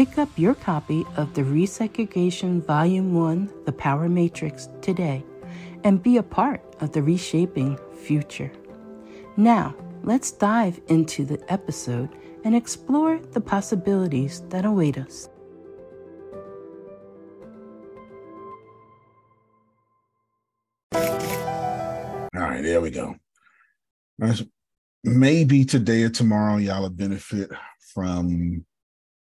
Pick up your copy of the Resegregation Volume 1 The Power Matrix today and be a part of the reshaping future. Now, let's dive into the episode and explore the possibilities that await us. All right, there we go. Maybe today or tomorrow, y'all will benefit from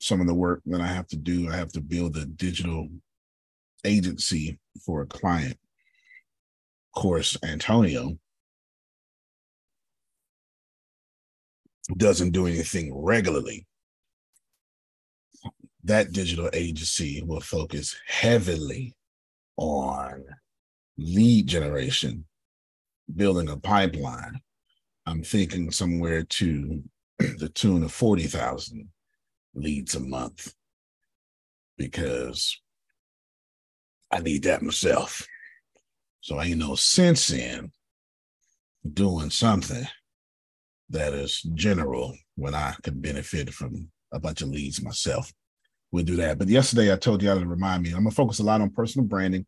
some of the work that I have to do. I have to build a digital agency for a client. Of course, Antonio doesn't do anything regularly. That digital agency will focus heavily on lead generation, building a pipeline. I'm thinking somewhere to the tune of 40,000 leads a month because I need that myself. So I ain't no sense in doing something that is general when I could benefit from a bunch of leads myself. We'll do that. But yesterday I told y'all to remind me, I'm gonna focus a lot on personal branding.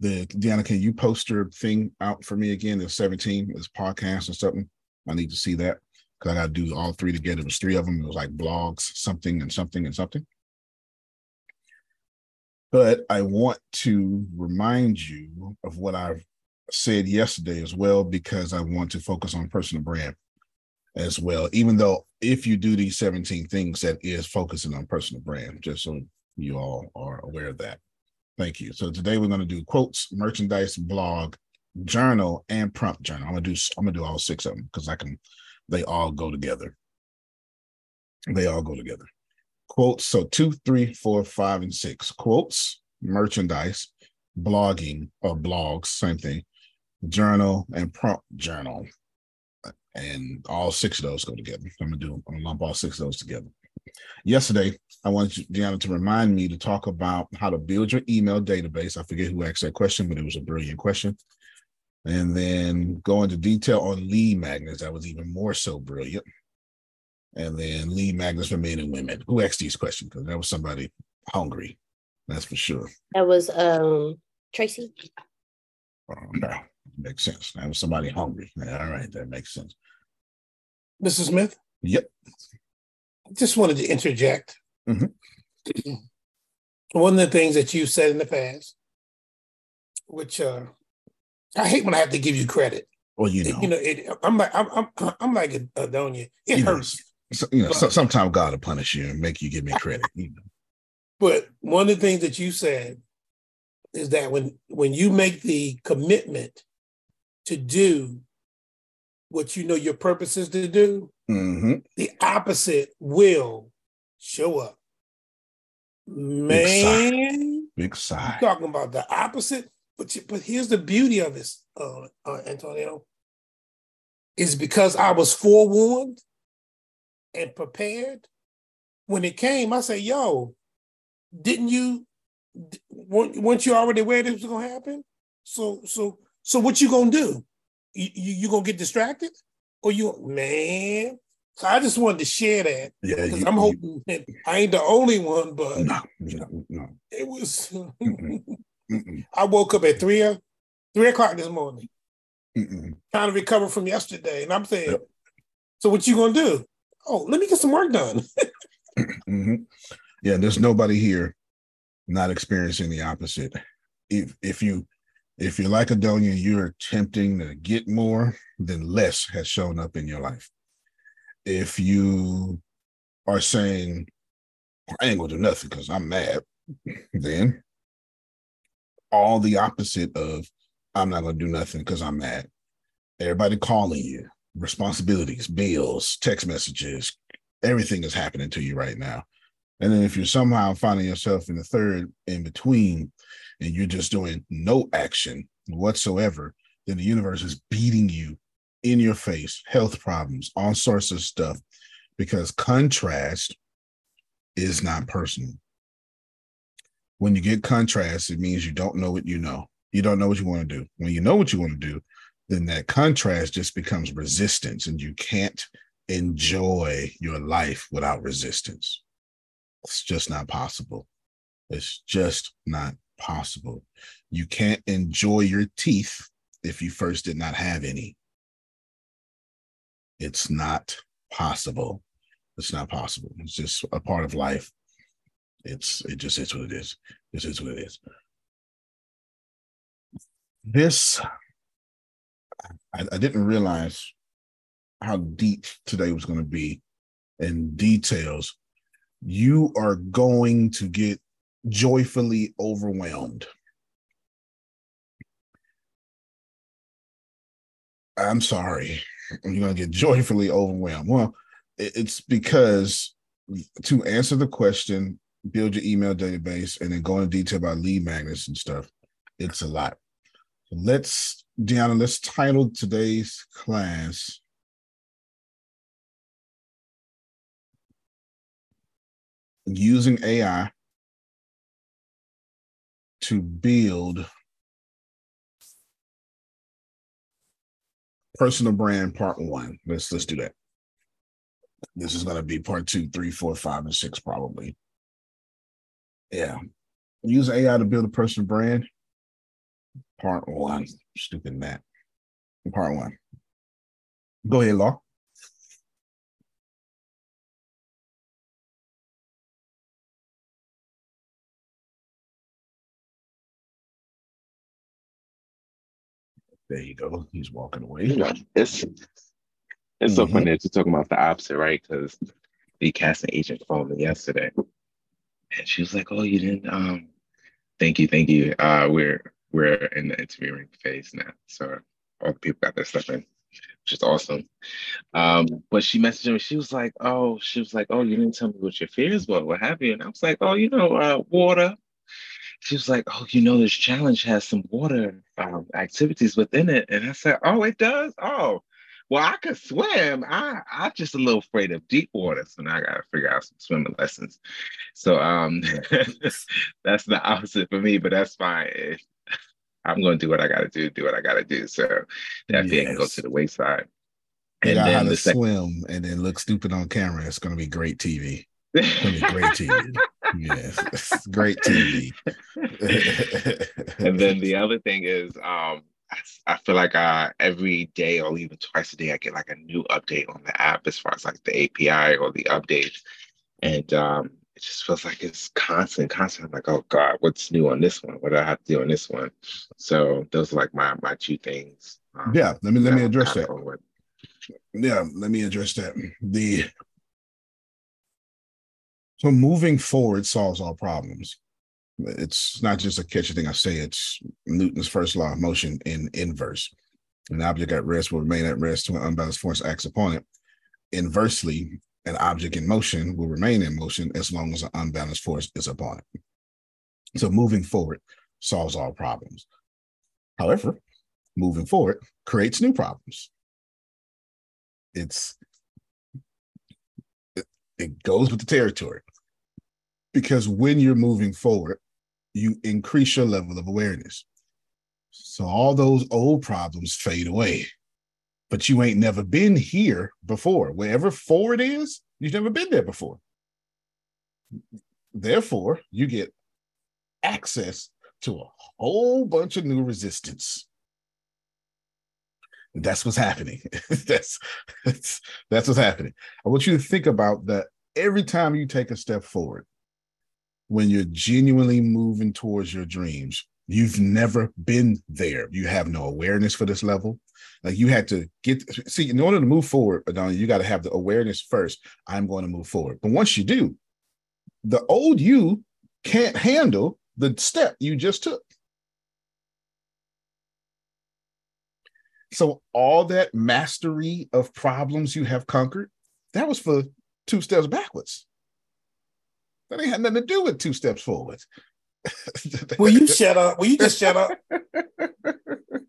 The Deanna, can you post your thing out for me again? The 17 this podcast or something. I need to see that because I got to do all three together. It was three of them. It was like blogs, something and something and something. But I want to remind you of what I've said yesterday as well, because I want to focus on personal brand as well. Even though if you do these 17 things, that is focusing on personal brand, just so you all are aware of that. Thank you. So today we're going to do quotes, merchandise, blog, journal, and prompt journal. I'm gonna do I'm gonna do all six of them because I can they all go together. They all go together. Quotes. So two, three, four, five, and six. Quotes, merchandise, blogging or blogs, same thing. Journal and prompt journal. And all six of those go together. I'm gonna do I'm gonna lump all six of those together. Yesterday, I wanted Deanna to remind me to talk about how to build your email database. I forget who asked that question, but it was a brilliant question and then go into detail on lead magnets. That was even more so brilliant. And then lead magnets for men and women. Who asked these questions? Because that was somebody hungry. That's for sure. That was um Tracy. Oh, no, makes sense. That was somebody hungry. All right, that makes sense. Mrs. Smith? Yep. just wanted to interject. Mhm. One of the things that you said in the past, which uh, I hate when I have to give you credit. Well, you know, You know, it, I'm like I'm I'm, I'm like Adonia. It You know, hurts. so, you know, so, sometimes God will punish you and make you give me credit. You know. But one of the things that you said is that when when you make the commitment to do what you know your purpose is to do, hmm the opposite will show up. Man, Big sigh. talking about the opposite. But you- but here's the beauty of this, uh, uh, Antonio, is because I was forewarned and prepared. When it came, I said, "Yo, didn't you? weren't, weren't you already aware this was gonna happen? So so so what you gonna do? You you, you gonna get distracted, or you man?" So I just wanted to share that Yeah, because you- I'm hoping that I ain't the only one, but No, no, no. it was. Mm-mm. I woke up at three, three o'clock this morning, mm-mm. trying to recover from yesterday, and I'm saying, Yep. "So what you gonna do? Oh, let me get some work done." Mhm. Yeah, there's nobody here not experiencing the opposite. If if you if you're like Adonia, you're attempting to get more, then less has shown up in your life. If you are saying, I ain't gonna do nothing because I'm mad, then all the opposite of I'm not gonna do nothing because I'm mad. Everybody calling you, responsibilities, bills, text messages, everything is happening to you right now. And then if you're somehow finding yourself in the third in between and you're just doing no action whatsoever, then the universe is beating you in your face, health problems, all sorts of stuff, because contrast is not personal. When you get contrast, it means you don't know what you know. You don't know what you want to do. When you know what you want to do, then that contrast just becomes resistance and you can't enjoy your life without resistance. It's just not possible. It's just not possible. You can't enjoy your teeth if you first did not have any. It's not possible. It's not possible. It's just a part of life. It's it just is what it is. This is what it is. This I, I didn't realize how deep today was going to be in details. You are going to get joyfully overwhelmed. I'm sorry. You're going to get joyfully overwhelmed. Well, it's because to answer the question, build your email database, and then go into detail about lead magnets and stuff, it's a lot. Let's, Deanna, let's title today's class Using AI to build personal brand part one. Let's let's do that. This is gonna be part two, three, four, five, and six, probably. Yeah. Use AI to build a personal brand. Part one. Stupid Matt. Part one. Go ahead, Law. There you go. He's walking away. it's it's so Mhm. funny that you're talking about the opposite, right? Because the casting agent called me yesterday, and she was like, "Oh, you didn't? Um, thank you, thank you. Uh, we're we're in the interviewing phase now, so all the people got their stuff in, which is awesome. Um, but she messaged me. She was like, "Oh, she was like, oh, you didn't tell me what your fears were, what have you?" And I was like, "Oh, you know, uh, water." She was like, "Oh, you know, this challenge has some water um, activities within it," and I said, "Oh, it does. Oh." Well, I could swim. I I'm just a little afraid of deep water, so now I gotta figure out some swimming lessons. So um, that's the opposite for me, but that's fine. If- I'm gonna do what I gotta do, do what I gotta do. So that fear can go to the wayside. And out how then to the swim and then look stupid on camera. It's gonna be great TV. It's gonna be great TV. yes, great TV. and then the other thing is, um, I, I feel like uh, every day or even twice a day, I get like a new update on the app as far as like the API or the updates. and um, it just feels like it's constant, constant. I'm like, oh God, what's new on this one? What do I have to do on this one? So those are like my my two things. Um, yeah, let me let me address that. Yeah, let me address that. The so moving forward solves all problems. It's not just a catchy thing I say, it's Newton's first law of motion in inverse. An object at rest will remain at rest when unbalanced force acts upon it. Inversely, an object in motion will remain in motion as long as an unbalanced force is upon it. So moving forward solves all problems. However, moving forward creates new problems. It's it, it goes with the territory because when you're moving forward, you increase your level of awareness. So all those old problems fade away but you ain't never been here before. Wherever forward is, you've never been there before. Therefore, you get access to a whole bunch of new resistance. That's what's happening. that's, that's that's what's happening. I want you to think about that every time you take a step forward, when you're genuinely moving towards your dreams, you've never been there. You have no awareness for this level. Like you had to get see in order to move forward, Adonia, you got to have the awareness first. I'm going to move forward. But once you do, the old you can't handle the step you just took. So all that mastery of problems you have conquered, that was for two steps backwards. That ain't had nothing to do with two steps forward. Will you shut up? Will you just shut up?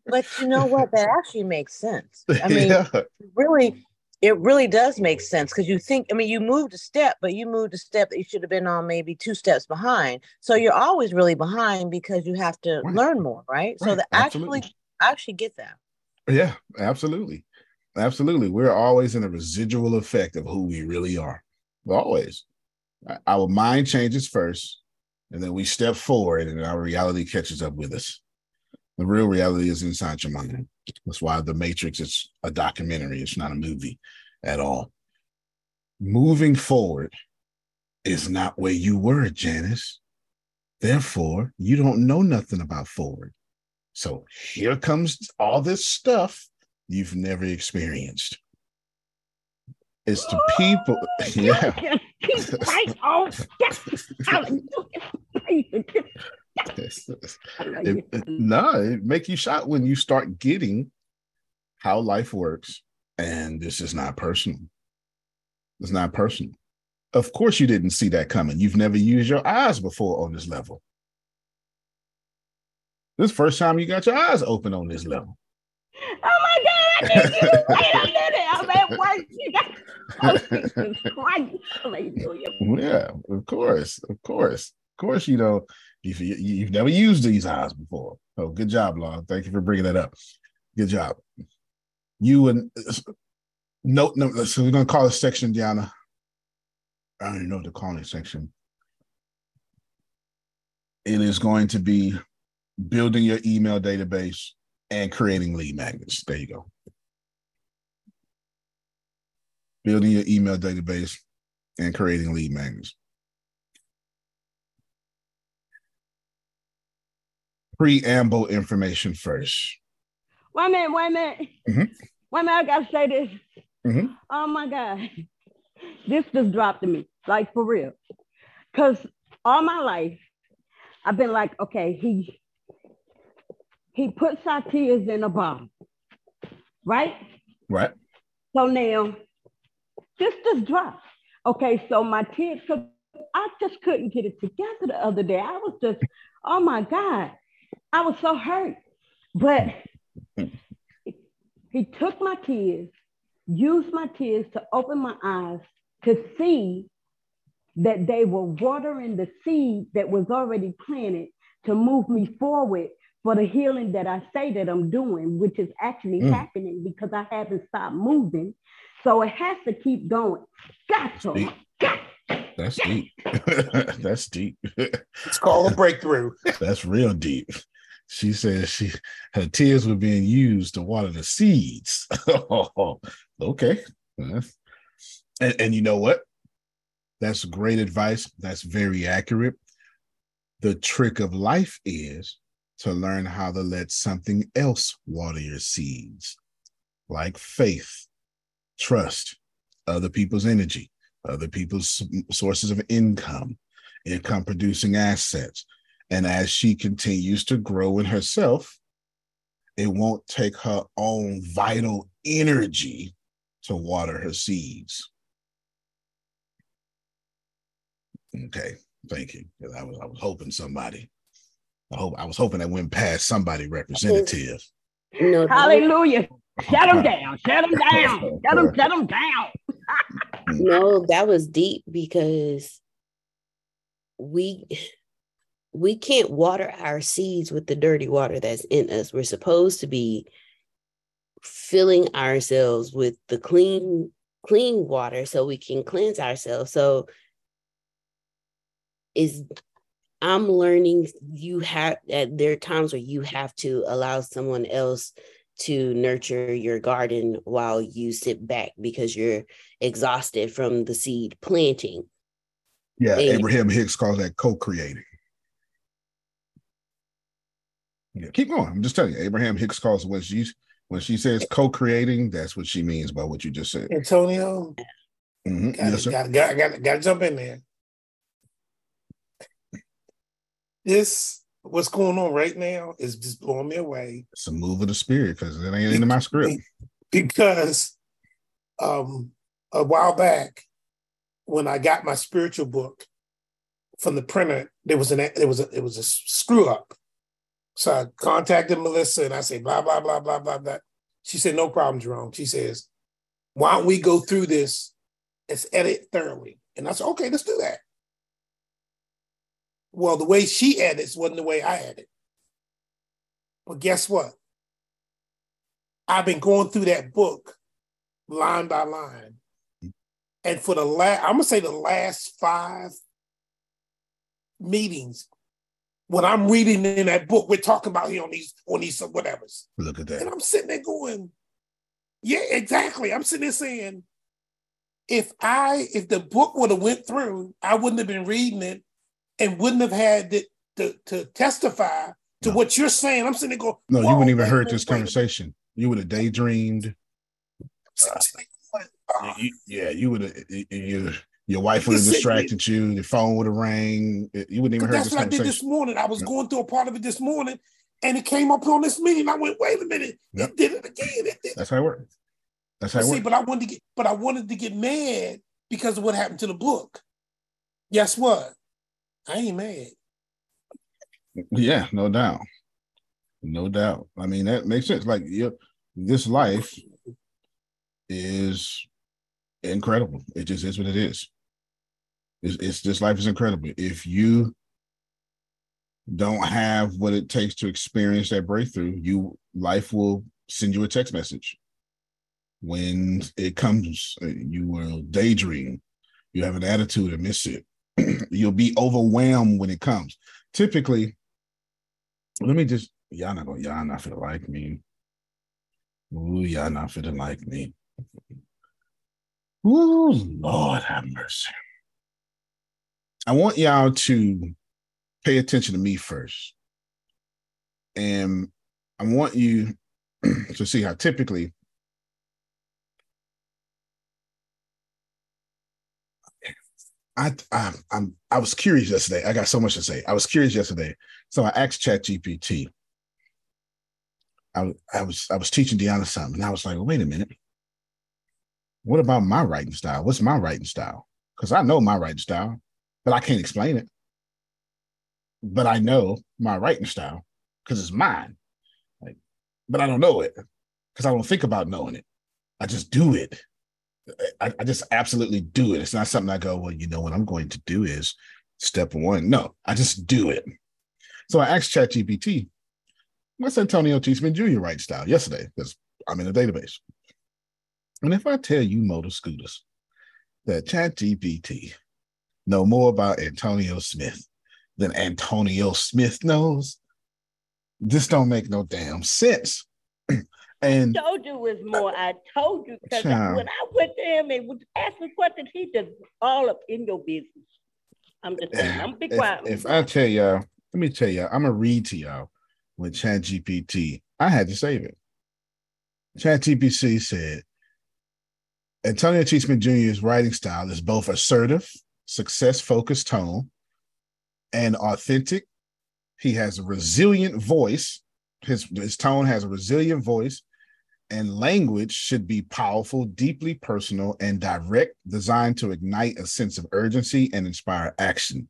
But you know what? That actually makes sense. I mean, yeah. really, it really does make sense because you think, I mean, you moved a step, but you moved a step that you should have been on maybe two steps behind. So you're always really behind because you have to right. learn more, right? right. So that actually, I actually get that. Yeah, absolutely. Absolutely. We're always in a residual effect of who we really are. Always. Our mind changes first, and then we step forward, and our reality catches up with us. The real reality is inside your mind. That's why The Matrix is a documentary, it's not a movie at all. Moving forward is not where you were, Janice. Therefore, you don't know nothing about forward. So here comes all this stuff you've never experienced. It's the people. Yeah. Keep right on. it, it, no, it make you shocked when you start getting how life works, and this is not personal. It's not personal. Of course, you didn't see that coming. You've never used your eyes before on this level. This first time you got your eyes open on this level. Oh my God! I you to wait a minute. I'm at work. Yeah, of course, of course, of course. You know, if you, you've never used these eyes before. Oh, good job, Law. Thank you for bringing that up. Good job. You and note number. So we're gonna call this section, Deanna. I don't even know what to call this section. It is going to be building your email database and creating lead magnets. There you go. Building your email database and creating lead magnets. preamble information first. Wait a minute, wait a minute. Mm-hmm. Wait a minute, I gotta say this. Mm-hmm. Oh my God. This just dropped to me, like for real. Because all my life, I've been like, okay, he he puts our tears in a bottle, right? Right. So now, this just dropped. Okay, so my tears, I just couldn't get it together the other day. I was just, oh my God. I was so hurt. But he took my tears, used my tears to open my eyes to see that they were watering the seed that was already planted to move me forward for the healing that I say that I'm doing, which is actually mm. happening because I haven't stopped moving. So it has to keep going. Gotcha. Gotcha. That's deep. That's deep. It's called a breakthrough. That's real deep. She says she her tears were being used to water the seeds. okay. And, and you know what? That's great advice. That's very accurate. The trick of life is to learn how to let something else water your seeds, like faith, trust, other people's energy, other people's sources of income, income producing assets. And as she continues to grow in herself, it won't take her own vital energy to water her seeds. Okay, thank you. I was I was hoping somebody. I hope I was hoping that went past somebody representative. No, Hallelujah. Shut them down. Shut them down. Shut them, shut them down. Mm. no, that was deep because we we can't water our seeds with the dirty water that's in us. We're supposed to be filling ourselves with the clean clean water so we can cleanse ourselves. So is I'm learning you have that there are times where you have to allow someone else to nurture your garden while you sit back because you're exhausted from the seed planting. Yeah, and, Abraham Hicks calls that co-creating. Yeah, keep going. I'm just telling you, Abraham Hicks calls when she's when she says co-creating, that's what she means by what you just said. Antonio, mm-hmm. gotta, yes, gotta, gotta, gotta, gotta jump in there. This what's going on right now is just blowing me away. It's a move of the spirit because it ain't in my script. Because um a while back, when I got my spiritual book from the printer, there was an there was a it was a screw up. So I contacted Melissa and I said blah blah blah blah blah blah. She said no problem, Jerome. She says, why don't we go through this and edit thoroughly? And I said, okay, let's do that. Well, the way she edits wasn't the way I edit. But guess what? I've been going through that book line by line. And for the last, I'm gonna say the last five meetings, when I'm reading in that book, we're talking about here on these on these whatevers. Look at that. And I'm sitting there going, yeah, exactly. I'm sitting there saying, if I if the book would have went through, I wouldn't have been reading it and wouldn't have had it to, to testify to no. what you're saying. I'm sitting there going, No, you wouldn't even heard this conversation. You would have daydreamed. Uh, you, yeah, you would have. You, your wife would have distracted you. Your phone would have rang. You wouldn't even heard That's what I did this morning. I was going through a part of it this morning, and it came up on this meeting. I went, "Wait a minute! Yep. It did it again." It did. That's how it works. That's how it see, works. But I wanted to get, but I wanted to get mad because of what happened to the book. Guess what? I ain't mad. Yeah, no doubt. No doubt. I mean, that makes sense. Like you this life is incredible. It just is what it is. It's, it's this life is incredible. If you don't have what it takes to experience that breakthrough, you life will send you a text message. When it comes, uh, you will daydream. You have an attitude to miss it. You'll be overwhelmed when it comes. Typically, let me just y'all not gonna y'all not feel like me. Ooh, y'all not feeling like me. Ooh, Lord have mercy. I want y'all to pay attention to me first. And I want you to see how typically I, I I'm I was curious yesterday. I got so much to say. I was curious yesterday. So I asked ChatGPT. I, I was I was teaching Deanna something, and I was like, well, wait a minute. What about my writing style? What's my writing style? Because I know my writing style, but I can't explain it. But I know my writing style because it's mine. Like, but I don't know it because I don't think about knowing it. I just do it. I, I, just absolutely do it. It's not something I go, well, you know what I'm going to do is step one. No, I just do it. So I asked ChatGPT, what's Antonio. Smith Jr. right style yesterday? Because I'm in a database. And if I tell you motor scooters that ChatGPT know more about Antonio Smith than Antonio Smith knows, this don't make no damn sense. And I told you was more. I told you because when I went to him and was asking questions, he just all up in your business. I'm just saying, I'm be quiet. If, if I tell y'all, let me tell y'all, I'm gonna read to y'all with Chat GPT. I had to save it. Chat GPT said Antonio T. Jr.'s writing style is both assertive, success focused tone, and authentic. He has a resilient voice. His, his tone has a resilient voice and language should be powerful, deeply personal, and direct, designed to ignite a sense of urgency and inspire action.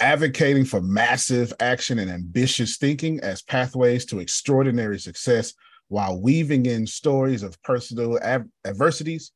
Advocating for massive action and ambitious thinking as pathways to extraordinary success while weaving in stories of personal av- adversities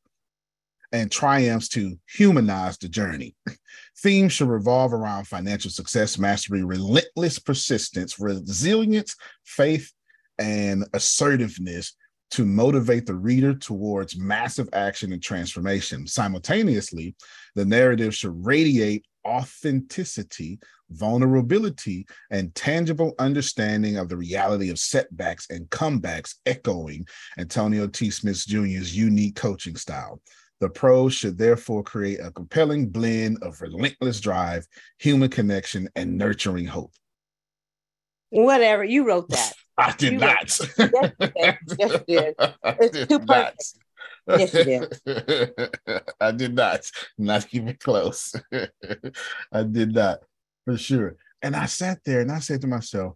and triumphs to humanize the journey. Themes should revolve around financial success, mastery, relentless persistence, resilience, faith, and assertiveness to motivate the reader towards massive action and transformation. Simultaneously, the narrative should radiate authenticity, vulnerability, and tangible understanding of the reality of setbacks and comebacks, echoing Antonio T. Smith Jr.'s unique coaching style. The prose should therefore create a compelling blend of relentless drive, human connection, and nurturing hope. Whatever, you wrote that. I did You not. Yes, you did. Yes, you did. I It's did too not. Yes, you did. I did not. Not even close. I did not, for sure. And I sat there and I said to myself,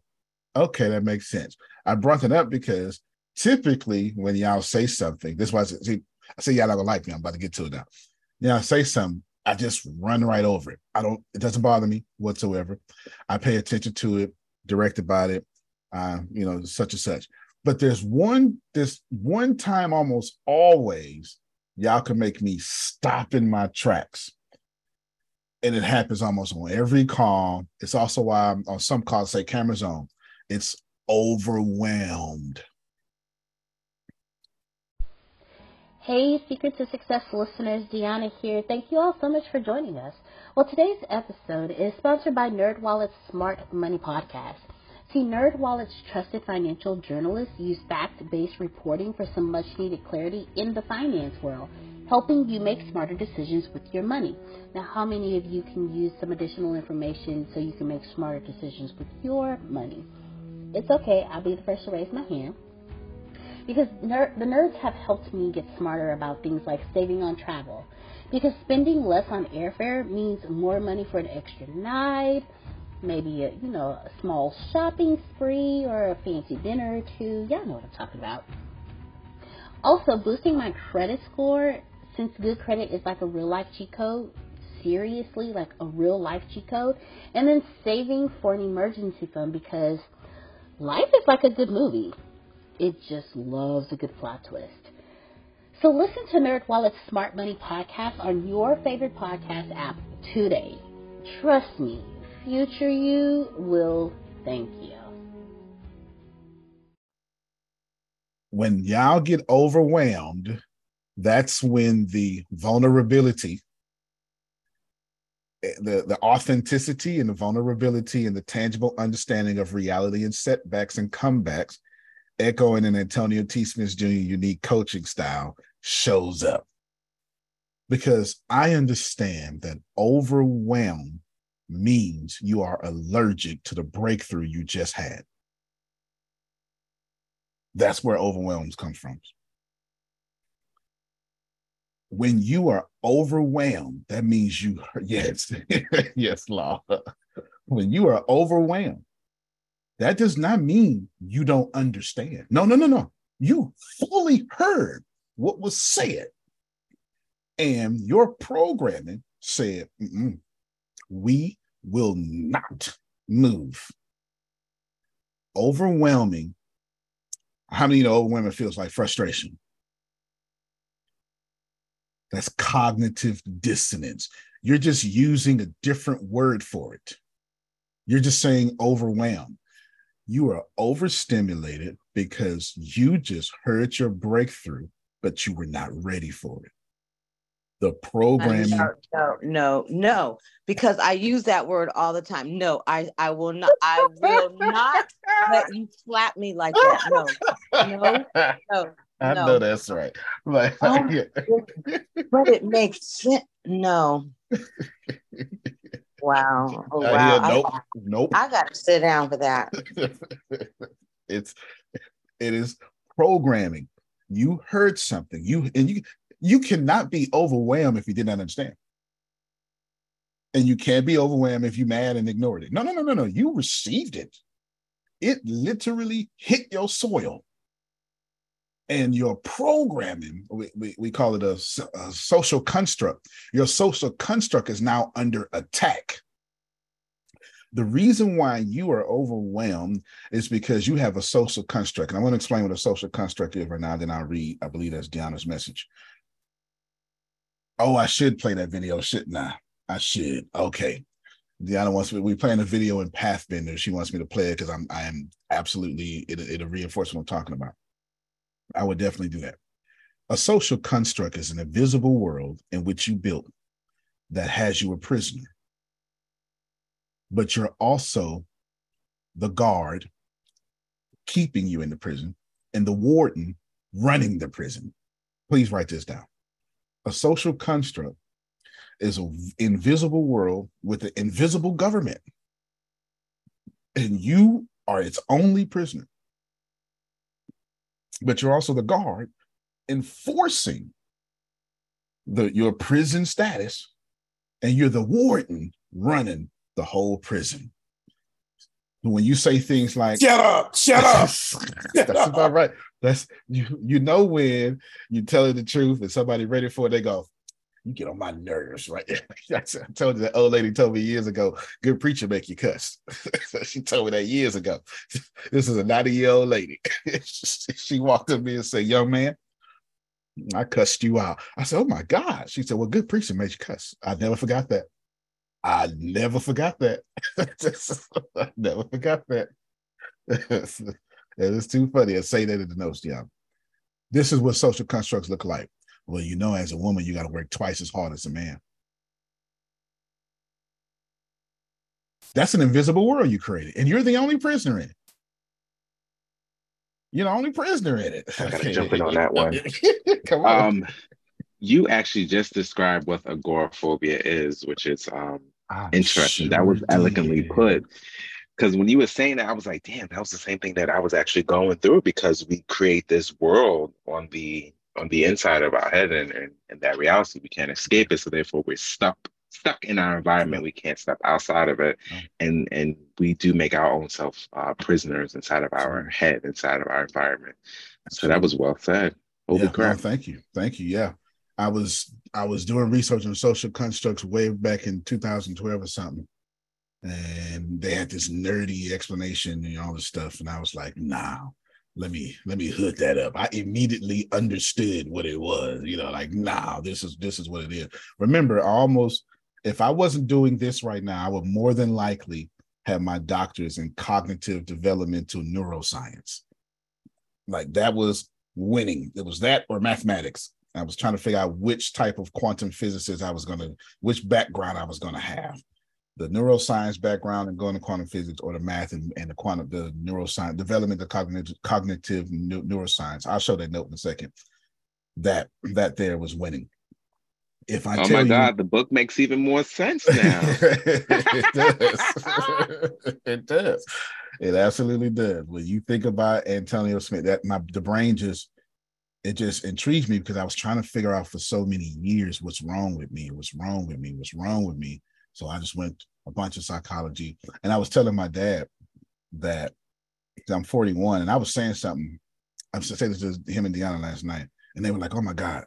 okay, that makes sense. I brought it up because typically when y'all say something, this was see, I say y'all not gonna like me. I'm about to get to it now. Y'all say something, I just run right over it. I don't, it doesn't bother me whatsoever. I pay attention to it, direct about it, uh, you know, such and such. But there's one, this one time almost always, y'all can make me stop in my tracks. And it happens almost on every call. It's also why I'm, on some calls say cameras on. It's overwhelmed. Hey, Secrets of Success listeners, Deanna here. Thank you all so much for joining us. Well, today's episode is sponsored by NerdWallet's Smart Money Podcast. See, NerdWallet's trusted financial journalists use fact-based reporting for some much-needed clarity in the finance world, helping you make smarter decisions with your money. Now, how many of you can use some additional information so you can make smarter decisions with your money? It's okay. I'll be the first to raise my hand because ner- the nerds have helped me get smarter about things like saving on travel. Because spending less on airfare means more money for an extra night, maybe a you know a small shopping spree or a fancy dinner or two. Y'all know what I'm talking about. Also, boosting my credit score since good credit is like a real life cheat code. Seriously, like a real life cheat code, and then saving for an emergency fund because life is like a good movie it just loves a good plot twist. So listen to NerdWallet's Smart Money podcast on your favorite podcast app today. Trust me, future you will thank you. When y'all get overwhelmed, that's when the vulnerability, eh, the, the authenticity and the vulnerability and the tangible understanding of reality and setbacks and comebacks echoing in Antonio T. Smith Jr. unique coaching style shows up. Because I understand that overwhelm means you are allergic to the breakthrough you just had. That's where overwhelms come from. When you are overwhelmed, that means you, yes, yes, law. When you are overwhelmed, that does not mean you don't understand. No, no, no, no. You fully heard what was said. And your programming said, we will not move. Overwhelming. How many of you know overwhelming feels like frustration? That's cognitive dissonance. You're just using a different word for it. You're just saying overwhelmed you are overstimulated because you just heard your breakthrough, but you were not ready for it. The programming. No, no, no, no, because I use that word all the time. No, I, I will not. I will not let you slap me like that. No, no, no. I no. know that's right. Like, Oh, but it makes sense. No. Wow. Oh, uh, wow. hear, I- nope, nope. I, got to sit down for that. it's it is programming. You heard something. You and you you cannot be overwhelmed if you did not understand. And you can't be overwhelmed if you mad and ignored it. No, no, no, no, no. You received it. It literally hit your soil. And your programming, we, we, we call it a, a social construct. Your social construct is now under attack. The reason why you are overwhelmed is because you have a social construct. And I'm going to explain what a social construct is right now. Then I'll read, I believe that's Deanna's message. Oh, I should play that video, shouldn't I? I should. Okay. Deanna wants me, we're playing a video in Pathbender. She wants me to play it because I'm I am absolutely it, it'll reinforce what I'm talking about. I would definitely do that. A social construct is an invisible world in which you built that has you a prisoner. But you're also the guard keeping you in the prison and the warden running the prison. Please write this down. A social construct is an invisible world with an invisible government, and you are its only prisoner. But you're also the guard enforcing the your prison status, and you're the warden running the whole prison. When you say things like Shut up! Shut up! that's about right. That's you. You know when you tell telling the truth and somebody ready for it, they go, "You get on my nerves." Right? I told you that old lady told me years ago. Good preacher make you cuss. she told me that years ago. This is a ninety year old lady. she walked up to me and said, "Young man." I cussed you out. I said, "Oh my God!" She said, "Well, good preacher made you cuss." I never forgot that. I never forgot that. I never forgot that. It is too funny. I say that in the notes, yeah. This is what social constructs look like. Well, you know, as a woman, you got to work twice as hard as a man. That's an invisible world you created, and you're the only prisoner in it. You're the only prisoner in it. I gotta jump in on that one. Come on. Um, you actually just described what agoraphobia is, which is um I interesting. that was elegantly did. put. Because when you were saying that, I was like, damn, that was the same thing that I was actually going through because we create this world on the on the inside of our head and, and, and that reality. We can't escape it. So therefore we're stuck stuck in our environment. We can't step outside of it. Oh. And and we do make our own self uh, prisoners inside of our head, inside of our environment. So that was well said. Holy yeah, no, thank you. Thank you. Yeah. I was I was doing research on social constructs way back in 2012 or something. And they had this nerdy explanation and all this stuff. And I was like, nah, let me let me hood that up. I immediately understood what it was, you know, like, nah, this is this is what it is. Remember, I almost if I wasn't doing this right now, I would more than likely have my doctors in cognitive developmental neuroscience. Like that was winning. It was that or mathematics. I was trying to figure out which type of quantum physicist I was going to, which background I was going to have. The neuroscience background and going to quantum physics or the math and, and the quantum, the neuroscience, development of cognitive, cognitive neuroscience. I'll show that note in a second. That, that there was winning. If I oh tell my you, God, the book makes even more sense now. it does. it does. It absolutely does. When you think about Antonio Smith, that my the brain just it just intrigued me because I was trying to figure out for so many years what's wrong with me, what's wrong with me, what's wrong with me. So I just went a bunch of psychology, and I was telling my dad that I'm 41, and I was saying something. I was saying this to him and Deanna last night, and they were like, "Oh my god,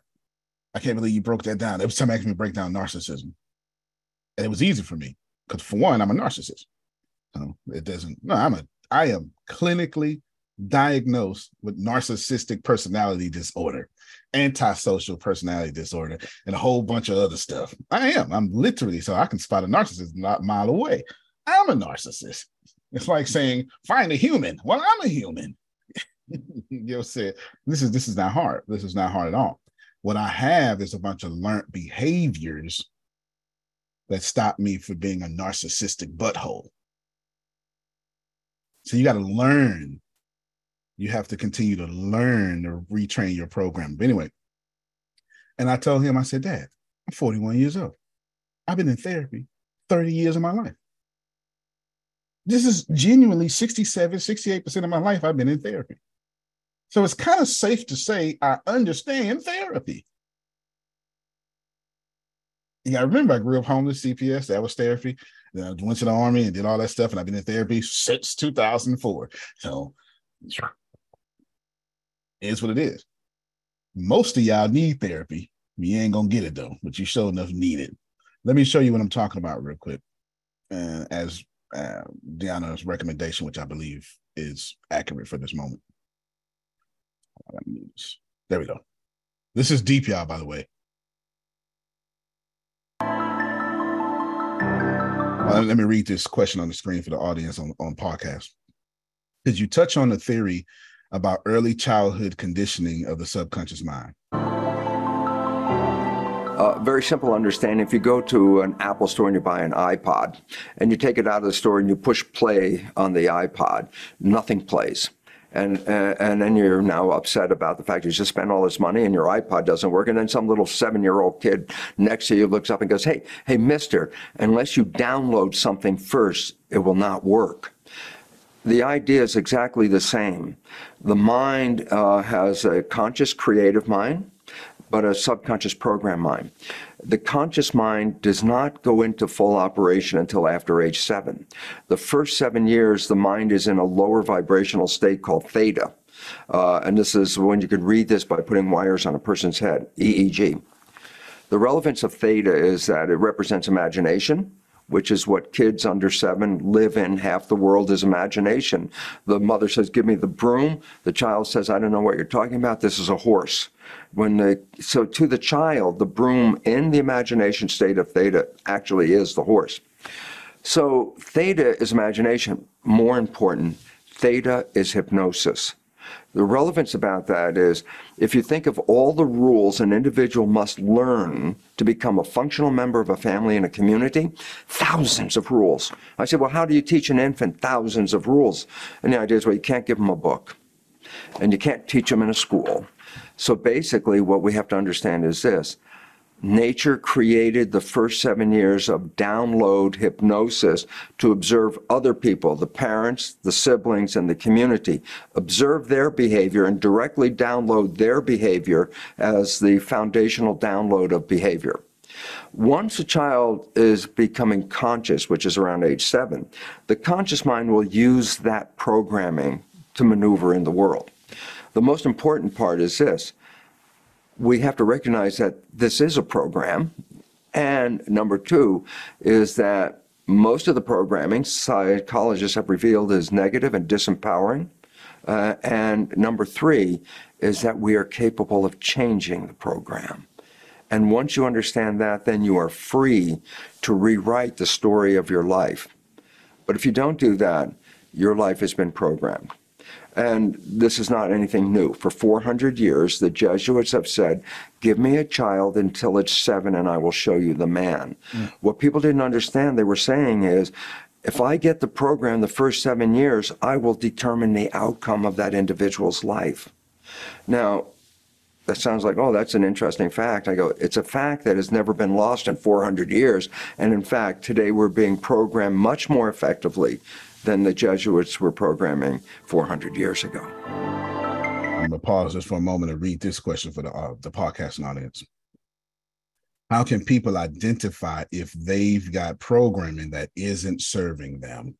I can't believe you broke that down." Every time asking me to break down narcissism, and it was easy for me because for one, I'm a narcissist. So it doesn't. No, I'm a. I am clinically diagnosed with narcissistic personality disorder, antisocial personality disorder, and a whole bunch of other stuff. I am. I'm literally so I can spot a narcissist not a mile away. I'm a narcissist. It's like saying find a human. Well, I'm a human. you said this is this is not hard. This is not hard at all. What I have is a bunch of learned behaviors that stop me from being a narcissistic butthole. So you got to learn. You have to continue to learn to retrain your program. But anyway, and I told him, I said, Dad, I'm 41 years old. I've been in therapy 30 years of my life. This is genuinely 67, 68% of my life I've been in therapy. So it's kind of safe to say I understand therapy. Yeah, I remember I grew up homeless, CPS, that was therapy. Then I went to the army and did all that stuff, and I've been in therapy since 2004. So it's what it is. Most of y'all need therapy. You ain't gonna get it though, but you sure enough need it. Let me show you what I'm talking about real quick. Uh, as uh, Deanna's recommendation, which I believe is accurate for this moment. There we go. This is deep, y'all, by the way. Uh, let me read this question on the screen for the audience on, on podcast. Did you touch on the theory about early childhood conditioning of the subconscious mind? Uh, very simple understanding. If you go to an Apple store and you buy an iPod and you take it out of the store and you push play on the iPod, nothing plays and uh, and then you're now upset about the fact you just spent all this money and your iPod doesn't work, and then some little seven-year-old kid next to you looks up and goes, "Hey, hey, Mister, unless you download something first, it will not work." The idea is exactly the same. The mind uh, has a conscious, creative mind, but a subconscious program mind the conscious mind does not go into full operation until after age seven. The first seven years, the mind is in a lower vibrational state called theta. Uh, and this is when you can read this by putting wires on a person's head, EEG. The relevance of theta is that it represents imagination, which is what kids under seven live in. Half the world is imagination. The mother says, Give me the broom. The child says, I don't know what you're talking about. This is a horse. When the, so to the child, the broom in the imagination state of theta actually is the horse. So theta is imagination. More important, theta is hypnosis. The relevance about that is if you think of all the rules an individual must learn to become a functional member of a family and a community, thousands of rules. I said, well, how do you teach an infant thousands of rules? And the idea is, well, you can't give them a book and you can't teach them in a school. So basically, what we have to understand is this Nature created the first seven years of download hypnosis to observe other people, the parents, the siblings, and the community, observe their behavior and directly download their behavior as the foundational download of behavior. Once a child is becoming conscious, which is around age seven, the conscious mind will use that programming to maneuver in the world. The most important part is this we have to recognize that this is a program. And number two is that most of the programming psychologists have revealed is negative and disempowering. Uh, and number three is that we are capable of changing the program. And once you understand that, then you are free to rewrite the story of your life. But if you don't do that, your life has been programmed. And this is not anything new. For 400 years, the Jesuits have said, Give me a child until it's seven and I will show you the man. Mm. What people didn't understand, they were saying is, if I get the program the first seven years, I will determine the outcome of that individual's life. Now, that sounds like, oh, that's an interesting fact. I go, it's a fact that has never been lost in 400 years. And in fact, today we're being programmed much more effectively than the Jesuits were programming 400 years ago. I'm going to pause just for a moment and read this question for the, uh, the podcasting audience. How can people identify if they've got programming that isn't serving them?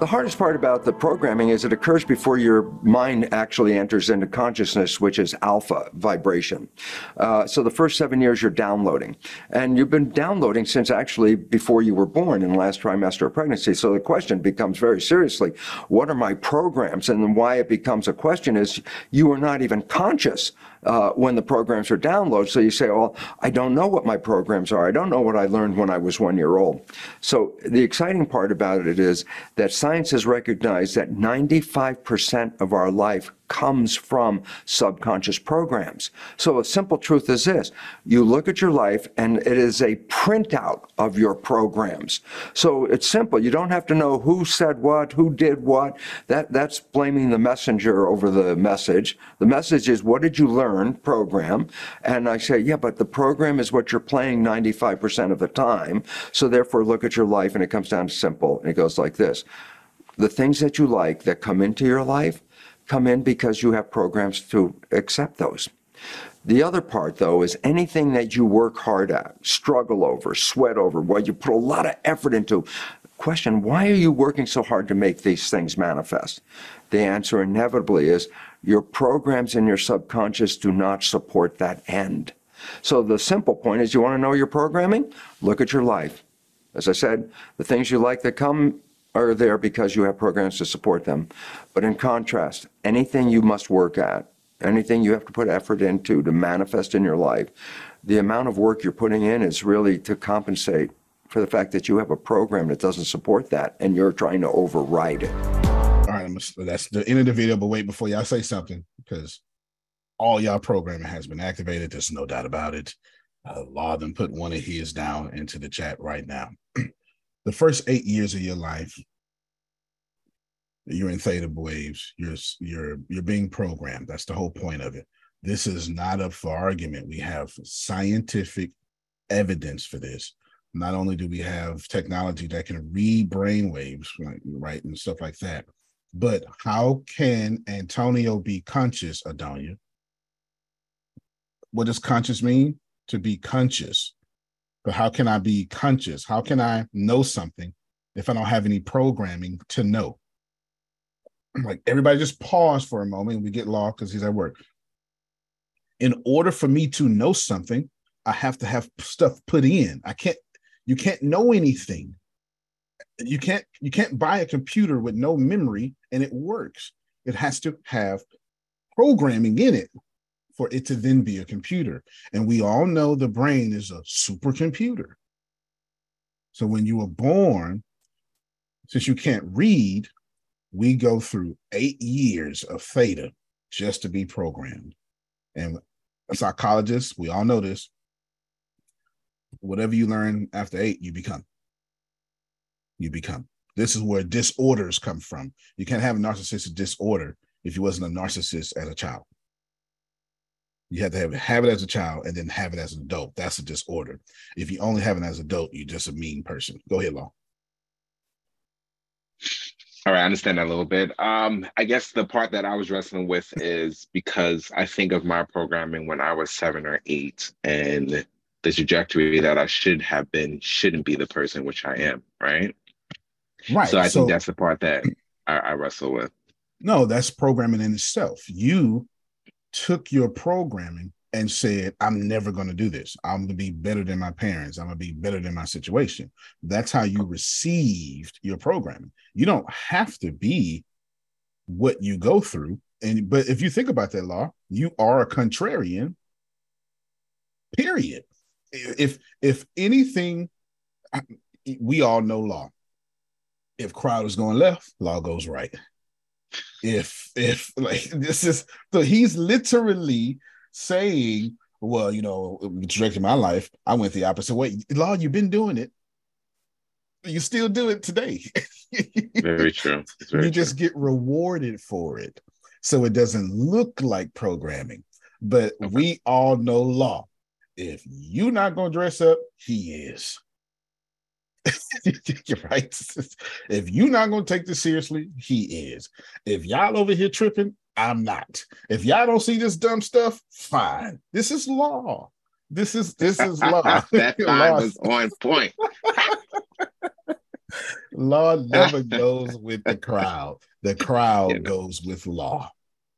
The hardest part about the programming is it occurs before your mind actually enters into consciousness, which is alpha vibration. Uh, so the first seven years you're downloading. And you've been downloading since actually before you were born in the last trimester of pregnancy. So the question becomes very seriously, what are my programs? And why it becomes a question is you are not even conscious uh, when the programs are downloaded. So you say, well, I don't know what my programs are. I don't know what I learned when I was one year old. So the exciting part about it is that science has recognized that 95% of our life comes from subconscious programs. So a simple truth is this you look at your life and it is a printout of your programs. So it's simple. You don't have to know who said what, who did what. That, that's blaming the messenger over the message. The message is what did you learn, program? And I say, yeah, but the program is what you're playing 95% of the time. So therefore, look at your life and it comes down to simple. And it goes like this the things that you like that come into your life come in because you have programs to accept those. The other part, though, is anything that you work hard at, struggle over, sweat over, what you put a lot of effort into. Question Why are you working so hard to make these things manifest? The answer inevitably is your programs in your subconscious do not support that end. So the simple point is you want to know your programming? Look at your life. As I said, the things you like that come are there because you have programs to support them. But in contrast, anything you must work at, anything you have to put effort into to manifest in your life, the amount of work you're putting in is really to compensate for the fact that you have a program that doesn't support that and you're trying to override it. All right, that's the end of the video. But wait, before y'all say something, because all y'all programming has been activated. There's no doubt about it. Uh, Law them put one of his down into the chat right now. the first eight years of your life, you're in theta waves. You're you're you're being programmed. That's the whole point of it. This is not up for argument. We have scientific evidence for this. Not only do we have technology that can read brain waves, right, right, and stuff like that, but how can Antonio be conscious, Adonia? What does conscious mean? To be conscious. But how can I be conscious? How can I know something if I don't have any programming to know? Like everybody just pause for a moment. We get lost because he's at work. In order for me to know something, I have to have stuff put in. I can't, you can't know anything. You can't, you can't buy a computer with no memory and it works. It has to have programming in it for it to then be a computer. And we all know the brain is a supercomputer. So when you were born, since you can't read, we go through eight years of theta just to be programmed. And psychologists, we all know this. Whatever you learn after eight, you become. You become. This is where disorders come from. You can't have a narcissistic disorder if you wasn't a narcissist as a child. You have to have, have it as a child and then have it as an adult. That's a disorder. If you only have it as an adult, you're just a mean person. Go ahead, Law. All right, I understand that a little bit. Um, I guess the part that I was wrestling with is because I think of my programming when I was seven or eight, and the trajectory that I should have been shouldn't be the person which I am, right? Right. So I so, think that's the part that I, I wrestle with. No, that's programming in itself. You took your programming and said, I'm never going to do this. I'm going to be better than my parents. I'm going to be better than my situation. That's how you received your programming. You don't have to be what you go through. And but if you think about that law, you are a contrarian. Period. If if anything, we all know law. If crowd is going left, law goes right. If if like this is so he's literally saying, well, you know, directing my life, I went the opposite way. Law, you've been doing it. You still do it today. Very true. Very you just get rewarded for it. So it doesn't look like programming. But okay. we all know law. If you're not going to dress up, he is. right? If you're not going to take this seriously, he is. If y'all over here tripping, I'm not. If y'all don't see this dumb stuff, fine. This is law. This is this is law. that law was on point. law never goes with the crowd. The crowd yeah. goes with law.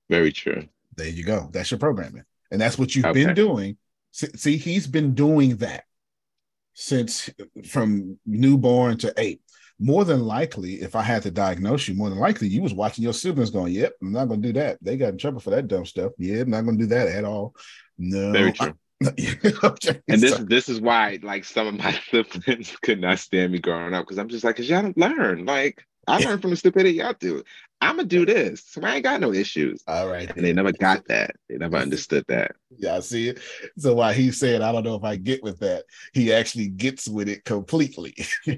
Very true. There you go. That's your programming. And that's what you've okay. been doing. See, he's been doing that since from newborn to eight more than likely, if I had to diagnose you, more than likely you was watching your siblings going, Yep, I'm not gonna do that. They got in trouble for that dumb stuff. Yeah, I'm not gonna do that at all. No. Very true. and this this is why like some of my siblings could not stand me growing up because I'm just like, cause y'all don't learn. Like I learned from the stupidity y'all do. I'm gonna do this. So I ain't got no issues. All right. And they never got that. They never understood that. Yeah, I see it. So while he said, I don't know if I get with that, he actually gets with it completely.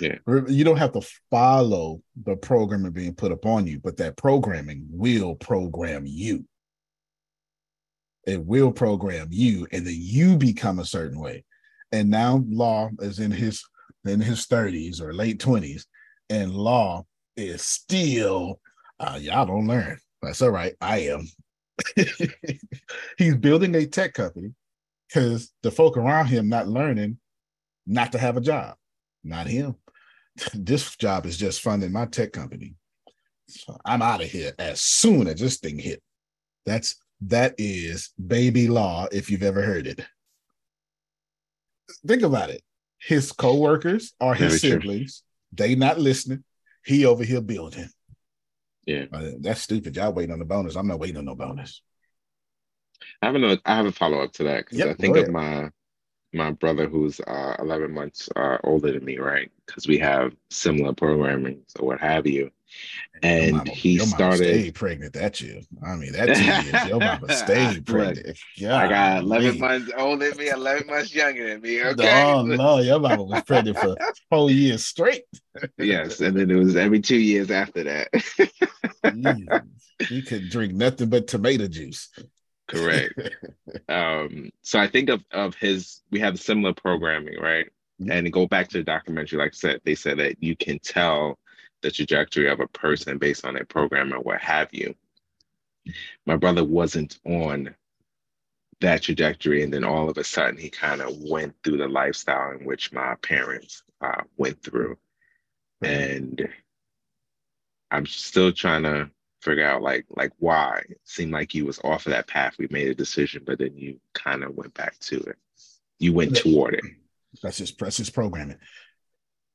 Yeah. You don't have to follow the programming being put upon you, but that programming will program you. It will program you, and then you become a certain way. And now Law is in his in his 30s or late 20s, and Law is still uh, y'all don't learn. That's all right. I am. He's building a tech company because the folk around him not learning not to have a job. Not him. This job is just funding my tech company. So I'm out of here as soon as this thing hit. That's that is baby law if you've ever heard it. Think about it. His co-workers are his Very true. They not listening. He over here building. Yeah. Uh, That's stupid. Y'all waiting on the bonus. I'm not waiting on no bonus. I have a I have a follow up to that because Yep, I think of my my brother who's uh, 11 months uh, older than me, right? Because we have similar programming or what have you. And mama- he started. stayed pregnant that year. I mean, that two years, your mama stayed Look, pregnant. I got 11 Golly. months older than me, 11 months younger than me. Okay. Oh no, your mama was pregnant for four years straight. yes, and then it was every two years after that. You could drink nothing but tomato juice. Correct. um so i think of of his we have similar programming right and go back to the documentary like i said they said that you can tell the trajectory of a person based on their program or what have you. My brother wasn't on that trajectory and then all of a sudden he kind of went through the lifestyle in which my parents uh, went through. And i'm still trying to figure out like like why. It seemed like you was off of that path. We made a decision but then you kind of went back to it. You went toward it. That's just that's just programming.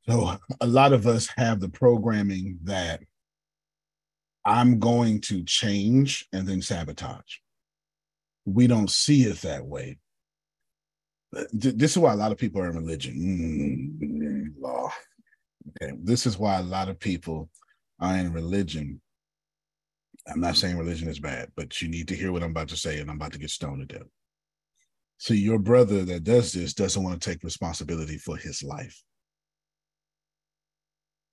So a lot of us have the programming that I'm going to change and then sabotage. We don't see it that way. This is why a lot of people are in religion. Mm, law. Okay. This is why a lot of people are in religion. I'm not saying religion is bad, but you need to hear what I'm about to say, and I'm about to get stoned to death. See, your brother that does this doesn't want to take responsibility for his life.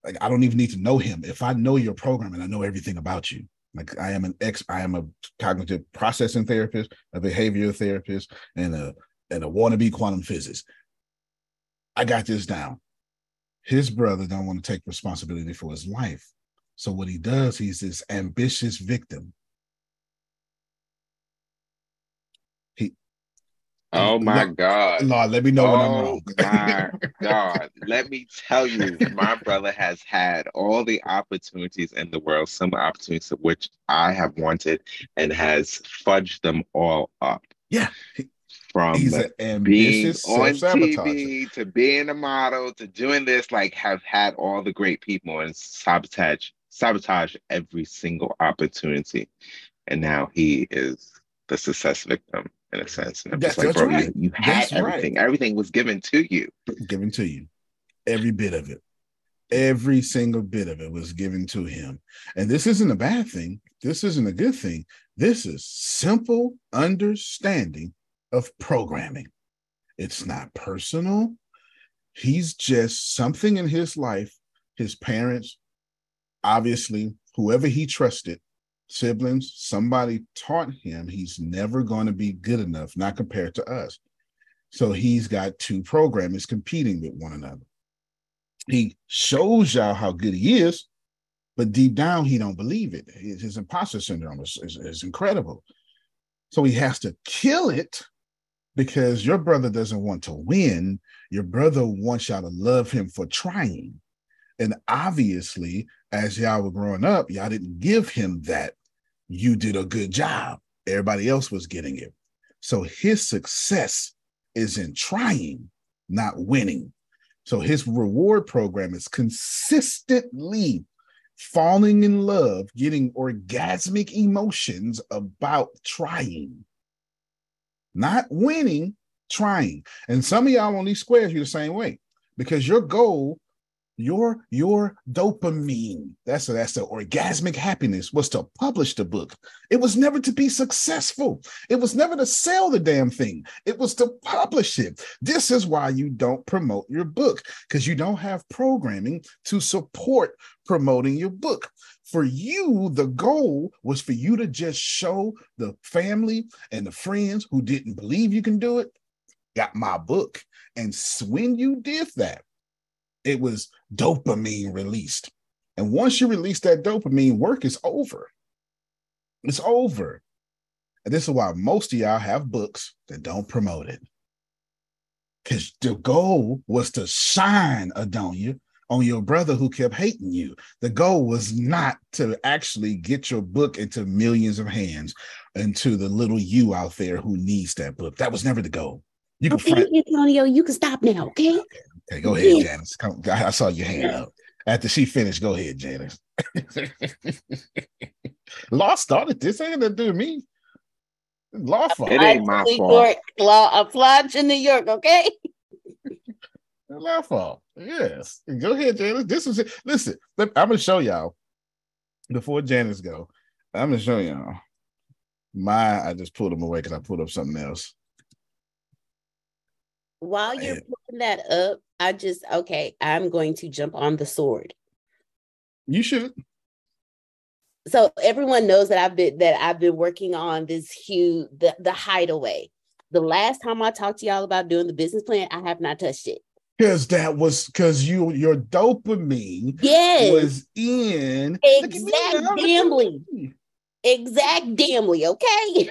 Like, I don't even need to know him. If I know your program and I know everything about you, like I am an ex, I am a cognitive processing therapist, a behavioral therapist, and a and a wannabe quantum physicist. I got this down. His brother don't want to take responsibility for his life. So what he does, he's this ambitious victim. He oh my Lord- god Lord, let me know when I'm oh wrong. my god let me tell you my brother has had all the opportunities in the world some opportunities of which i have wanted and has fudged them all up Yeah, from he's an being on. TV to being a model to doing this, like have had all the great people and sabotage sabotage every single opportunity. And now he is the success victim in a sense. And I'm just That's- like, bro, that's you, right. you had That's right. everything. Everything was given to you. given to you. Every bit of it. Every single bit of it was given to him. And this isn't a bad thing. This isn't a good thing. This is simple understanding of programming. It's not personal. He's just something in his life, his parents, obviously, whoever he trusted, siblings, somebody taught him he's never going to be good enough, not compared to us. So he's got two programmers competing with one another. He shows y'all how good he is, but deep down he don't believe it. His, his imposter syndrome is, is, is incredible. So he has to kill it because your brother doesn't want to win. Your brother wants y'all to love him for trying. And obviously, as y'all were growing up, y'all didn't give him that. You did a good job. Everybody else was getting it. So his success is in trying, not winning. So his reward program is consistently falling in love, getting orgasmic emotions about trying, not winning, trying. And some of y'all on these squares, you're the same way because your goal, your your dopamine that's a, that's the orgasmic happiness was to publish the book. It was never to be successful. It was never to sell the damn thing. It was to publish it. This is why you don't promote your book because you don't have programming to support promoting your book. For you the goal was for you to just show the family and the friends who didn't believe you can do it got my book. And when you did that it was dopamine released. And once you release that dopamine, work is over. It's over. And this is why most of y'all have books that don't promote it. Because the goal was to shine Adonia on your brother who kept hating you. The goal was not to actually get your book into millions of hands and to the little you out there who needs that book. That was never the goal. You can Antonio, you can stop now, okay? Okay, go ahead, Janice. Come, I saw your hand up. After she finished, go ahead, Janice. Law started this. Ain't to do me. Law fault. It ain't my fault. Law uh, applied to New York, okay? Law fault. Yes. Go ahead, Janice. This is it. Listen, I'm gonna show y'all before Janice go. I'm gonna show y'all. My I just pulled them away because I pulled up something else while you're putting that up, I just okay, I'm going to jump on the sword. You should. So everyone knows that I've been that I've been working on this huge the, the hideaway. The last time I talked to y'all about doing the business plan, I have not touched it. Because that was because you your dopamine yes. was in exact gambling. Exact damnly, okay?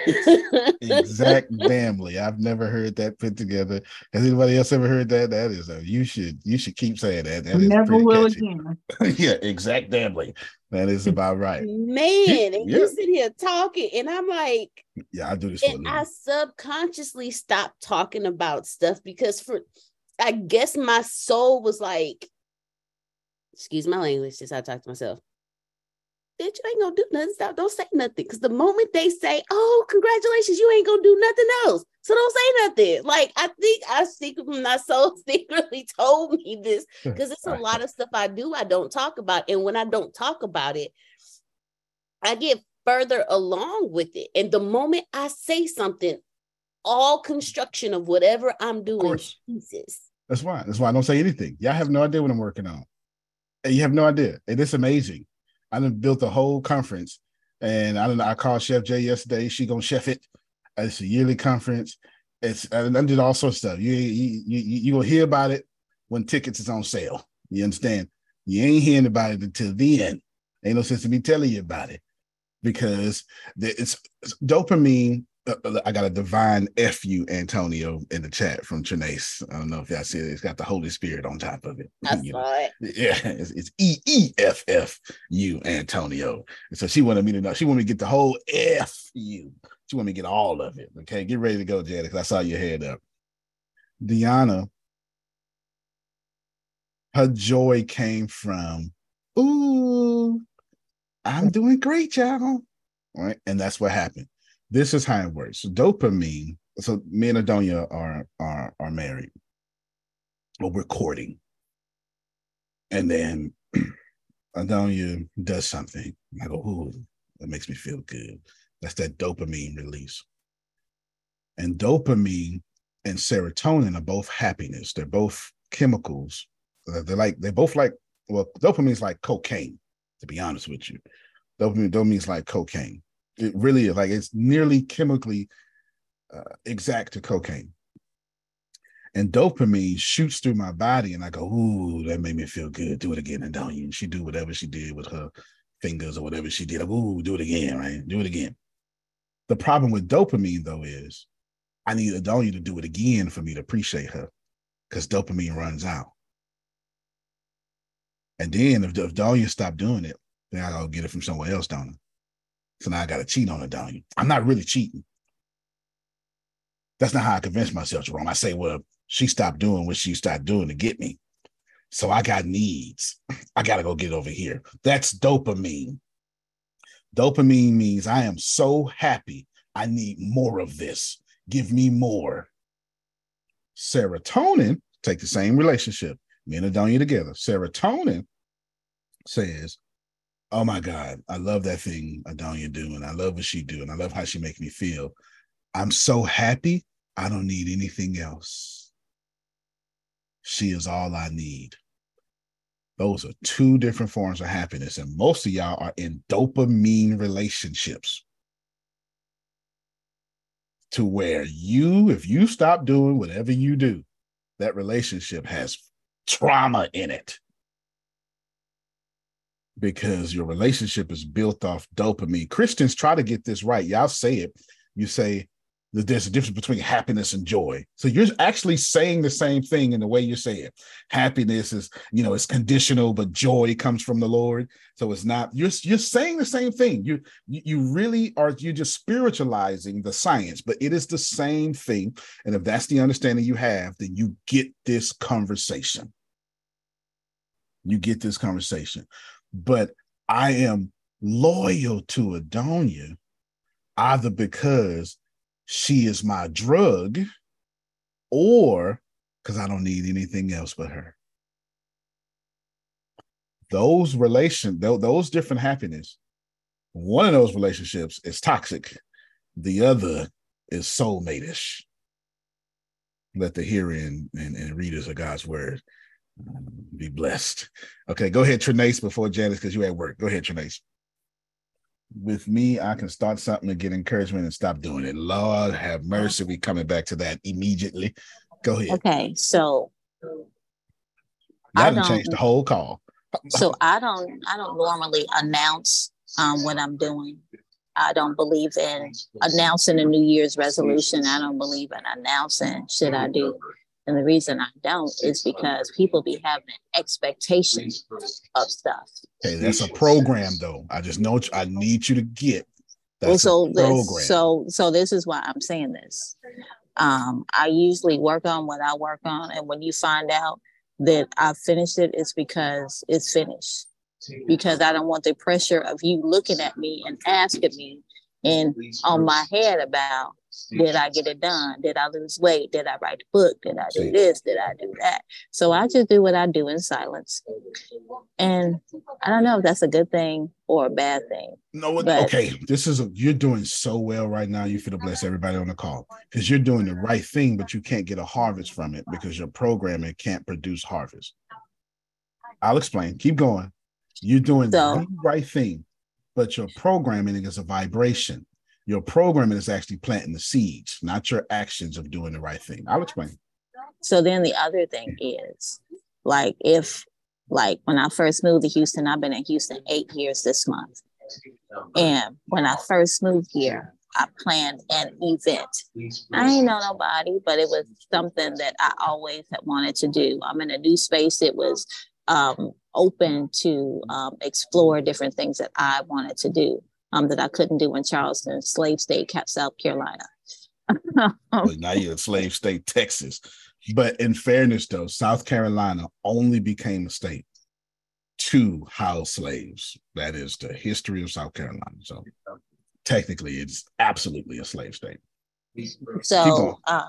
exact damnly. I've never heard that put together. Has anybody else ever heard that? That is a you should you should keep saying that. That is never will catchy. again. yeah, exact damnly. That is about right. Man, and yeah. you sit here talking, and I'm like, yeah, I do this. and I subconsciously stopped talking about stuff because for I guess my soul was like, excuse my language, just I talk to myself bitch, you ain't gonna do nothing. Stop. Don't say nothing. Cause the moment they say, oh, congratulations, you ain't gonna do nothing else. So don't say nothing. Like I think I secretly my soul secretly told me this because it's a lot of stuff I do I don't talk about. And when I don't talk about it, I get further along with it. And the moment I say something, all construction of whatever I'm doing pieces. That's why. That's why I don't say anything. Y'all have no idea what I'm working on. And you have no idea. And it's amazing. I done built a whole conference, and I don't know. I called Chef Jay yesterday. She gonna chef it. It's a yearly conference. It's I did all sorts of stuff. You you you you hear about it when tickets is on sale. You understand? You ain't hearing about it until then. Ain't no sense to me telling you about it because it's, it's dopamine Uh, uh, I got a divine F you, Antonio, in the chat from Trinace. I don't know if y'all see it. It's got the Holy Spirit on top of it. That's you know? Yeah, it's, it's E E F F U, Antonio. And so she wanted me to know. She wanted me to get the whole F you. She wanted me to get all of it. Okay, get ready to go, Janet, because I saw your head up. Deanna, her joy came from, ooh, I'm doing great, y'all. All right. And that's what happened this is how it works. Dopamine. So me and Adonia are are are married. Well, we're courting. And then Adonia does something. I go, ooh, that makes me feel good. That's that dopamine release. And dopamine and serotonin are both happiness. They're both chemicals. They're like, they're both like, well, dopamine is like cocaine, to be honest with you. Dopamine, dopamine is like cocaine. It really is like it's nearly chemically uh, exact to cocaine. And dopamine shoots through my body, and I go, "Ooh, that made me feel good. Do it again." And don't you? And she do whatever she did with her fingers or whatever she did. Ooh, do it again, right? Do it again. The problem with dopamine though is I need Adonia to do it again for me to appreciate her because dopamine runs out. And then if, if Adonia stop doing it, then I gotta get it from somewhere else, don't I? So now I got to cheat on Adonia. I'm not really cheating. That's not how I convince myself, Jerome. I say, well, she stopped doing what she started doing to get me. So I got needs. I got to go get over here. That's dopamine. Dopamine means I am so happy. I need more of this. Give me more. Serotonin, take the same relationship, me and Adonia together. Serotonin says, Oh my God, I love that thing Adonia doing. I love what she doing. I love how she make me feel. I'm so happy. I don't need anything else. She is all I need. Those are two different forms of happiness. And most of y'all are in dopamine relationships to where you, if you stop doing whatever you do, that relationship has trauma in it because your relationship is built off dopamine. Christians try to get this right. Y'all say it. You say that there's a difference between happiness and joy. So you're actually saying the same thing in the way you say it. Happiness is, you know, it's conditional, but joy comes from the Lord. So it's not. You're you're saying the same thing. You you really are. You're just spiritualizing the science, but it is the same thing. And if that's the understanding you have, then you get this conversation. You get this conversation but I am loyal to Adonia either because she is my drug or because I don't need anything else but her. Those relation, those different happiness, one of those relationships is toxic. The other is soulmate-ish. Let the hearing and, and readers of God's word be blessed. Okay, go ahead, Trinace, before Janice, because you're at work. Go ahead, Trinace. With me, I can start something and get encouragement and stop doing it. Lord have mercy. We coming back to that immediately. Go ahead. Okay, so I don't change the whole call. so I don't I don't normally announce um, what I'm doing. I don't believe in announcing a New Year's resolution. I don't believe in announcing should I do and the reason I don't is because people be having expectations of stuff. Okay, that's a program though. I just know I need you to get. Well, so this, so so this is why I'm saying this. Um, I usually work on what I work on, and when you find out that I finished it, it's because it's finished. Because I don't want the pressure of you looking at me and asking me and on my head about did I get it done? Did I lose weight? Did I write the book? Did I do this? Did I do that? So I just do what I do in silence. And I don't know if that's a good thing or a bad thing. No, but, okay. This is a, you're doing so well right now. You feel to bless everybody on the call because you're doing the right thing, but you can't get a harvest from it because your programming can't produce harvest. I'll explain. Keep going. You're doing so, the right thing, but your programming is a vibration. Your programming is actually planting the seeds, not your actions of doing the right thing. I'll explain. So then the other thing is like if like when I first moved to Houston, I've been in Houston eight years this month. And when I first moved here, I planned an event. I ain't know nobody, but it was something that I always had wanted to do. I'm in a new space. It was um, open to um, explore different things that I wanted to do um, that I couldn't do in Charleston, slave state, South Carolina. well, now you're in slave state, Texas. But in fairness, though, South Carolina only became a state to house slaves. That is the history of South Carolina. So technically, it's absolutely a slave state. So, uh,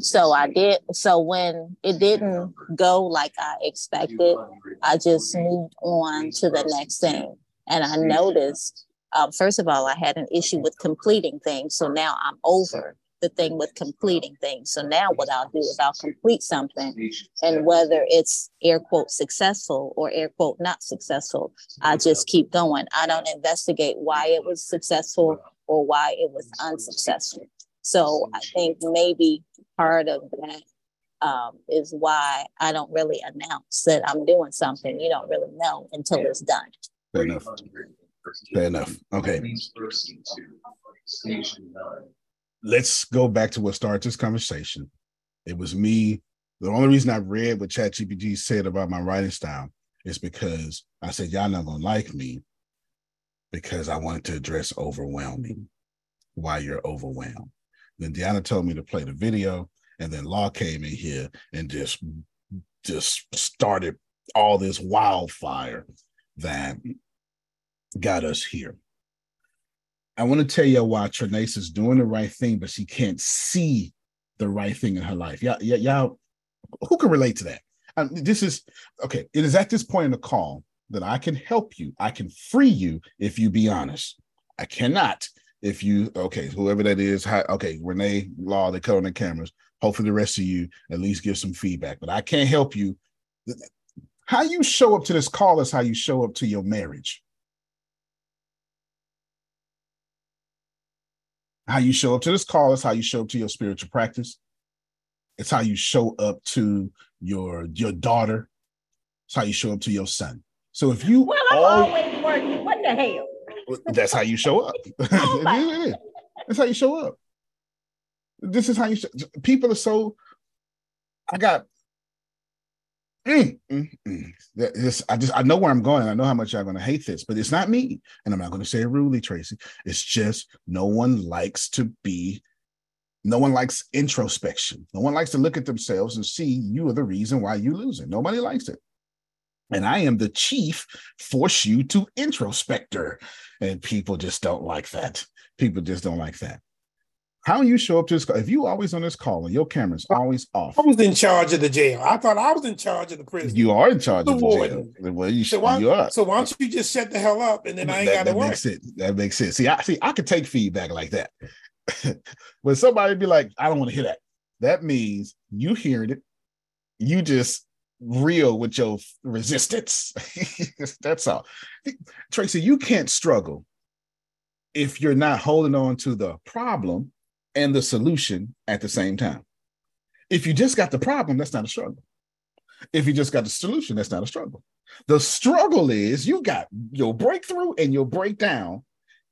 so I did. So when it didn't go like I expected, I just moved on to the next thing. And I noticed um, first of all, I had an issue with completing things. So now I'm over the thing with completing things. So now what I'll do is I'll complete something. And whether it's air quote successful or air quote not successful, I just keep going. I don't investigate why it was successful or why it was unsuccessful. So I think maybe part of that um, is why I don't really announce that I'm doing something. You don't really know until it's done. Fair enough. Fair enough. Okay. Let's go back to what started this conversation. It was me. The only reason I read what ChatGPT said about my writing style is because I said, Y'all not gonna like me because I wanted to address overwhelming why you're overwhelmed. Then Deanna told me to play the video, and then Law came in here and just just started all this wildfire that got us here. I want to tell y'all why Trinace is doing the right thing, but she can't see the right thing in her life. Y'all, y'all, who can relate to that? Um, this is okay. It is at this point in the call that I can help you. I can free you if you be honest. I cannot if you okay, whoever that is. How, okay, Renee Law, they cut on the cameras. Hopefully, the rest of you at least give some feedback. But I can't help you. How you show up to this call is how you show up to your marriage. How you show up to this call is how you show up to your spiritual practice. It's how you show up to your your daughter. It's how you show up to your son. So if you well, I'm all, always working. What the hell? That's how you show up. Oh that's how you show up. This is how you. Show, people are so. I got. Mm, mm, mm. This, I just I know where I'm going. I know how much y'all gonna hate this, but it's not me, and I'm not gonna say it rudely, Tracy. It's just no one likes to be no one likes introspection. No one likes to look at themselves and see you are the reason why you losing. Nobody likes it. And I am the chief force you to introspector. And people just don't like that. People just don't like that. How you show up to this call? If you always on this call and your camera's always off. I was in charge of the jail. I thought I was in charge of the prison. You are in charge the of the warden. jail. Well, you, so why, you are. So why don't you just shut the hell up and then I ain't got to work? Makes sense. That makes sense. See, I see. I could take feedback like that. when somebody be like, I don't want to hear that, that means you hearing it, you just real with your resistance. That's all. Tracy, you can't struggle if you're not holding on to the problem and the solution at the same time. If you just got the problem, that's not a struggle. If you just got the solution, that's not a struggle. The struggle is you got your breakthrough and your breakdown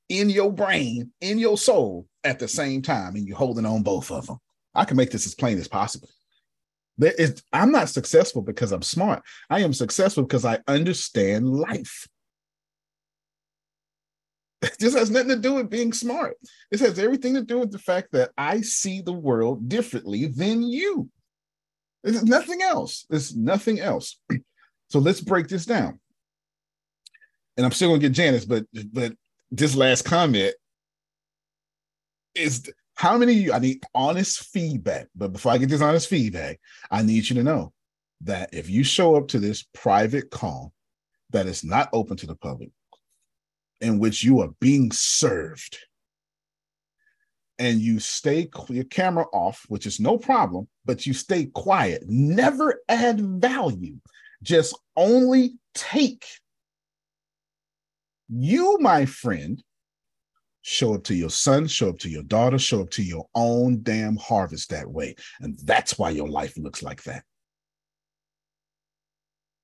in your brain, in your soul at the same time, and you're holding on both of them. I can make this as plain as possible. Is, I'm not successful because I'm smart. I am successful because I understand life. This has nothing to do with being smart. This has everything to do with the fact that I see the world differently than you. There's nothing else. There's nothing else. So let's break this down. And I'm still gonna get Janice, but but this last comment is how many you, I need honest feedback. But before I get this honest feedback, I need you to know that if you show up to this private call that is not open to the public, in which you are being served, and you stay your camera off, which is no problem, but you stay quiet, never add value, just only take you, my friend, show up to your son, show up to your daughter, show up to your own damn harvest that way. And that's why your life looks like that.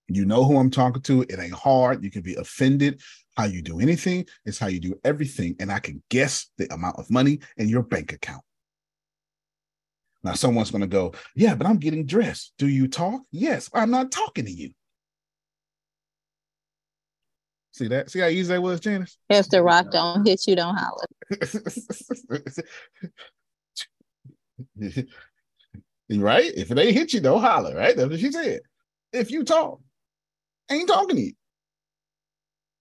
You know who I'm talking to. It ain't hard. You can be offended. How you do anything is how you do everything. And I can guess the amount of money in your bank account. Now, someone's going to go, Yeah, but I'm getting dressed. Do you talk? Yes, I'm not talking to you. See that? See how easy that was, Janice? If the rock don't hit you, don't holler. right? If it ain't hit you, don't holler, right? That's what she said. If you talk, ain't talking to you.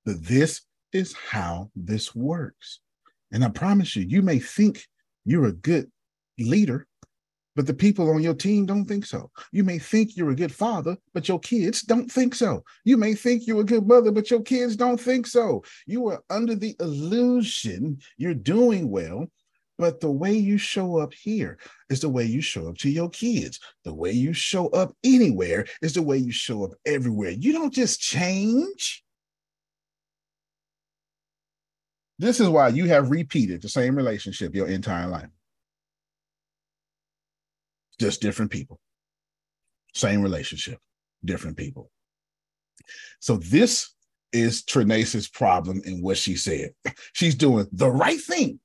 But this is how this works. And I promise you, you may think you're a good leader, but the people on your team don't think so. You may think you're a good father, but your kids don't think so. You may think you're a good mother, but your kids don't think so. You are under the illusion you're doing well, but the way you show up here is the way you show up to your kids. The way you show up anywhere is the way you show up everywhere. You don't just change. This is why you have repeated the same relationship your entire life just different people. Same relationship, different people. So this is Trinace's problem in what she said. She's doing the right thing,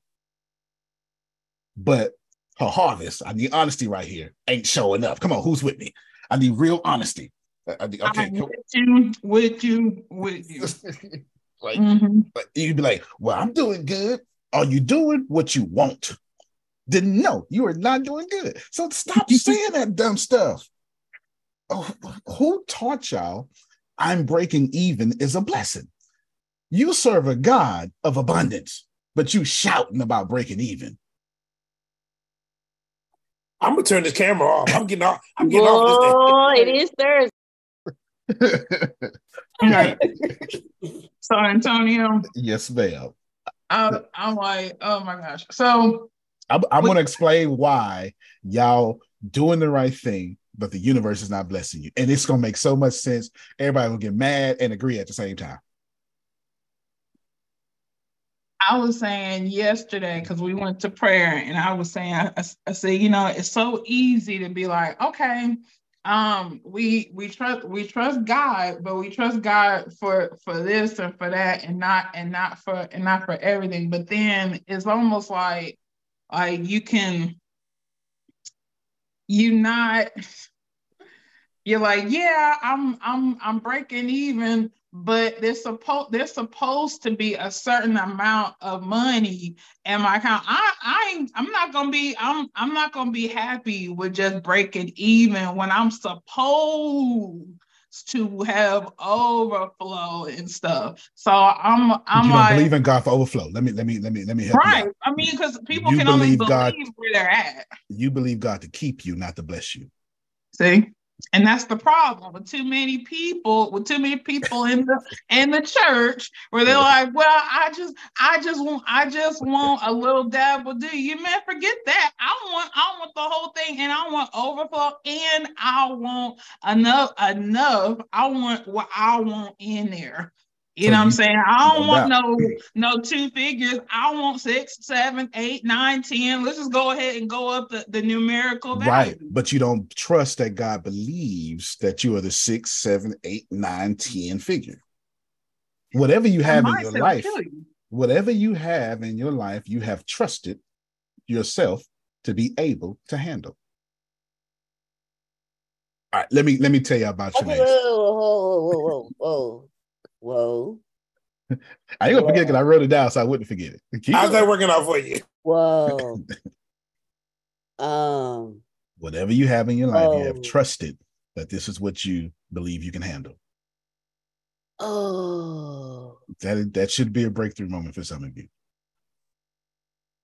but her harvest, I need honesty right here, ain't showing up. Come on, who's with me? I need real honesty. I need, okay, I'm with you, with you, with you. like, mm-hmm. you'd be like, well, I'm doing good. Are you doing what you want? Then no, you are not doing good. So stop saying that dumb stuff. Oh, who taught y'all I'm breaking even is a blessing? You serve a God of abundance, but you shouting about breaking even. I'm gonna turn this camera off. I'm getting off. I'm getting off this. Oh, it is Thursday. Right. So Antonio. Yes, ma'am. I'm, I'm like, oh my gosh. So I'm, I'm going to explain why y'all doing the right thing, but the universe is not blessing you, and it's going to make so much sense. Everybody will get mad and agree at the same time. I was saying yesterday because we went to prayer, and I was saying, I, I said, you know, it's so easy to be like, okay, um, we we trust we trust God, but we trust God for for this and for that, and not and not for and not for everything. But then it's almost like like you can you not you're like, yeah, I'm I'm I'm breaking even, but there's supposed there's supposed to be a certain amount of money in my account. I I I'm not gonna be I'm I'm not gonna be happy with just breaking even when I'm supposed to have overflow and stuff. So I'm I'm you like don't believe in God for overflow. Let me let me let me let me help right. you. I mean, because people You can only believe believe God- where they're at. You believe God to keep you, not to bless you. See? And that's the problem with too many people, with too many people in the in the church where they're like, well, I just I just want I just want a little dabble do. You man, forget that. I want I want the whole thing and I want overflow and I want enough enough. I want what I want in there. You So know what I'm saying? I don't want doubt. no no two figures. I want six, seven, eight, nine, ten. Let's just go ahead and go up the, the numerical value. Right. But you don't trust that God believes that you are the six, seven, eight, nine, ten figure. Whatever you have in your life, you. whatever you have in your life, you have trusted yourself to be able to handle. All right, let me let me tell you about your Okay, next. whoa, whoa, whoa, whoa, whoa, whoa, I ain't gonna forget because I wrote it down so I wouldn't forget it. Keep How's going. that working out for you? whoa, whoa. Um, Whatever you have in your life, you Oh. have trusted that this is what you believe you can handle. oh, That that should be a breakthrough moment for some of you.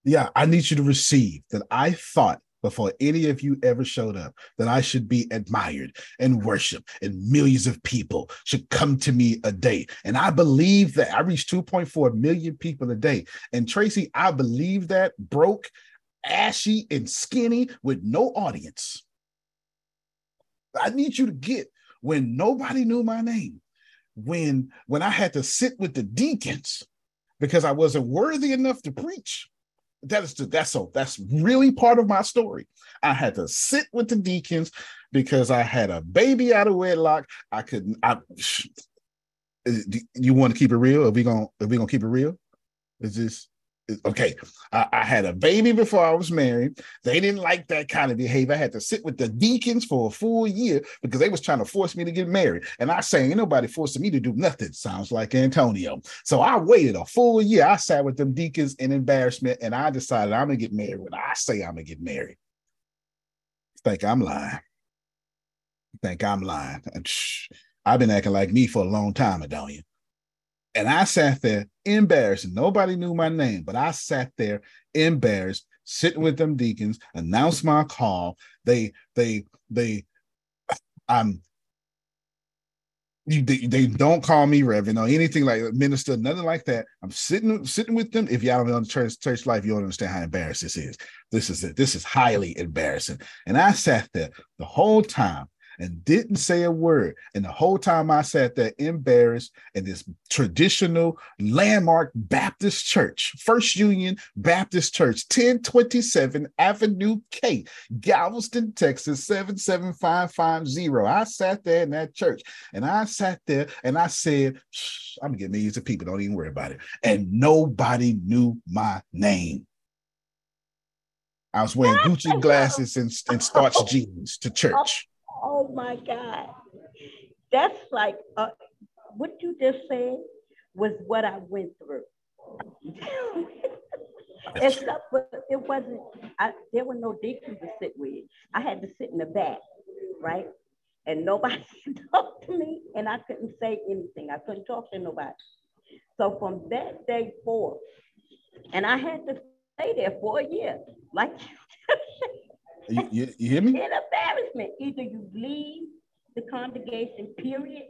Yeah, I need you to receive that I thought before any of you ever showed up that I should be admired and worshiped, and millions of people should come to me a day. And I believe that I reached 2.4 million people a day. And Tracy, I believe that broke, ashy, and skinny with no audience. I need you to get when nobody knew my name, when when I had to sit with the deacons because I wasn't worthy enough to preach. That is that's so that's really part of my story. I had to sit with the deacons because I had a baby out of wedlock. I couldn't. I eh, do you want to keep it real? Are we gonna are we gonna keep it real? Is this okay? I, I had a baby before I was married. They didn't like that kind of behavior. I had to sit with the deacons for a full year because they was trying to force me to get married. And I say, ain't nobody forcing me to do nothing. Sounds like Antonio. So I waited a full year. I sat with them deacons in embarrassment, and I decided I'm gonna get married when I say I'm gonna get married. Think I'm lying. Think I'm lying. I've been acting like me for a long time, Adonia. And I sat there embarrassed. Nobody knew my name, but I sat there embarrassed, sitting with them deacons, announced my call. They, they, they, I'm, you, they, they don't call me reverend or anything like minister, nothing like that. I'm sitting, sitting with them. If y'all don't know the church, church life, you don't understand how embarrassed this is. This is it. This is highly embarrassing. And I sat there the whole time and didn't say a word. And the whole time I sat there embarrassed in this traditional landmark Baptist church, First Union Baptist Church, 1027 Avenue K, Galveston, Texas, 77550. I sat there in that church and I sat there and I said, "Shh, I'm gonna get millions of people, don't even worry about it. And nobody knew my name. I was wearing Gucci glasses and, and starched jeans to church. Oh my God. That's like uh, what you just said was what I went through. Except for it wasn't, I, there were no deacons to sit with. I had to sit in the back, right? And nobody could talk to me, and I couldn't say anything. I couldn't talk to nobody. So from that day forth, and I had to stay there for a year, like You, you, you hear me? in embarrassment. Either you leave the congregation, period,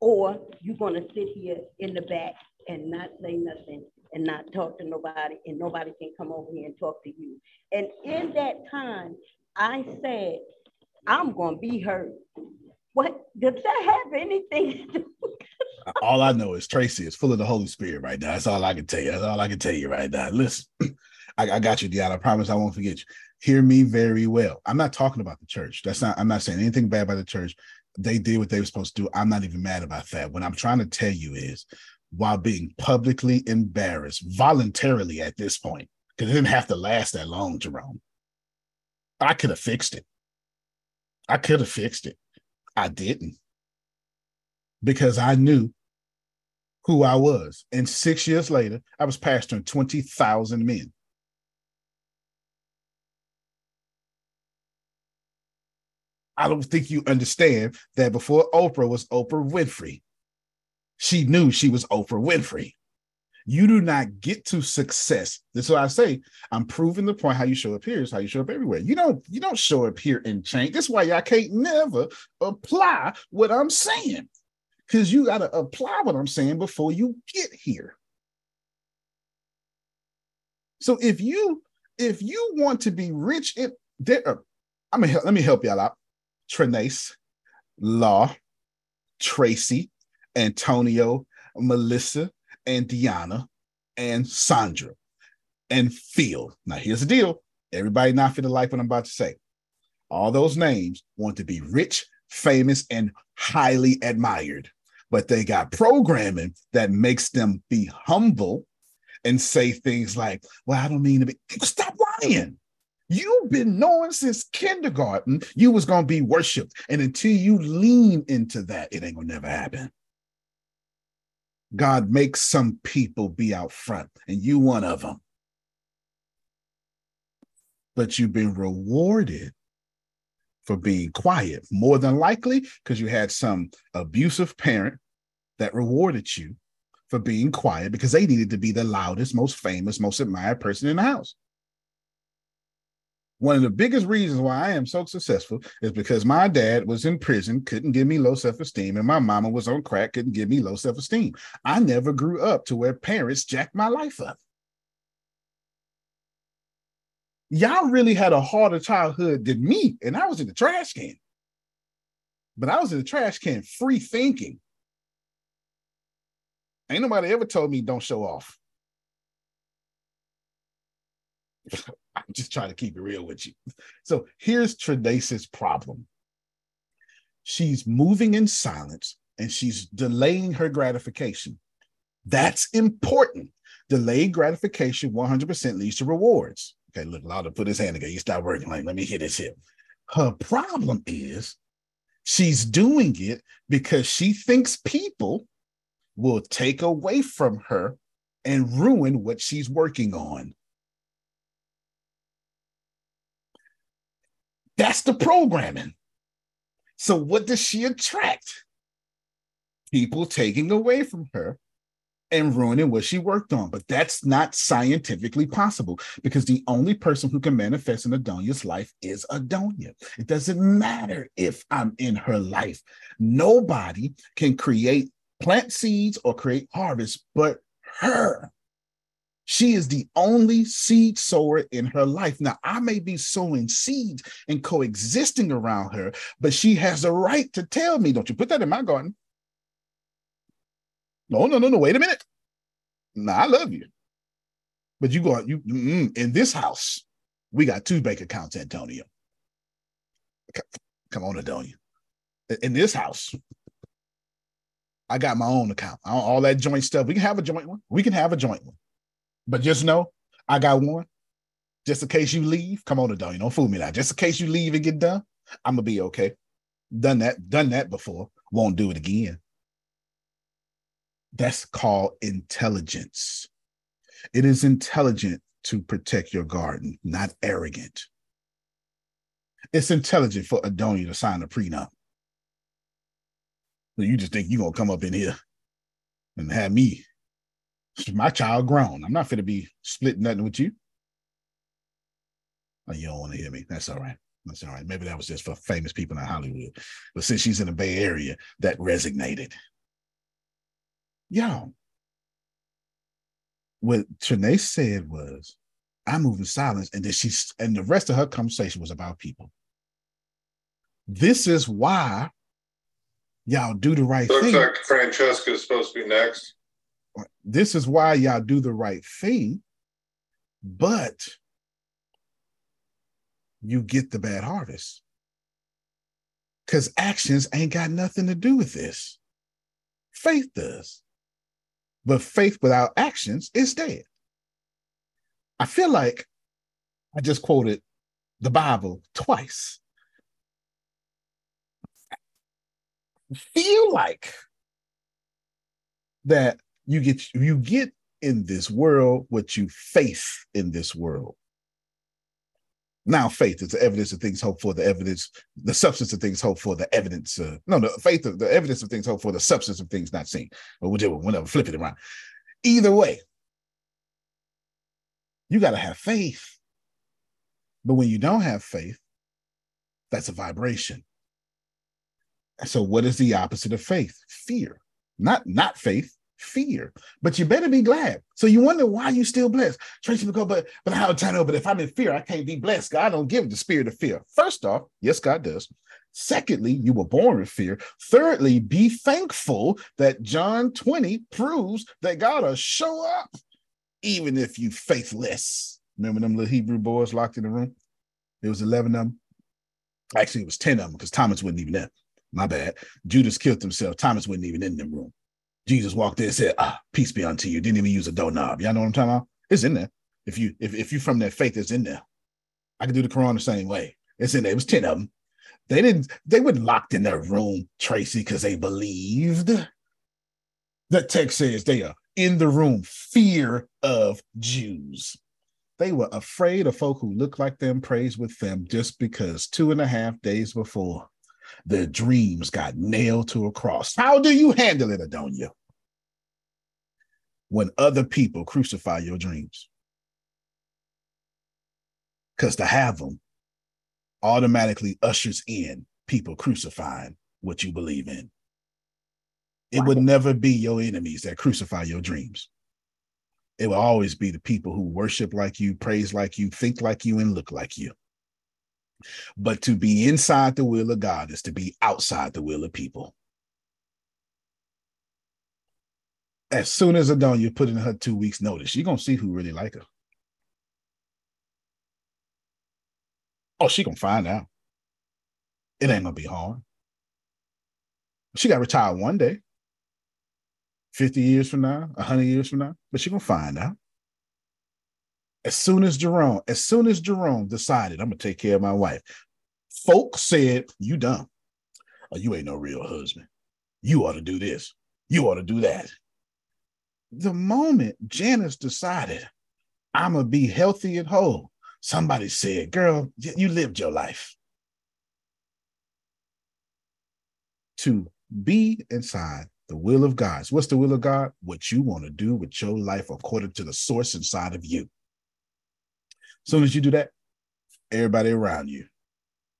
or you're going to sit here in the back and not say nothing and not talk to nobody, and nobody can come over here and talk to you. And in that time, I said, I'm going to be hurt. What does that have anything to do? all I know is Tracy is full of the Holy Spirit right now. That's all I can tell you. That's all I can tell you right now. Listen, I, I got you, Deanna. I promise I won't forget you. Hear me very well. I'm not talking about the church. That's not, I'm not saying anything bad about the church. They did what they were supposed to do. I'm not even mad about that. What I'm trying to tell you is while being publicly embarrassed voluntarily at this point, because it didn't have to last that long, Jerome. I could have fixed it. I could have fixed it. I didn't because I knew who I was. And six years later, I was pastoring 20,000 men. I don't think you understand that before Oprah was Oprah Winfrey, she knew she was Oprah Winfrey. You do not get to success. This is what I say. I'm proving the point how you show up here is how you show up everywhere. You don't you don't show up here and change. That's why I can't never apply what I'm saying. Because you got to apply what I'm saying before you get here. So if you if you want to be rich in there, uh, I mean let me help y'all out. Trinace, Law, Tracy, Antonio, Melissa, and Deanna, and Sandra, and Phil. Now, here's the deal everybody not to like what I'm about to say. All those names want to be rich, famous, and highly admired, but they got programming that makes them be humble and say things like, Well, I don't mean to be. Stop lying. You've been knowing since kindergarten you was gonna be worshipped. And until you lean into that, it ain't gonna never happen. God makes some people be out front, and you one of them. But you've been rewarded for being quiet, more than likely because you had some abusive parent that rewarded you for being quiet because they needed to be the loudest, most famous, most admired person in the house. One of the biggest reasons why I am so successful is because my dad was in prison, couldn't give me low self esteem, and my mama was on crack, couldn't give me low self esteem. I never grew up to where parents jacked my life up. Y'all really had a harder childhood than me, and I was in the trash can. But I was in the trash can free thinking. Ain't nobody ever told me don't show off. I'm just trying to keep it real with you. So here's Trinace's problem. She's moving in silence and she's delaying her gratification. That's important. Delayed gratification 100% leads to rewards. Okay, look, Lauder put his hand again. He start working like, let me hit his hip. Her problem is she's doing it because she thinks people will take away from her and ruin what she's working on. That's the programming. So, what does she attract? People taking away from her and ruining what she worked on. But that's not scientifically possible because the only person who can manifest in Adonia's life is Adonia. It doesn't matter if I'm in her life. Nobody can create plant seeds or create harvest but her. She is the only seed sower in her life. Now, I may be sowing seeds and coexisting around her, but she has a right to tell me, don't you put that in my garden. No, no, no, no. Wait a minute. Now, I love you. But you go, you mm, in this house, we got two bank accounts, Antonio. Come on, Adonia. In this house, I got my own account. All that joint stuff. We can have a joint one. We can have a joint one. But just know I got one. Just in case you leave, come on, Adonia, don't fool me now. Just in case you leave and get done, I'm gonna be okay. Done that, done that before. Won't do it again. That's called intelligence. It is intelligent to protect your garden, not arrogant. It's intelligent for Adonia to sign a prenup. So you just think you're gonna come up in here and have me my child grown. I'm not going to be splitting nothing with you. Oh, you don't want to hear me. That's all right. That's all right. Maybe that was just for famous people in Hollywood. But since she's in the Bay Area, that resonated. Y'all, what Trinae said was, I move in silence. And then she's and the rest of her conversation was about people. This is why y'all do the right Looks thing. Looks like Francesca is supposed to be next. This is why y'all do the right thing, but you get the bad harvest. Because actions ain't got nothing to do with this. Faith does. But faith without actions is dead. I feel like I just quoted the Bible twice. I feel like that you get you get in this world what you face in this world. Now, faith is the evidence of things hoped for, the evidence, the substance of things hoped for, the evidence. Uh, no, the faith of the evidence of things hoped for, the substance of things not seen, But we'll or whichever, whatever, flip it around. Either way, you got to have faith. But when you don't have faith, that's a vibration. So, what is the opposite of faith? Fear. Not not faith, fear. But you better be glad. So you wonder why you still blessed. Tracy go, but but how I know? But if I'm in fear, I can't be blessed. God don't give the spirit of fear. First off, yes, God does. Secondly, you were born with fear. Thirdly, be thankful that John 20 proves that God will show up even if you faithless. Remember them little Hebrew boys locked in the room? There was 11 of them. Actually, it was 10 of them because Thomas wasn't even there. My bad. Judas killed himself. Thomas wasn't even in the room. Jesus walked in and said, Ah, peace be unto you. Didn't even use a doorknob. Y'all know what I'm talking about? It's in there. If you if, if you from that faith, it's in there. I can do the Quran the same way. It's in there. It was 10 of them. They didn't, they weren't locked in their room, Tracy, because they believed. The text says they are in the room, fear of Jews. They were afraid of folk who looked like them, praised with them, just because two and a half days before their dreams got nailed to a cross. How do you handle it, Adonia? When other people crucify your dreams. Because to have them automatically ushers in people crucifying what you believe in. It would never be your enemies that crucify your dreams. It will always be the people who worship like you, praise like you, think like you, and look like you. But to be inside the will of God is to be outside the will of people. As soon as Adonia put in her two weeks' notice, you're gonna see who really like her. Oh, she gonna find out. It ain't gonna be hard. She got retired one day, 50 years from now, 100 years from now, but she gonna find out. As soon as Jerome, as soon as Jerome decided, I'm gonna take care of my wife, folks said, You dumb. Oh, you ain't no real husband. You ought to do this. You ought to do that. The moment Janice decided, I'm gonna be healthy and whole, somebody said, Girl, you lived your life. To be inside the will of God. What's the will of God? What you want to do with your life according to the source inside of you. As soon as you do that, everybody around you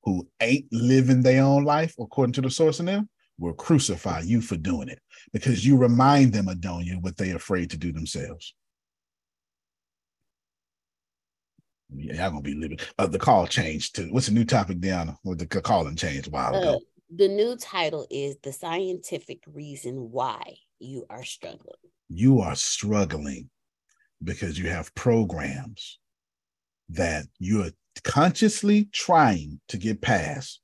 who ain't living their own life according to the source in them will crucify you for doing it because you remind them, Adonia, what they're afraid to do themselves. Yeah, y'all gonna be living. Uh, the call changed to what's the new topic, Deanna? What the calling changed a while ago. Uh, the new title is The Scientific Reason Why You Are Struggling. You are struggling because you have programs that you're consciously trying to get past,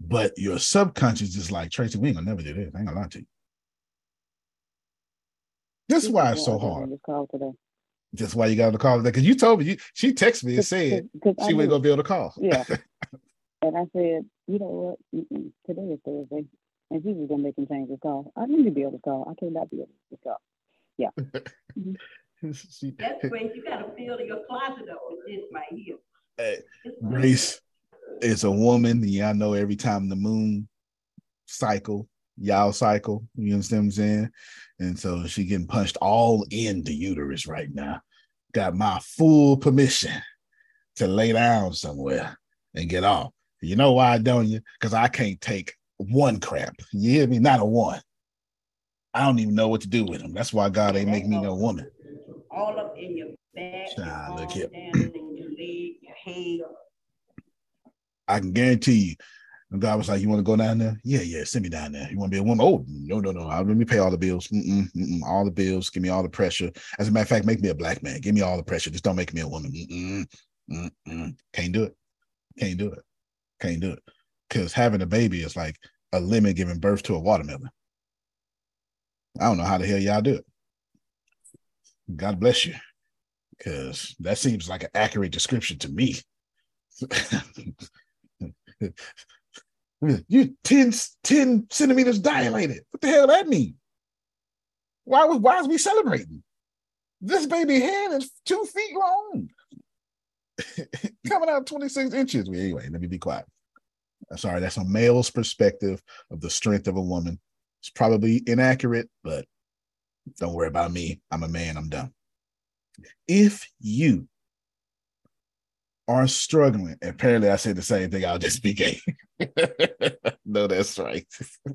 but your subconscious is like, Tracy, we ain't gonna never do this. I ain't gonna lie to you. This is why it's so hard. That's why you got to call today. Because you told me you she texted me and said Cause- 'cause she wasn't knew- gonna be able to call. Yeah. and I said, you know what? Mm-mm. Today is Thursday, and he was gonna make him change his call. I need to be able to call. I cannot be able to call. Yeah. Mm-hmm. She- That's great. You got to fill your closet up with this right here. Hey, Grace is a woman. Y'all know every time the moon cycle, y'all cycle. You understand what I'm saying? And so she getting punched all in the uterus right now. Got my full permission to lay down somewhere and get off. You know why, don't you? Because I can't take one crap. You hear me? Not a one. I don't even know what to do with them. That's why God ain't make me no woman. All up in your back, Child, look here. down in your leg, your head. I can guarantee you. And God was like, "You want to go down there? Yeah, yeah. Send me down there. You want to be a woman? Oh, no, no, no. I'll, let me pay all the bills. Mm-mm, mm-mm, all the bills. Give me all the pressure. As a matter of fact, make me a black man. Give me all the pressure. Just don't make me a woman. Mm-mm, mm-mm. Can't do it. Can't do it. Can't do it. Because having a baby is like a lemon giving birth to a watermelon. I don't know how the hell y'all do it. God bless you. Because that seems like an accurate description to me. you 10, 10 centimeters dilated. What the hell that mean? Why was why is we celebrating? This baby head is two feet long. Coming out 26 inches. Well, anyway, let me be quiet. I'm sorry, that's a male's perspective of the strength of a woman. It's probably inaccurate, but don't worry about me. I'm a man, I'm done. If you are struggling, apparently I said the same thing, I'll just be gay. no, that's right.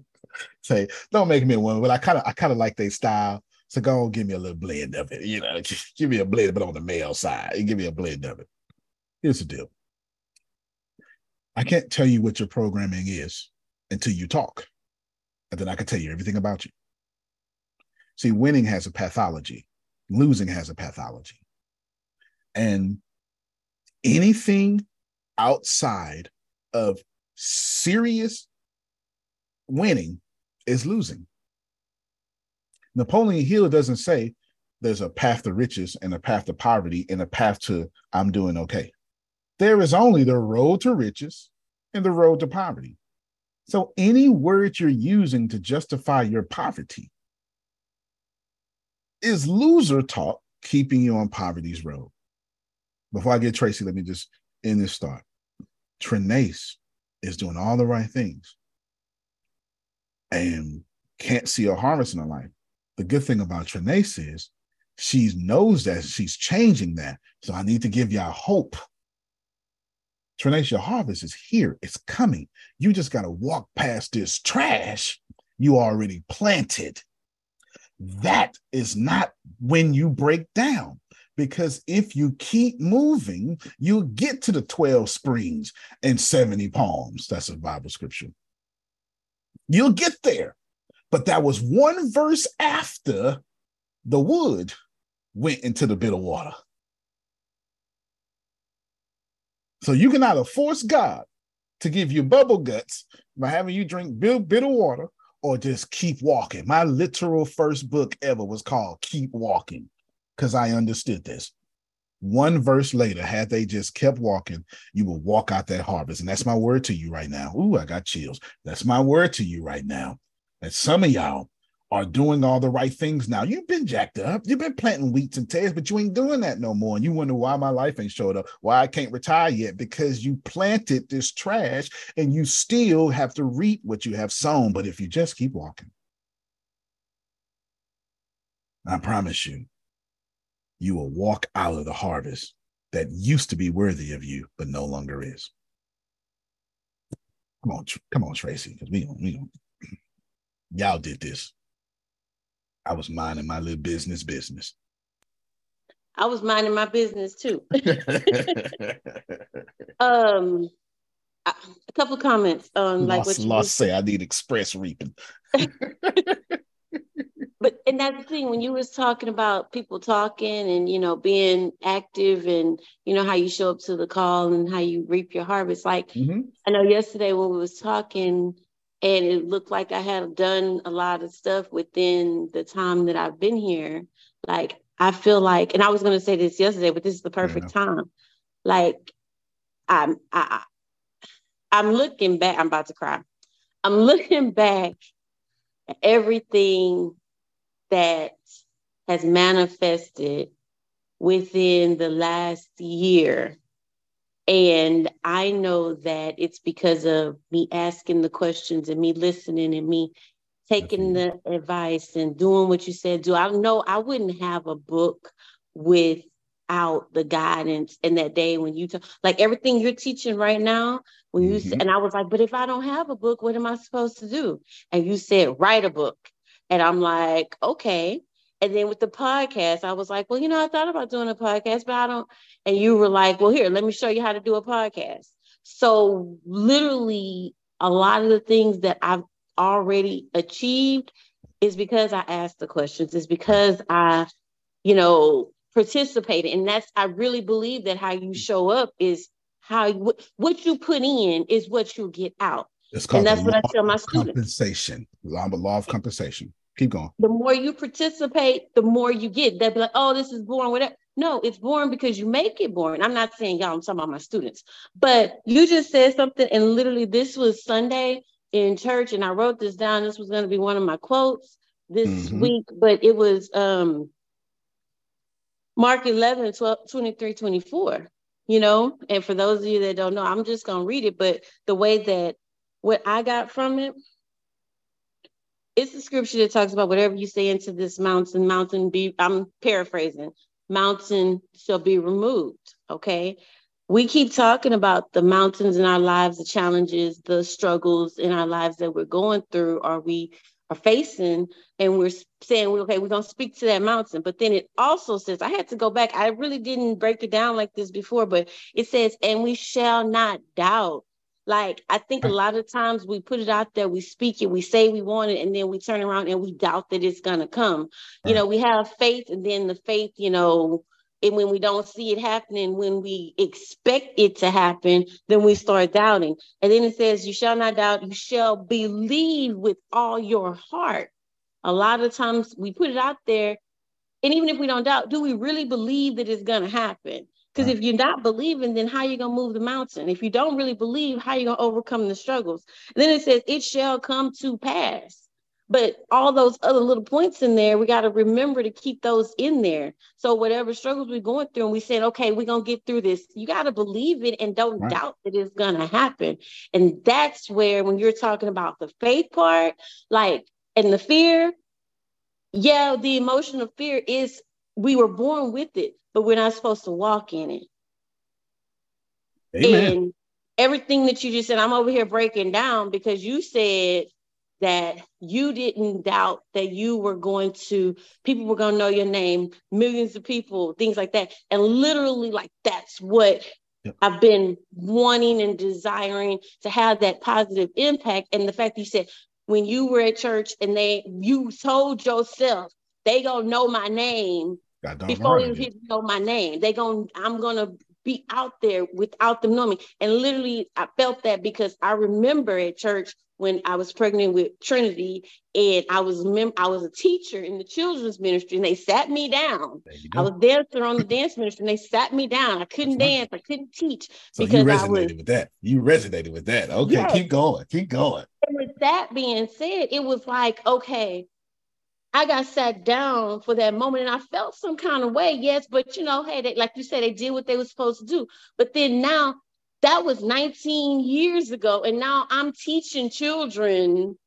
Say, don't make me a woman, but I kind of I kind of like their style. So go on, give me a little blend of it. You know, just give me a blend, but on the male side. Give me a blend of it. Here's the deal. I can't tell you what your programming is until you talk. And then I can tell you everything about you. See, winning has a pathology, losing has a pathology. And anything outside of serious winning is losing. Napoleon Hill doesn't say there's a path to riches and a path to poverty and a path to I'm doing okay. There is only the road to riches and the road to poverty. So any word you're using to justify your poverty is loser talk keeping you on poverty's road. Before I get Tracy, let me just end this thought. Trinace is doing all the right things and can't see a harvest in her life. The good thing about Trinace is she knows that she's changing that. So I need to give y'all hope. Trinace, your harvest is here. It's coming. You just got to walk past this trash you already planted. That is not when you break down. Because if you keep moving, you'll get to the 12 springs and 70 palms. That's a Bible scripture. You'll get there. But that was one verse after the wood went into the bitter water. So you can either force God to give you bubble guts by having you drink bitter water or just keep walking. My literal first book ever was called Keep Walking because I understood this. One verse later, had they just kept walking, you will walk out that harvest. And that's my word to you right now. Ooh, I got chills. That's my word to you right now. That some of y'all are doing all the right things now. You've been jacked up. You've been planting wheats and tares, but you ain't doing that no more. And you wonder why my life ain't showed up, why I can't retire yet, because you planted this trash and you still have to reap what you have sown. But if you just keep walking, I promise you, you will walk out of the harvest that used to be worthy of you, but no longer is. Come on, come on, Tracy, because we, don't, we don't. y'all did this. I was minding my little business business. I was minding my business too. um, a couple comments on like what you lost say I need express reaping. but and that's the thing when you was talking about people talking and you know being active and you know how you show up to the call and how you reap your harvest like mm-hmm. i know yesterday when we was talking and it looked like i had done a lot of stuff within the time that i've been here like i feel like and i was going to say this yesterday but this is the perfect yeah. time like i'm I, i'm looking back i'm about to cry i'm looking back at everything that has manifested within the last year. And I know that it's because of me asking the questions and me listening and me taking the advice and doing what you said do. I know I wouldn't have a book without the guidance in that day when you talk like everything you're teaching right now. When you mm-hmm. and I was like, but if I don't have a book, what am I supposed to do? And you said, write a book And I'm like, okay. And then with the podcast, I was like, well, you know, I thought about doing a podcast, but I don't. And you were like, well, here, let me show you how to do a podcast. So literally, a lot of the things that I've already achieved is because I asked the questions. is because I, you know, participated. And that's I really believe that how you show up is how you, what you put in is what you get out. It's called and that's what I tell my students. Compensation. Law, law of compensation. Keep going. The more you participate, the more you get. They'll be like, oh, this is boring, whatever. No, it's boring because you make it boring. I'm not saying y'all, I'm talking about my students. But you just said something, and literally, this was Sunday in church, and I wrote this down. This was going to be one of my quotes this mm-hmm. week, but it was um Mark 11, 12, 23, 24. You know, and for those of you that don't know, I'm just going to read it, but the way that what I got from it, it's the scripture that talks about whatever you say into this mountain, mountain be, I'm paraphrasing, mountain shall be removed. Okay. We keep talking about the mountains in our lives, the challenges, the struggles in our lives that we're going through. Are we are facing and we're saying okay we're going to speak to that mountain but then it also says i had to go back i really didn't break it down like this before but it says and we shall not doubt like i think a lot of times we put it out there we speak it we say we want it and then we turn around and we doubt that it's going to come you know we have faith and then the faith you know and when we don't see it happening, when we expect it to happen, then we start doubting. And then it says, You shall not doubt, you shall believe with all your heart. A lot of times we put it out there, and even if we don't doubt, do we really believe that it's going to happen? Because right. if you're not believing, then how are you going to move the mountain? If you don't really believe, how are you going to overcome the struggles? And then it says, It shall come to pass. But all those other little points in there, we got to remember to keep those in there. So whatever struggles we're going through, and we said, okay, we're gonna get through this. You got to believe it and don't right. doubt that it's gonna happen. And that's where, when you're talking about the faith part, like and the fear, yeah, the emotion of fear is we were born with it, but we're not supposed to walk in it. Amen. And everything that you just said, I'm over here breaking down because you said that you didn't doubt that you were going to people were going to know your name millions of people things like that and literally like that's what yep. i've been wanting and desiring to have that positive impact and the fact that you said when you were at church and they you told yourself they gonna know my name before you right. know my name they gonna i'm gonna be out there without them knowing me and literally i felt that because i remember at church when I was pregnant with Trinity, and I was mem- I was a teacher in the children's ministry, and they sat me down. I was dancer on the dance ministry, and they sat me down. I couldn't dance, I couldn't teach so because you resonated was, with that. You resonated with that. Okay, yes. keep going, keep going. And with that being said, it was like, okay, I got sat down for that moment and I felt some kind of way, yes, but you know, hey, they, like you said, they did what they were supposed to do. But then now that was 19 years ago. And now I'm teaching children,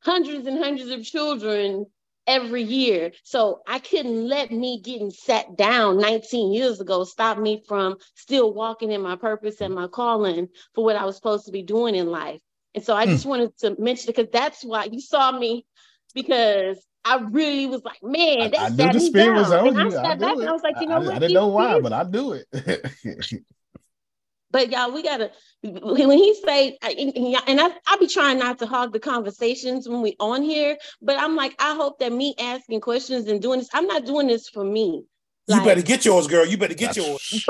hundreds and hundreds of children every year. So I couldn't let me getting sat down 19 years ago stop me from still walking in my purpose and my calling for what I was supposed to be doing in life. And so I hmm. just wanted to mention it because that's why you saw me because I really was like, man, that I, I knew the spirit was on and you. I, I, I was like, you know I, what? I didn't know why, but I knew it. But y'all, we gotta when he say and I, I be trying not to hog the conversations when we on here, but I'm like, I hope that me asking questions and doing this, I'm not doing this for me. Like, you better get yours, girl. You better get yours.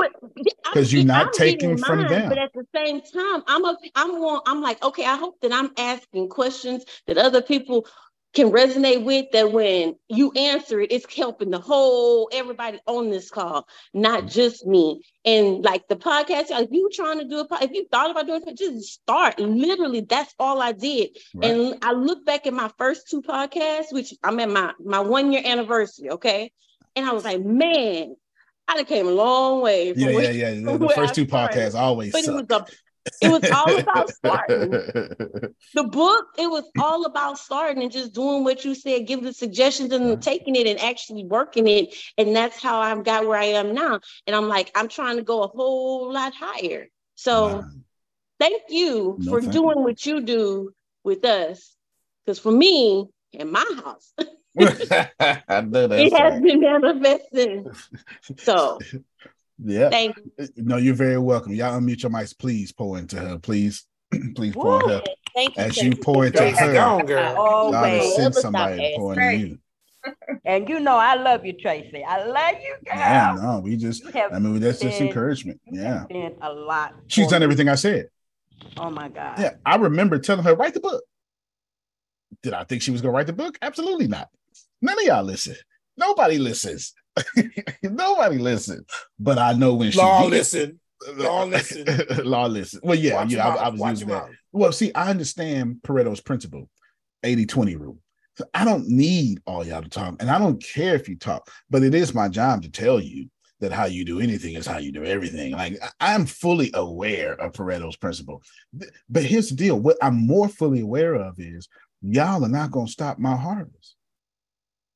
Because you're not I'm taking from mine, them. But at the same time, I'm a, I'm I'm like, okay, I hope that I'm asking questions that other people can resonate with that when you answer it, it's helping the whole everybody on this call, not mm-hmm. just me. And like the podcast, if you trying to do a if you thought about doing it, just start. Literally, that's all I did. Right. And I look back at my first two podcasts, which I'm at my my one year anniversary, okay. And I was like, man, I came a long way. yeah, yeah, yeah. The, first two podcasts always. But suck. it was a it was all about starting. the book, it was all about starting and just doing what you said, give the suggestions and taking it and actually working it. And that's how I've got where I am now. And I'm like, I'm trying to go a whole lot higher. So wow. thank you no, for thank doing you. what you do with us. Because for me, in my house, I know it has been manifesting. So Yeah. thank you. No, you're very welcome. Y'all unmute your mics, please. Pour into her, please. please pour into her. Thank you. As you pour into Tracy, her, go on, girl. Always. sent somebody to pour you. And you know I love you, Tracy. I love you, girl. Yeah, no, we just. I mean, that's just been- encouragement. Yeah. Been a lot. She's done me. everything I said. Oh my God. Yeah. I remember telling her, write the book. Did I think she was going to write the book? Absolutely not. None of y'all listen. Nobody listens. Nobody listens. But I know when she Law did. listen. Law listen. Law listen. Well, yeah, Watch yeah, I, I was watch using that. mouth. Well, see, I understand Pareto's principle, 80-20 rule. So I don't need all y'all to talk, and I don't care if you talk, but it is my job to tell you that how you do anything is how you do everything. Like I- I'm fully aware of Pareto's principle. But here's the deal: what I'm more fully aware of is y'all are not gonna stop my harvest.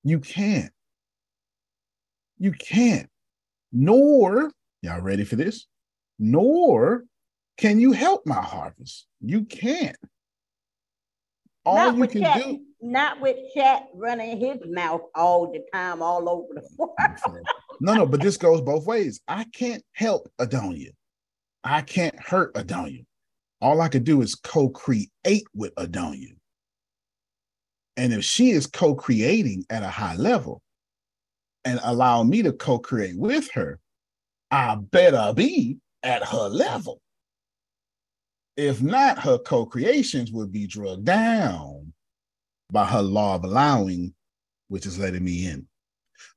You can't. You can't. Nor, y'all ready for this? Nor can you help my harvest. You can't. All not you can chat, do. not with chat running his mouth all the time, all over the world. No, no, but this goes both ways. I can't help Adonia. I can't hurt Adonia. All I could do is co-create with Adonia. And if she is co-creating at a high level and allow me to co-create with her, I better be at her level. If not, her co-creations would be drugged down by her law of allowing, which is letting me in.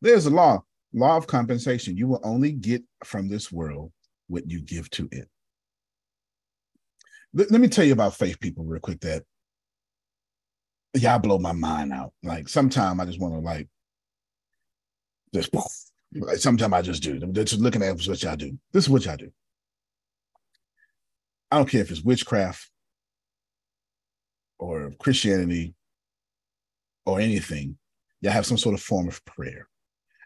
There's a law, law of compensation. You will only get from this world what you give to it. Let, let me tell you about faith people real quick that y'all blow my mind out. Like sometimes I just want to like just. Like sometimes I just do. Just looking at what y'all do. This is what y'all do. I don't care if it's witchcraft or Christianity or anything. Y'all have some sort of form of prayer.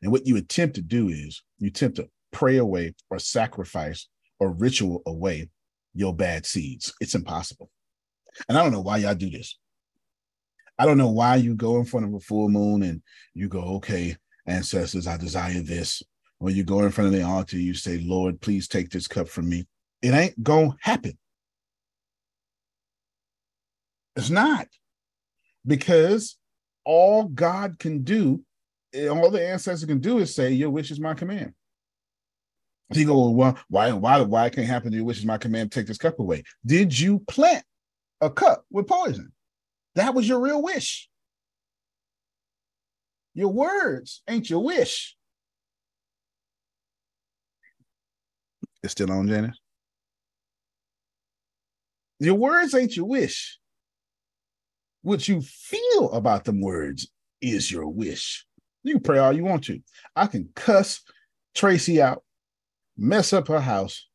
And what you attempt to do is you attempt to pray away or sacrifice or ritual away your bad seeds. It's impossible. And I don't know why y'all do this. I don't know why you go in front of a full moon and you go, okay, ancestors, I desire this. Or you go in front of the altar, you say, Lord, please take this cup from me. It ain't gonna happen. It's not. Because all God can do, all the ancestors can do is say, Your wish is my command. You go, well, why, why, why it can't happen? to Your wish is my command. Take this cup away. Did you plant a cup with poison? That was your real wish. Your words ain't your wish. It's still on, Janice. Your words ain't your wish. What you feel about them words is your wish. You pray all you want to. I can cuss Tracy out, mess up her house,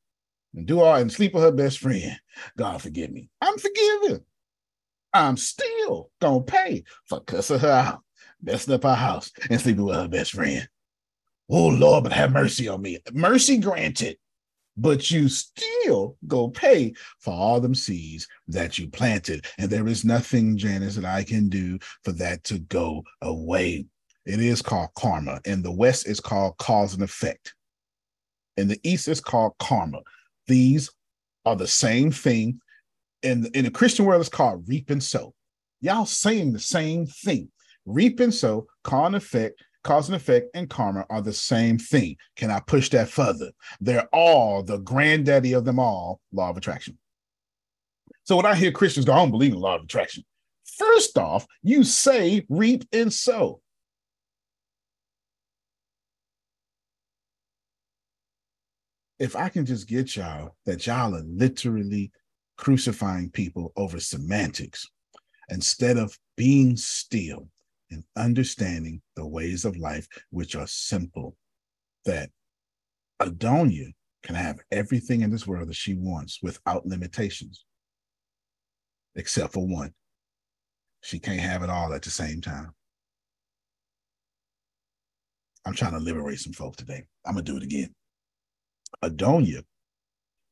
and do all and sleep with her best friend. God forgive me. I'm forgiven. I'm still gonna pay for cussing her out, messing up our house, and sleeping with her best friend. Oh Lord, but have mercy on me. Mercy granted, but you still go pay for all them seeds that you planted. And there is nothing, Janice, that I can do for that to go away. It is called karma. In the West, it's called cause and effect. In the East, it's called karma. These are the same thing. In, in the Christian world, it's called reap and sow. Y'all saying the same thing. Reap and sow, cause and effect, cause and effect, and karma are the same thing. Can I push that further? They're all the granddaddy of them all, law of attraction. So when I hear Christians go, I don't believe in law of attraction. First off, you say reap and sow. If I can just get y'all that y'all are literally crucifying people over semantics instead of being still and understanding the ways of life, which are simple, that Adonia can have everything in this world that she wants without limitations, except for one. She can't have it all at the same time. I'm trying to liberate some folks today. I'm going to do it again. Adonia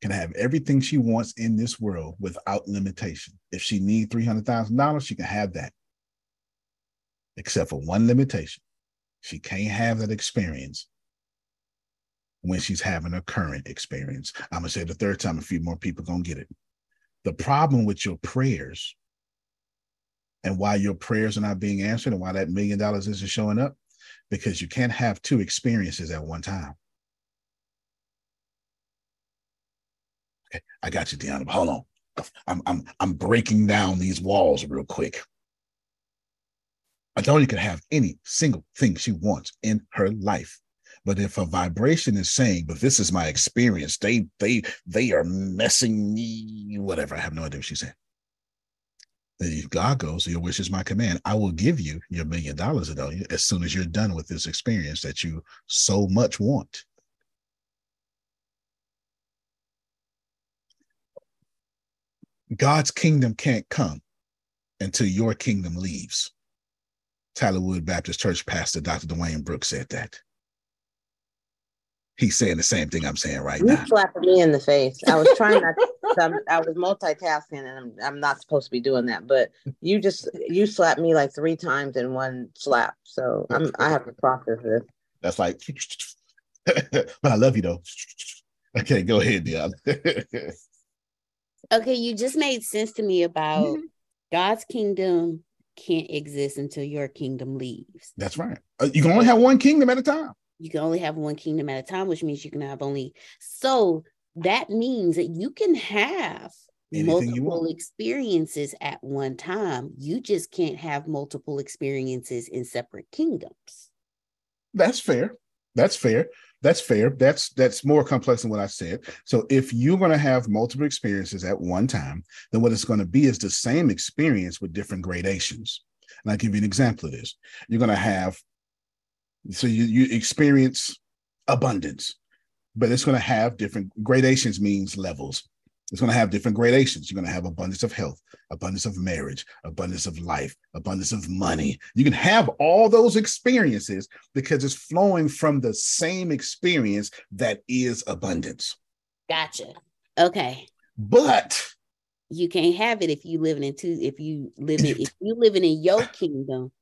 can have everything she wants in this world without limitation. If she needs $300,000, she can have that. Except for one limitation. She can't have that experience when she's having a current experience. I'm gonna say the third time, a few more people gonna get it. The problem with your prayers and why your prayers are not being answered and why that million dollars isn't showing up, because you can't have two experiences at one time. Okay, I got you, Deanna. Hold on. I'm I'm I'm breaking down these walls real quick. Adonia can have any single thing she wants in her life. But if a vibration is saying, but this is my experience, they they they are messing me, whatever. I have no idea what she's saying. Then God goes, Your wish is my command. I will give you your million dollars, Adonia, as soon as you're done with this experience that you so much want. God's kingdom can't come until your kingdom leaves. Tyler Wood Baptist Church pastor Dr. Dwayne Brooks said that. He's saying the same thing I'm saying right now. you now. slapping me in the face. I was trying not. To, I was multitasking, and I'm, I'm not supposed to be doing that. But you just you slapped me like three times in one slap. So I'm I have to process this. That's like, but I love you though. Okay, go ahead, Dion. Okay, you just made sense to me about Mm-hmm. God's kingdom can't exist until your kingdom leaves. That's right. Uh, You can only have one kingdom at a time. You can only have one kingdom at a time, which means you can have only so that means that you can have Anything multiple experiences at one time. You just can't have multiple experiences in separate kingdoms. That's fair. That's fair. That's fair. That's that's more complex than what I said. So if you're going to have multiple experiences at one time, then what it's going to be is the same experience with different gradations. And I'll give you an example of this. You're going to have so you you experience abundance, but it's going to have different gradations means levels. It's going to have different gradations. You're going to have abundance of health, abundance of marriage, abundance of life, abundance of money. You can have all those experiences because it's flowing from the same experience that is abundance. Gotcha. Okay. But you can't have it if you living in two if you live in if you living in your kingdom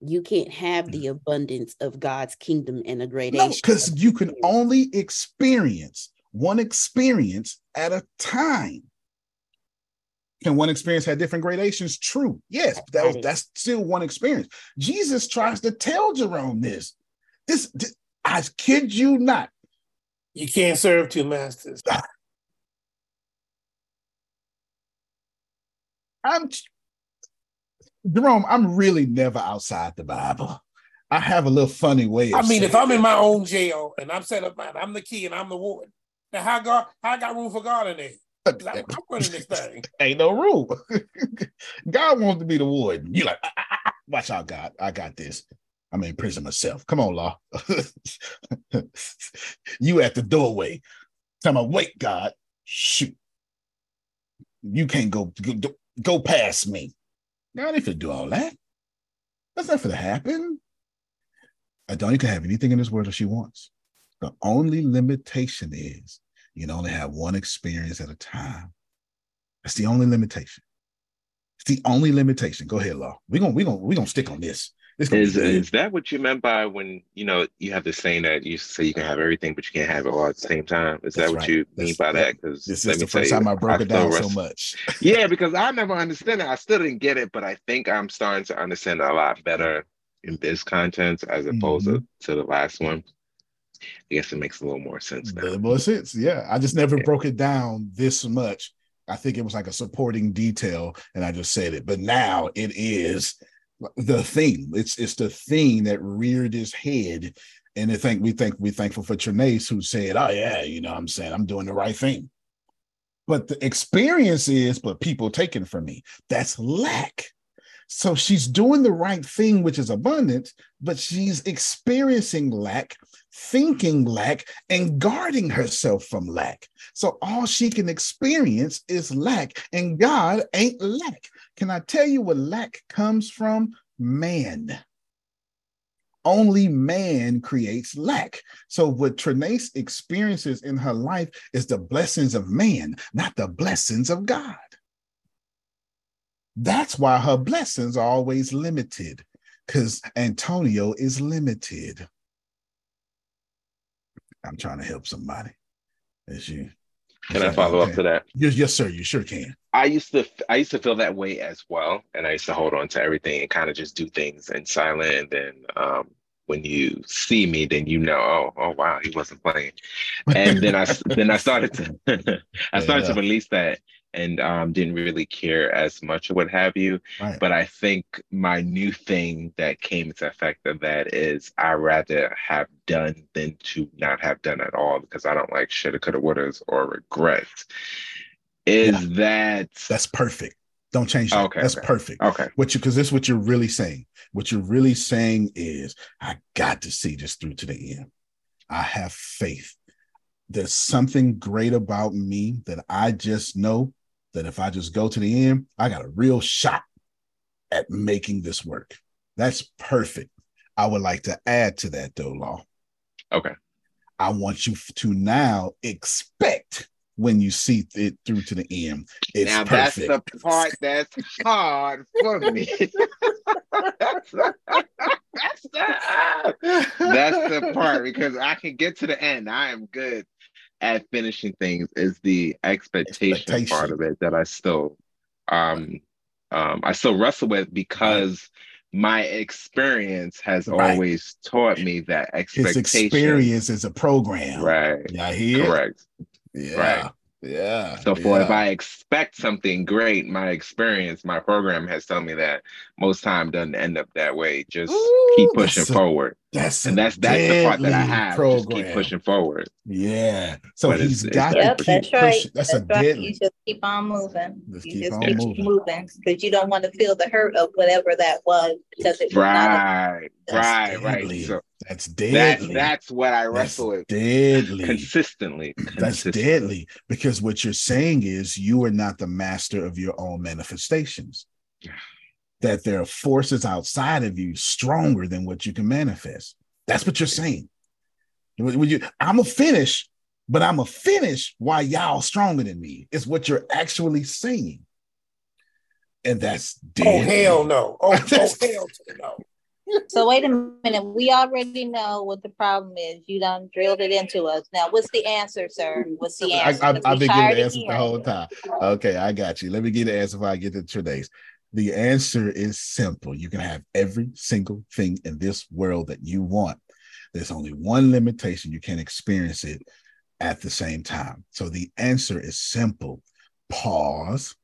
you can't have the abundance of god's kingdom and a no, gradation because you can only experience one experience at a time. Can one experience have different gradations? True. Yes, but that was, that's still one experience. Jesus tries to tell Jerome this. This, this I kid you not. You can't serve two masters. I'm Jerome, I'm really never outside the Bible. I have a little funny way. I mean, if I'm in my own jail and I'm set up, I'm the key and I'm the warden. Now, how God, how I got room for God in there? I'm, running this thing. ain't no rule. God wants to be the warden. You like, "Ah, ah, ah, watch out, God. I got this. I'm in prison myself. Come on, law. you at the doorway. Tell me, wait, God. Shoot. You can't go go, go past me. God ain't finna do all that. That's not gonna happen. Adonia can have anything in this world that she wants. The only limitation is you can only have one experience at a time. That's the only limitation. It's the only limitation. Go ahead, Law. We're gonna we're gonna we're gonna stick on this. This Is is that what you meant by when you know you have this saying that you say you can have everything, but you can't have it all at the same time? Is That's that what right. you That's- mean by that? Because This is the first time I broke it down so much. yeah, because I never understood it. I still didn't get it, but I think I'm starting to understand it a lot better in this content as opposed Mm-hmm. to, to the last one. I guess it makes a little more sense now. little more sense. Yeah. I just never broke it down this much. I think it was like a supporting detail, and I just said it. But now it is the theme. It's it's the theme that reared its head. And I think we think we're thankful for Trinace who said, Oh, yeah, you know what I'm saying? I'm doing the right thing. But the experience is, but people taken from me. That's lack. So she's doing the right thing, which is abundance, but she's experiencing lack, thinking lack, and guarding herself from lack. So all she can experience is lack, and God ain't lack. Can I tell you where lack comes from? Man. Only man creates lack. So, what Trinace experiences in her life is the blessings of man, not the blessings of God. That's why her blessings are always limited because Antonio is limited. I'm trying to help somebody. As you can I follow up to that? Yes, yes, sir. You sure can. I used to I used to feel that way as well, and I used to hold on to everything and kind of just do things in silent. And then um, when you see me, then you know, oh, oh wow, he wasn't playing. And then I then I started to I started yeah. to release that, and um, didn't really care as much or what have you. Right. But I think my new thing that came into effect of that is I rather have done than to not have done at all because I don't like shoulda, coulda, wouldas or regrets. Is yeah. that that's perfect? Don't change that. Okay, that's okay. perfect. Okay. What you because this is what you're really saying. What you're really saying is I got to see this through to the end. I have faith. There's something great about me that I just know that if I just go to the end, I got a real shot at making this work. That's perfect. I would like to add to that though, Law. Okay. I want you to now expect when you see it through to the end. It's now perfect. that's the part that's hard for me. that's, the, that's, the, that's the part because I can get to the end. I am good at finishing things is the expectation, expectation, part of it that I still um um I still wrestle with because my experience has right. always taught me that expectation His experience is a program. Right. Yeah, hear? Correct. Yeah. Right. Yeah. So for yeah. if I expect something great, my experience, my program has told me that most time doesn't end up that way. Just Ooh, keep pushing forward. That's and that's that's the part that I have. Program. Just keep pushing forward. Yeah. So but he's it's, got yep, to keep that's right. pushing. That's, that's a right. deadly. You just keep on moving. Just you keep just on keep moving. moving because you don't want to feel the hurt of whatever that was because it was right, not a, right, right. So that's deadly. That, that's what I wrestle that's with deadly. consistently. That's consistently. deadly because what you're saying is you are not the master of your own manifestations. That there are forces outside of you stronger than what you can manifest. That's what you're saying. When you, I'm a finish, but I'm a finish while y'all stronger than me. Is what you're actually saying. And that's dead. Oh hell no! Oh, oh hell no! So wait a minute. We already know what the problem is. You done drilled it into us. Now, what's the answer, sir? What's the answer? I, have been getting the answer the whole time. Okay, I got you. Let me get the answer before I get to today's. The answer is simple. You can have every single thing in this world that you want. There's only one limitation. You can't experience it at the same time. So the answer is simple. Pause.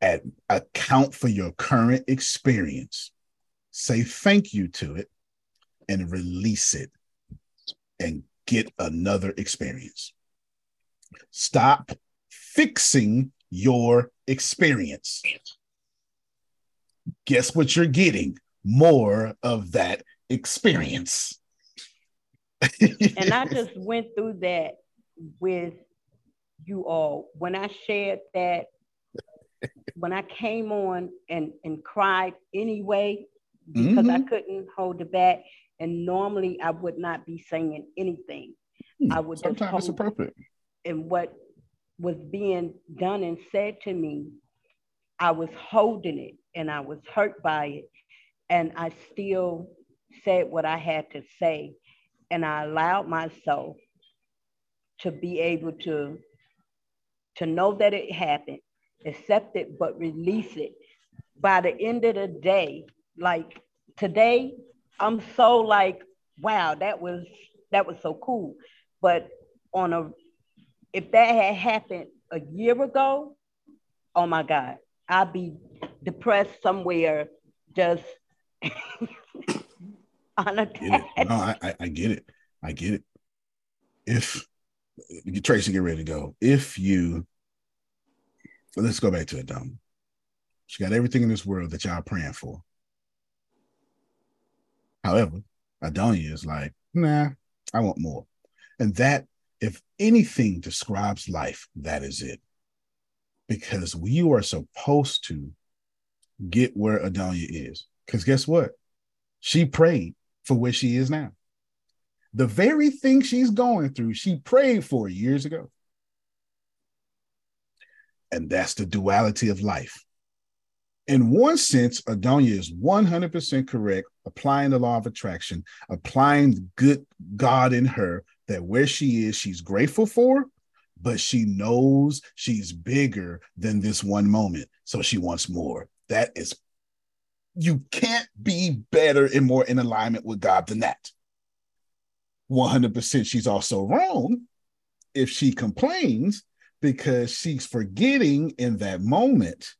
and account for your current experience say thank you to it and release it and get another experience. Stop fixing your experience. Guess what you're getting? More of that experience. and I just went through that with you all. When I shared that, when I came on and, and cried anyway, because mm-hmm. I couldn't hold it back. And normally I would not be saying anything. Hmm. I would Sometimes just it's appropriate. And what was being done and said to me, I was holding it and I was hurt by it. And I still said what I had to say. And I allowed myself to be able to, to know that it happened, accept it, but release it. By the end of the day, like today, I'm so like, wow, that was that was so cool. But on a if that had happened a year ago, oh my God, I'd be depressed somewhere just unattached. No, I, I get it. I get it. If Tracy, get ready to go. If you let's go back to it, Dom. She got everything in this world that y'all praying for. However, Adonia is like, nah, I want more. And that, if anything describes life, that is it. Because you are supposed to get where Adonia is. Because guess what? She prayed for where she is now. The very thing she's going through, she prayed for years ago. And that's the duality of life. In one sense, Adonia is 100% correct, applying the law of attraction, applying good God in her, that where she is, she's grateful for, but she knows she's bigger than this one moment. So she wants more. That is, you can't be better and more in alignment with God than that. 100% she's also wrong if she complains because she's forgetting in that moment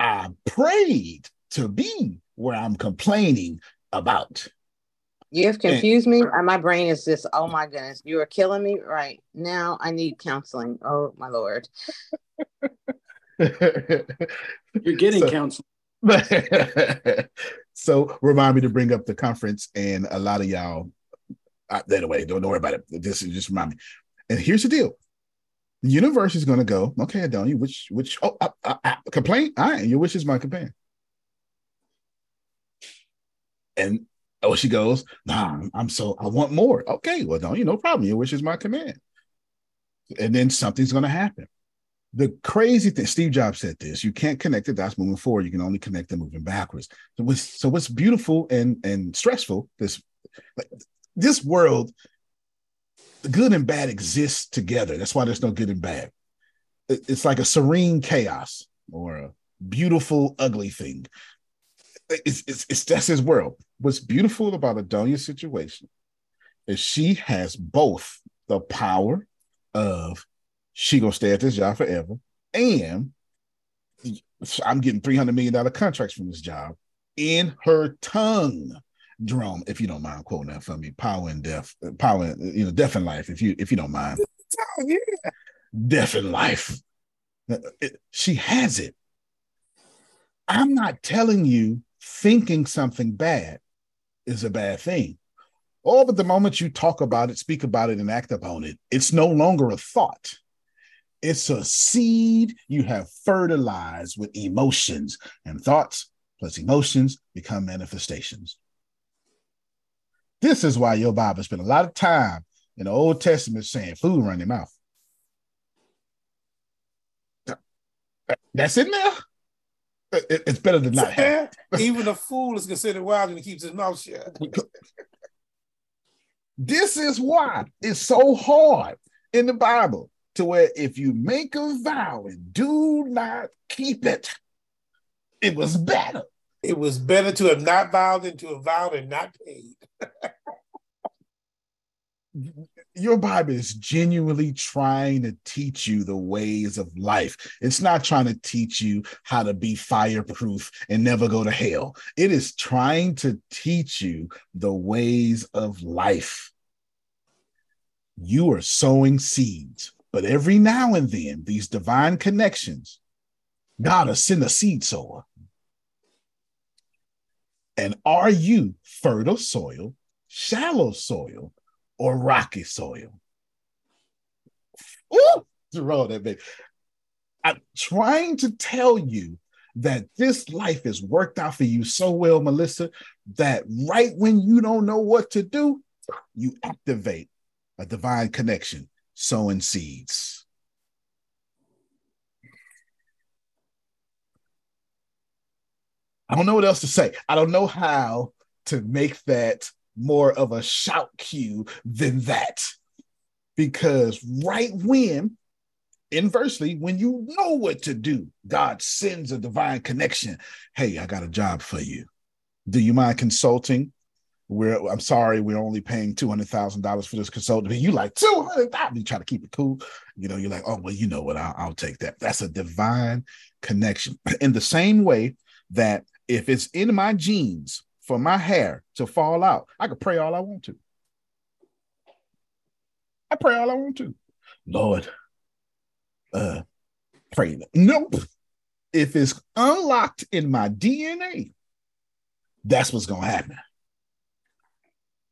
I prayed to be where I'm complaining about. You have confused and, me. My brain is just, oh my goodness, you are killing me right now. I need counseling. Oh my lord. You're getting so, counseling. so remind me to bring up the conference, and a lot of y'all. Uh, anyway, don't, don't worry about it. Just just remind me. And here's the deal: the universe is going to go, okay, Adonia, which, which, oh, I, I, I, complaint? All right, your wish is my command. And oh, she goes, nah, I'm so, I want more. Okay, well, don't you, no problem. Your wish is my command. And then something's going to happen. The crazy thing, Steve Jobs said this: you can't connect the dots moving forward. You can only connect them moving backwards. So what's so what's beautiful and and stressful? This like this world the good and bad exist together. That's why there's no good and bad. It's like a serene chaos or a beautiful ugly thing. It's, it's, it's that's his world. What's beautiful about Adonia's situation is she has both the power of she gonna stay at this job forever, and I'm getting three hundred million dollar contracts from this job in her tongue drum, if you don't mind quoting that for me. Power and death, power, you know, death and life, if you if you don't mind. Oh, yeah. Death and life. It, she has it. I'm not telling you thinking something bad is a bad thing. Oh, but the moment you talk about it, speak about it, and act upon it, it's no longer a thought. It's a seed you have fertilized with emotions, and thoughts plus emotions become manifestations. This is why your Bible spent a lot of time in the Old Testament saying food run your mouth. That's in there. It's better than not have. Even a fool is considered wise and keeps his mouth shut. this is why it's so hard in the Bible to where if you make a vow and do not keep it, it was better. It was better to have not vowed than to have vowed and not paid. Your Bible is genuinely trying to teach you the ways of life. It's not trying to teach you how to be fireproof and never go to hell. It is trying to teach you the ways of life. You are sowing seeds, but every now and then, these divine connections, God will send a seed sower and are you fertile soil, shallow soil, or rocky soil? Ooh, roll that baby. I'm trying to tell you that this life is worked out for you so well, Melissa, that right when you don't know what to do, you activate a divine connection, sowing seeds. I don't know what else to say. I don't know how to make that more of a shout cue than that. Because right when, inversely, when you know what to do, God sends a divine connection. Hey, I got a job for you. Do you mind consulting? We're I'm sorry, we're only paying two hundred thousand dollars for this consultant. You like two hundred thousand? You try to keep it cool. You know, you're like, oh well, you know what? I'll, I'll take that. That's a divine connection. In the same way that if it's in my genes for my hair to fall out, I could pray all I want to. I pray all I want to. Lord, uh, pray. Nope. If it's unlocked in my DNA, that's what's going to happen.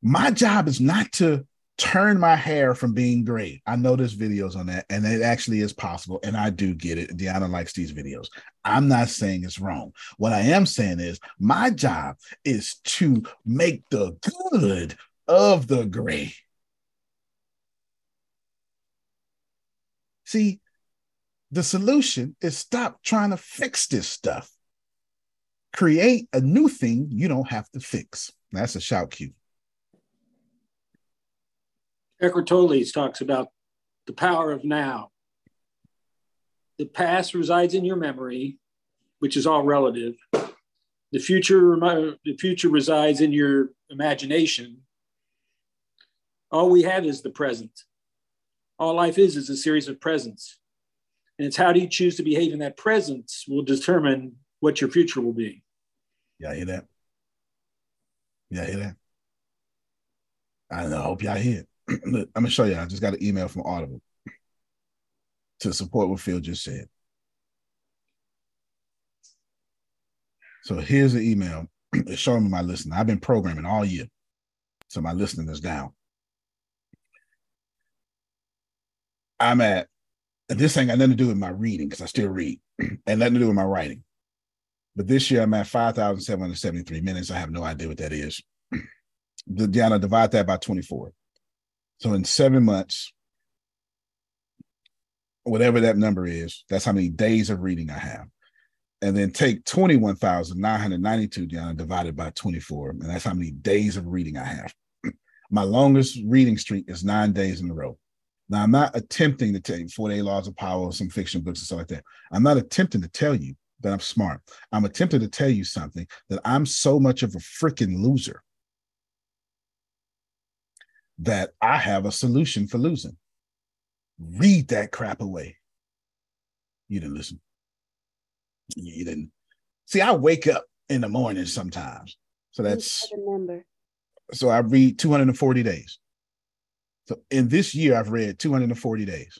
My job is not to turn my hair from being gray. I know there's videos on that, and it actually is possible. And I do get it. Deanna likes these videos. I'm not saying it's wrong. What I am saying is my job is to make the good of the gray. See, the solution is stop trying to fix this stuff. create a new thing you don't have to fix. That's a shout cue. Eckhart Tolle talks about the power of now. The past resides in your memory, which is all relative. The future, the future resides in your imagination. All we have is the present. All life is is a series of presents. And it's how do you choose to behave in that presence will determine what your future will be. Y'all hear that? Y'all hear that? I know. I hope y'all hear it. I'm gonna show you. I just got an email from Audible to support what Phil just said. So here's the email. It's showing me my listening. I've been programming all year. So my listening is down. I'm at this ain't got nothing to do with my reading because I still read and nothing to do with my writing. But this year I'm at 5,773 minutes. I have no idea what that is. Diana, divide that by 24. So in seven months, whatever that number is, that's how many days of reading I have. And then take 21,992 down and divide it by 24. And that's how many days of reading I have. My longest reading streak is nine days in a row. Now, I'm not attempting to you 48 Laws of Power, some fiction books and stuff like that. I'm not attempting to tell you that I'm smart. I'm attempting to tell you something that I'm so much of a freaking loser that I have a solution for losing. Read that crap away. You didn't listen. You didn't. See, I wake up in the morning sometimes. So that's remember. So I read 240 days. So in this year, I've read 240 days.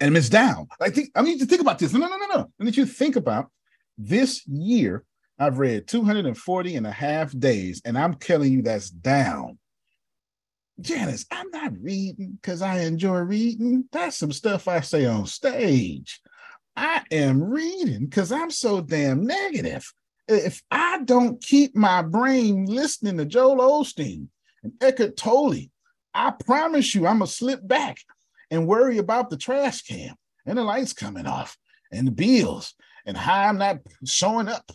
And it's down. I think I need to think about this. No, no, no, no, no. I need you to think about this year. I've read 240 and a half days, and I'm telling you that's down. Janice, I'm not reading because I enjoy reading. That's some stuff I say on stage. I am reading because I'm so damn negative. If I don't keep my brain listening to Joel Osteen and Eckhart Tolle, I promise you I'm gonna slip back and worry about the trash can and the lights coming off and the bills and how I'm not showing up.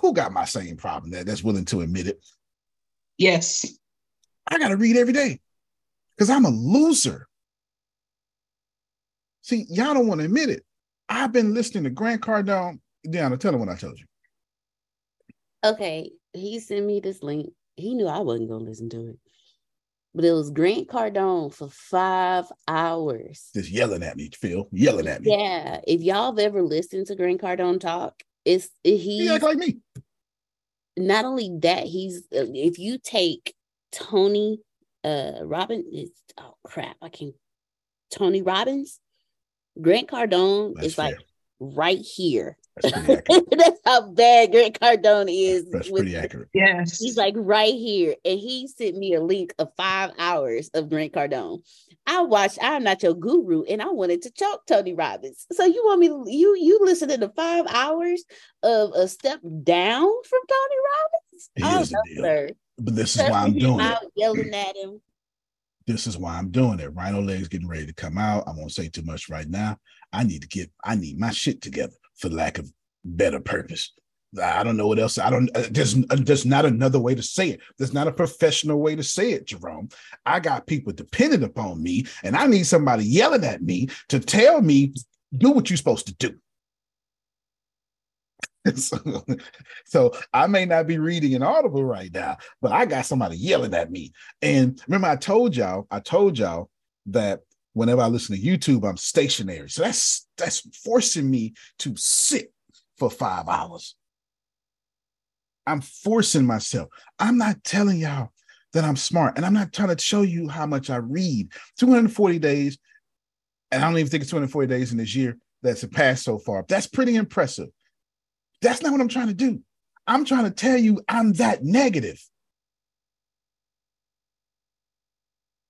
Who got my same problem that that's willing to admit it? Yes. I got to read every day because I'm a loser. See, y'all don't want to admit it. I've been listening to Grant Cardone. Deanna, tell him what I told you. Okay, he sent me this link. He knew I wasn't gonna listen to it, but it was Grant Cardone for five hours. Just yelling at me, Phil, yelling at me. Yeah, if y'all have ever listened to Grant Cardone talk, it's he. He act like me. Not only that, he's if you take Tony uh Robin is oh crap, I can Tony Robbins, Grant Cardone That's is like right here. That's. That's how bad Grant Cardone is. That's with- pretty accurate. Yes. He's like right here, and he sent me a link of five hours of Grant Cardone. I watched. I'm not your guru, and I wanted to choke Tony Robbins. So you want me? To, you you listening to five hours of a step down from Tony Robbins? Oh, Here's the no, deal. sir. But this is why I'm doing it. yelling at him. This is why I'm doing it. Rhino legs getting ready to come out. I won't say too much right now. I need to get. I need my shit together for lack of better purpose. I don't know what else. I don't. uh, There's uh, there's not another way to say it. There's not a professional way to say it, Jerome. I got people dependent upon me, and I need somebody yelling at me to tell me do what you're supposed to do. so, so I may not be reading an audible right now, but I got somebody yelling at me. And remember, I told y'all, I told y'all that whenever I listen to YouTube, I'm stationary. So that's that's forcing me to sit for five hours. I'm forcing myself. I'm not telling y'all that I'm smart, and I'm not trying to show you how much I read. 240 days, and I don't even think it's 240 days in this year that's passed so far. That's pretty impressive. That's not what I'm trying to do. I'm trying to tell you I'm that negative.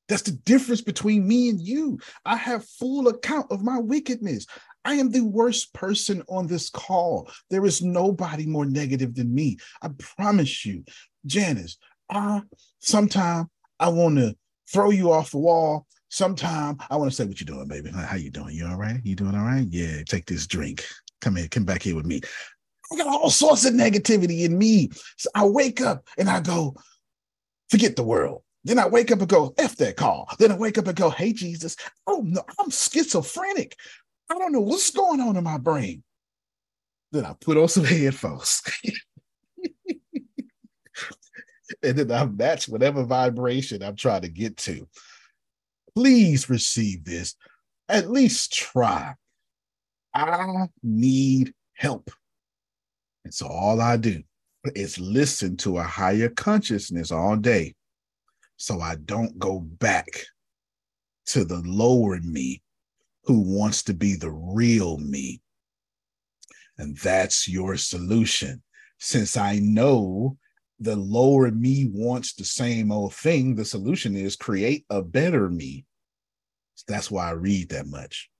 That's the difference between me and you. I have full account of my wickedness. I am the worst person on this call. There is nobody more negative than me. I promise you, Janice. I sometime I want to throw you off the wall. Sometime I want to say, "What you doing, baby? How you doing? You all right? You doing all right? Yeah. Take this drink. Come here. Come back here with me." I got all sorts of negativity in me. So I wake up and I go, forget the world. Then I wake up and go, F that call. Then I wake up and go, hey, Jesus, oh no, I'm schizophrenic. I don't know what's going on in my brain. Then I put on some headphones. and then I match whatever vibration I'm trying to get to. Please receive this. At least try. I need help. And so all I do is listen to a higher consciousness all day so I don't go back to the lower me who wants to be the real me. And that's your solution. Since I know the lower me wants the same old thing, the solution is create a better me. That's why I read that much.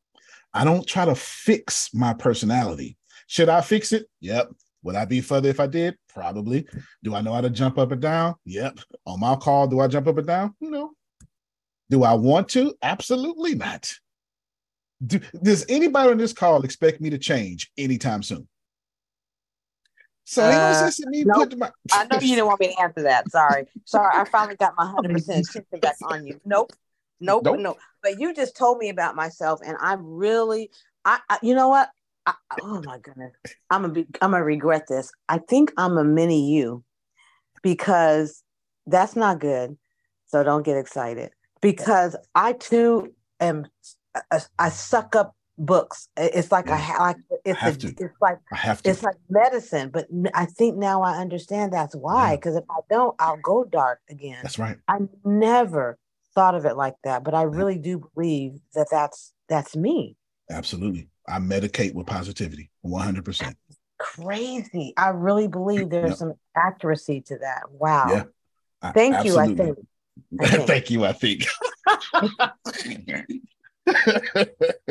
I don't try to fix my personality. Should I fix it? Yep. Would I be further if I did? Probably. Do I know how to jump up and down? Yep. On my call, do I jump up and down? No. Do I want to? Absolutely not. Do, does anybody on this call expect me to change anytime soon? So uh, me nope. my- I know you didn't want me to answer that. Sorry. Sorry. I finally got my 100% attention back on you. Nope. Nope. Nope. No. But you just told me about myself, and I'm really, I, I you know what? I, oh my goodness, I'm gonna be, I'm gonna regret this. I think I'm a mini you because that's not good. So don't get excited because I too am. I suck up books. It's like yeah. I have. Like, it's a, It's like I have to. It's like medicine, but I think now I understand that's why. Because yeah. if I don't, I'll go dark again. That's right. I never thought of it like that, but I really do believe that that's that's me. Absolutely. I medicate with positivity 100%. Crazy. I really believe there's yep. some accuracy to that. Wow. Yeah. I, Thank absolutely. you, I think. I think. Thank you, I think.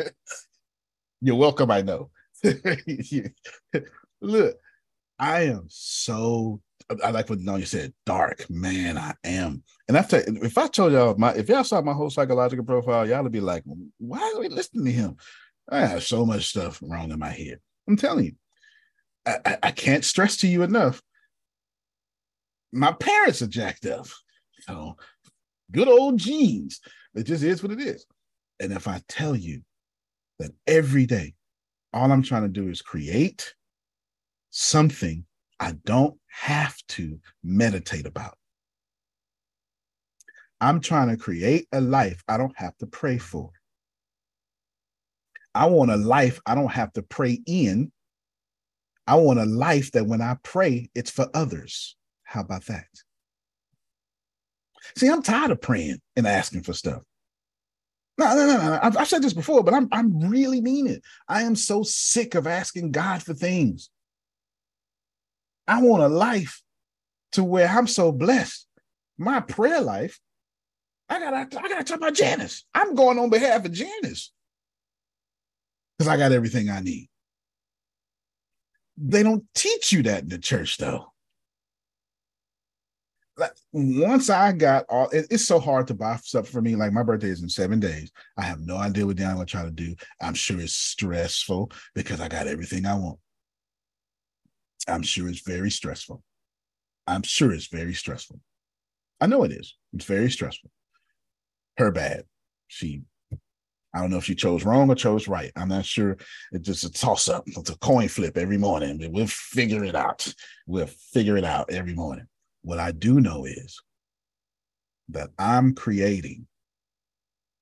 You're welcome, I know. Look, I am so I like what you said, dark. Man, I am. And I tell you, if I told y'all my if y'all saw my whole psychological profile, y'all would be like, why are we listening to him? I have so much stuff wrong in my head. I'm telling you, I, I, I can't stress to you enough. My parents are jacked up. So good old genes. It just is what it is. And if I tell you that every day, all I'm trying to do is create something I don't have to meditate about. I'm trying to create a life I don't have to pray for. I want a life I don't have to pray in. I want a life that when I pray, it's for others. How about that? See, I'm tired of praying and asking for stuff. No, no, no, no. I've, I've said this before, but I'm I'm really mean it. I am so sick of asking God for things. I want a life to where I'm so blessed. My prayer life, I gotta I gotta talk about Janice. I'm going on behalf of Janice because I got everything I need. They don't teach you that in the church, though. Like once I got all, it, it's so hard to buy stuff for me. Like my birthday is in seven days. I have no idea what Diana will try to do. I'm sure it's stressful because I got everything I want. I'm sure it's very stressful. I'm sure it's very stressful. I know it is. It's very stressful. Her bad. She I don't know if she chose wrong or chose right. I'm not sure. It's just a toss up. It's a coin flip every morning. We'll figure it out. We'll figure it out every morning. What I do know is that I'm creating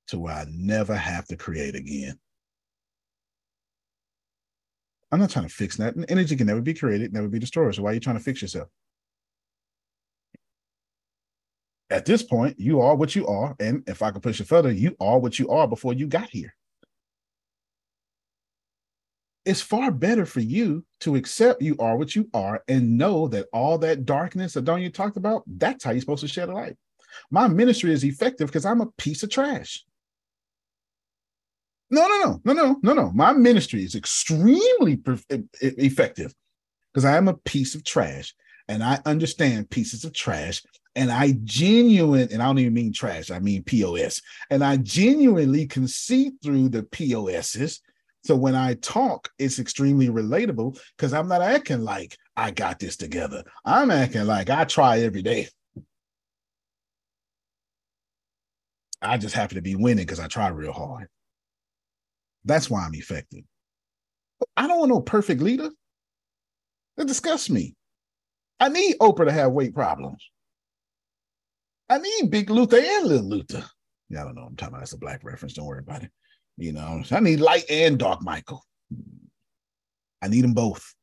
to where I never have to create again. I'm not trying to fix that. Energy can never be created, never be destroyed. So why are you trying to fix yourself? At this point, you are what you are. And if I can push it further, you are what you are before you got here. It's far better for you to accept you are what you are and know that all that darkness that Donya talked about, that's how you're supposed to shed a light. My ministry is effective because I'm a piece of trash. No, no, no, no, no, no, no. My ministry is extremely effective because I am a piece of trash and I understand pieces of trash and I genuine, and I don't even mean trash, I mean POS. And I genuinely can see through the POSs So when I talk, it's extremely relatable because I'm not acting like I got this together. I'm acting like I try every day. I just happen to be winning because I try real hard. That's why I'm effective. I don't want no perfect leader. That disgusts me. I need Oprah to have weight problems. I need Big Luther and Little Luther. Yeah, I don't know. I'm talking about that's a black reference. Don't worry about it. You know, I need Light and Dark Michael. I need them both.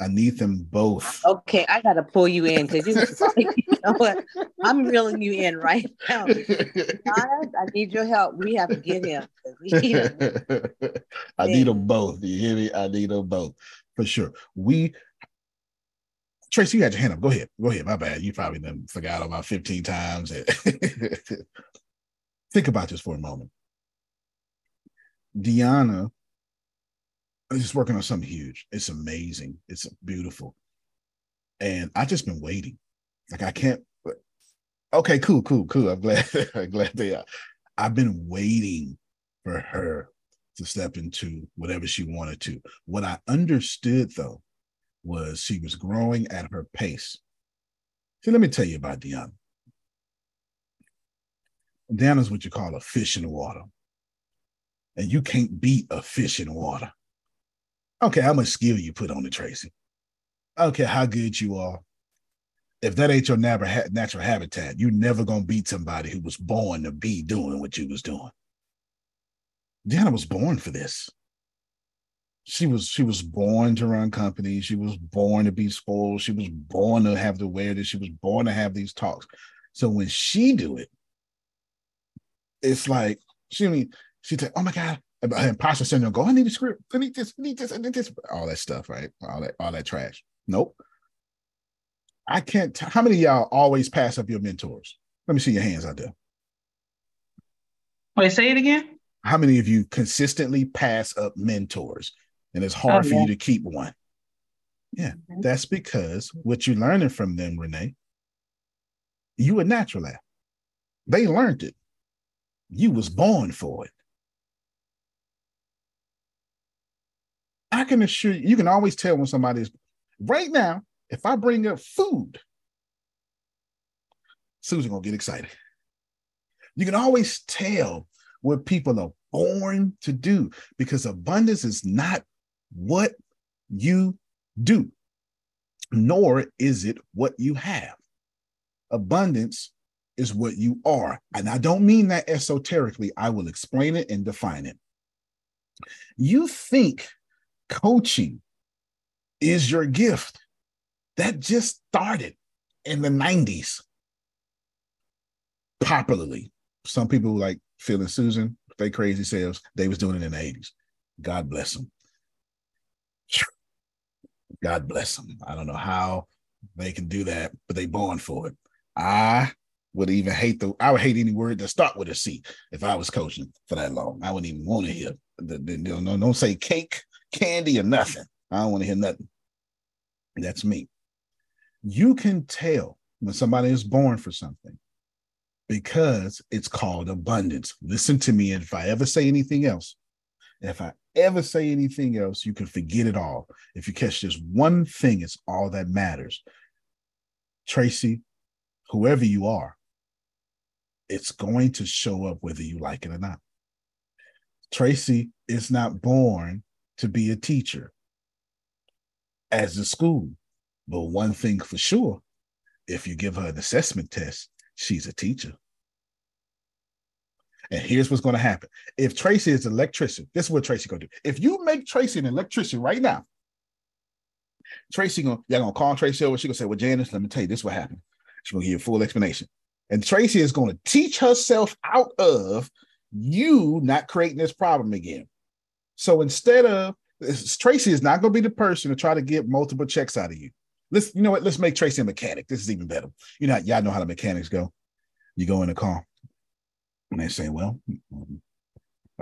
I need them both. Okay, I gotta pull you in because you, you know what? I'm reeling you in right now. I need your help. We have to get him. Him. I need them both. You hear me? I need them both for sure. We Tracy, you had your hand up. Go ahead. Go ahead. My bad. You probably done forgot about 15 times. Think about this for a moment. Deanna is working on something huge. It's amazing. It's beautiful. And I've just been waiting. Like I can't. Okay, cool, cool, cool. I'm glad. I'm glad they are. I've been waiting for her to step into whatever she wanted to. What I understood though was she was growing at her pace. See, let me tell you about Deanna. Deanna's what you call a fish in the water. And you can't beat a fish in water. Okay, how much skill you put on it, Tracy. Care how good you are. If that ain't your natural habitat, you're never gonna beat somebody who was born to be doing what you was doing. Deanna was born for this. She was she was born to run companies. She was born to be spoiled. She was born to have to wear this. She was born to have these talks. So when she do it, it's like she I mean she said, "Oh my god, imposter syndrome. Go, I need a script. I need this. I need this. I need this. All that stuff, right? All that, all that trash. Nope. I can't. T- How many y'all always pass up your mentors? Let me see your hands out there. Wait, say it again. How many of you consistently pass up mentors, and it's hard oh, for yeah. you to keep one? Yeah, mm-hmm. that's because what you're learning from them, Renee, you a natural at. They learned it. You was born for it. I can assure you, you can always tell when somebody's right now. If I bring up food, Susan gonna get excited. You can always tell what people are born to do because abundance is not what you do, nor is it what you have. Abundance is what you are. And I don't mean that esoterically. I will explain it and define it. You think coaching is your gift. That just started in the 90s popularly. Some people like Phil and Susan, they crazy selves, they was doing it in the 80s. God bless them. God bless them. I don't know how they can do that, but they born for it. I would even hate the I would hate any word that start with a C if I was coaching for that long. I wouldn't even want to hear. The, the, the, no, don't say cake candy or nothing. I don't want to hear nothing. That's me. You can tell when somebody is born for something because it's called abundance. Listen to me. And if I ever say anything else, if I ever say anything else, you can forget it all. If you catch just one thing, it's all that matters. Tracy, whoever you are, it's going to show up whether you like it or not. Tracy is not born to be a teacher as a school. But one thing for sure, if you give her an assessment test, she's a teacher. And here's what's going to happen. If Tracy is an electrician, this is what Tracy gonna do. If you make Tracy an electrician right now, Tracy gonna y'all gonna call Tracy over. She gonna say, "Well, Janice, let me tell you, this what happened." She's gonna give you a full explanation. And Tracy is gonna teach herself out of you not creating this problem again. So instead of Tracy is not going to be the person to try to get multiple checks out of you. Let's, you know what? Let's make Tracy a mechanic. This is even better. You know, y'all know how the mechanics go. You go in the car, and they say, "Well,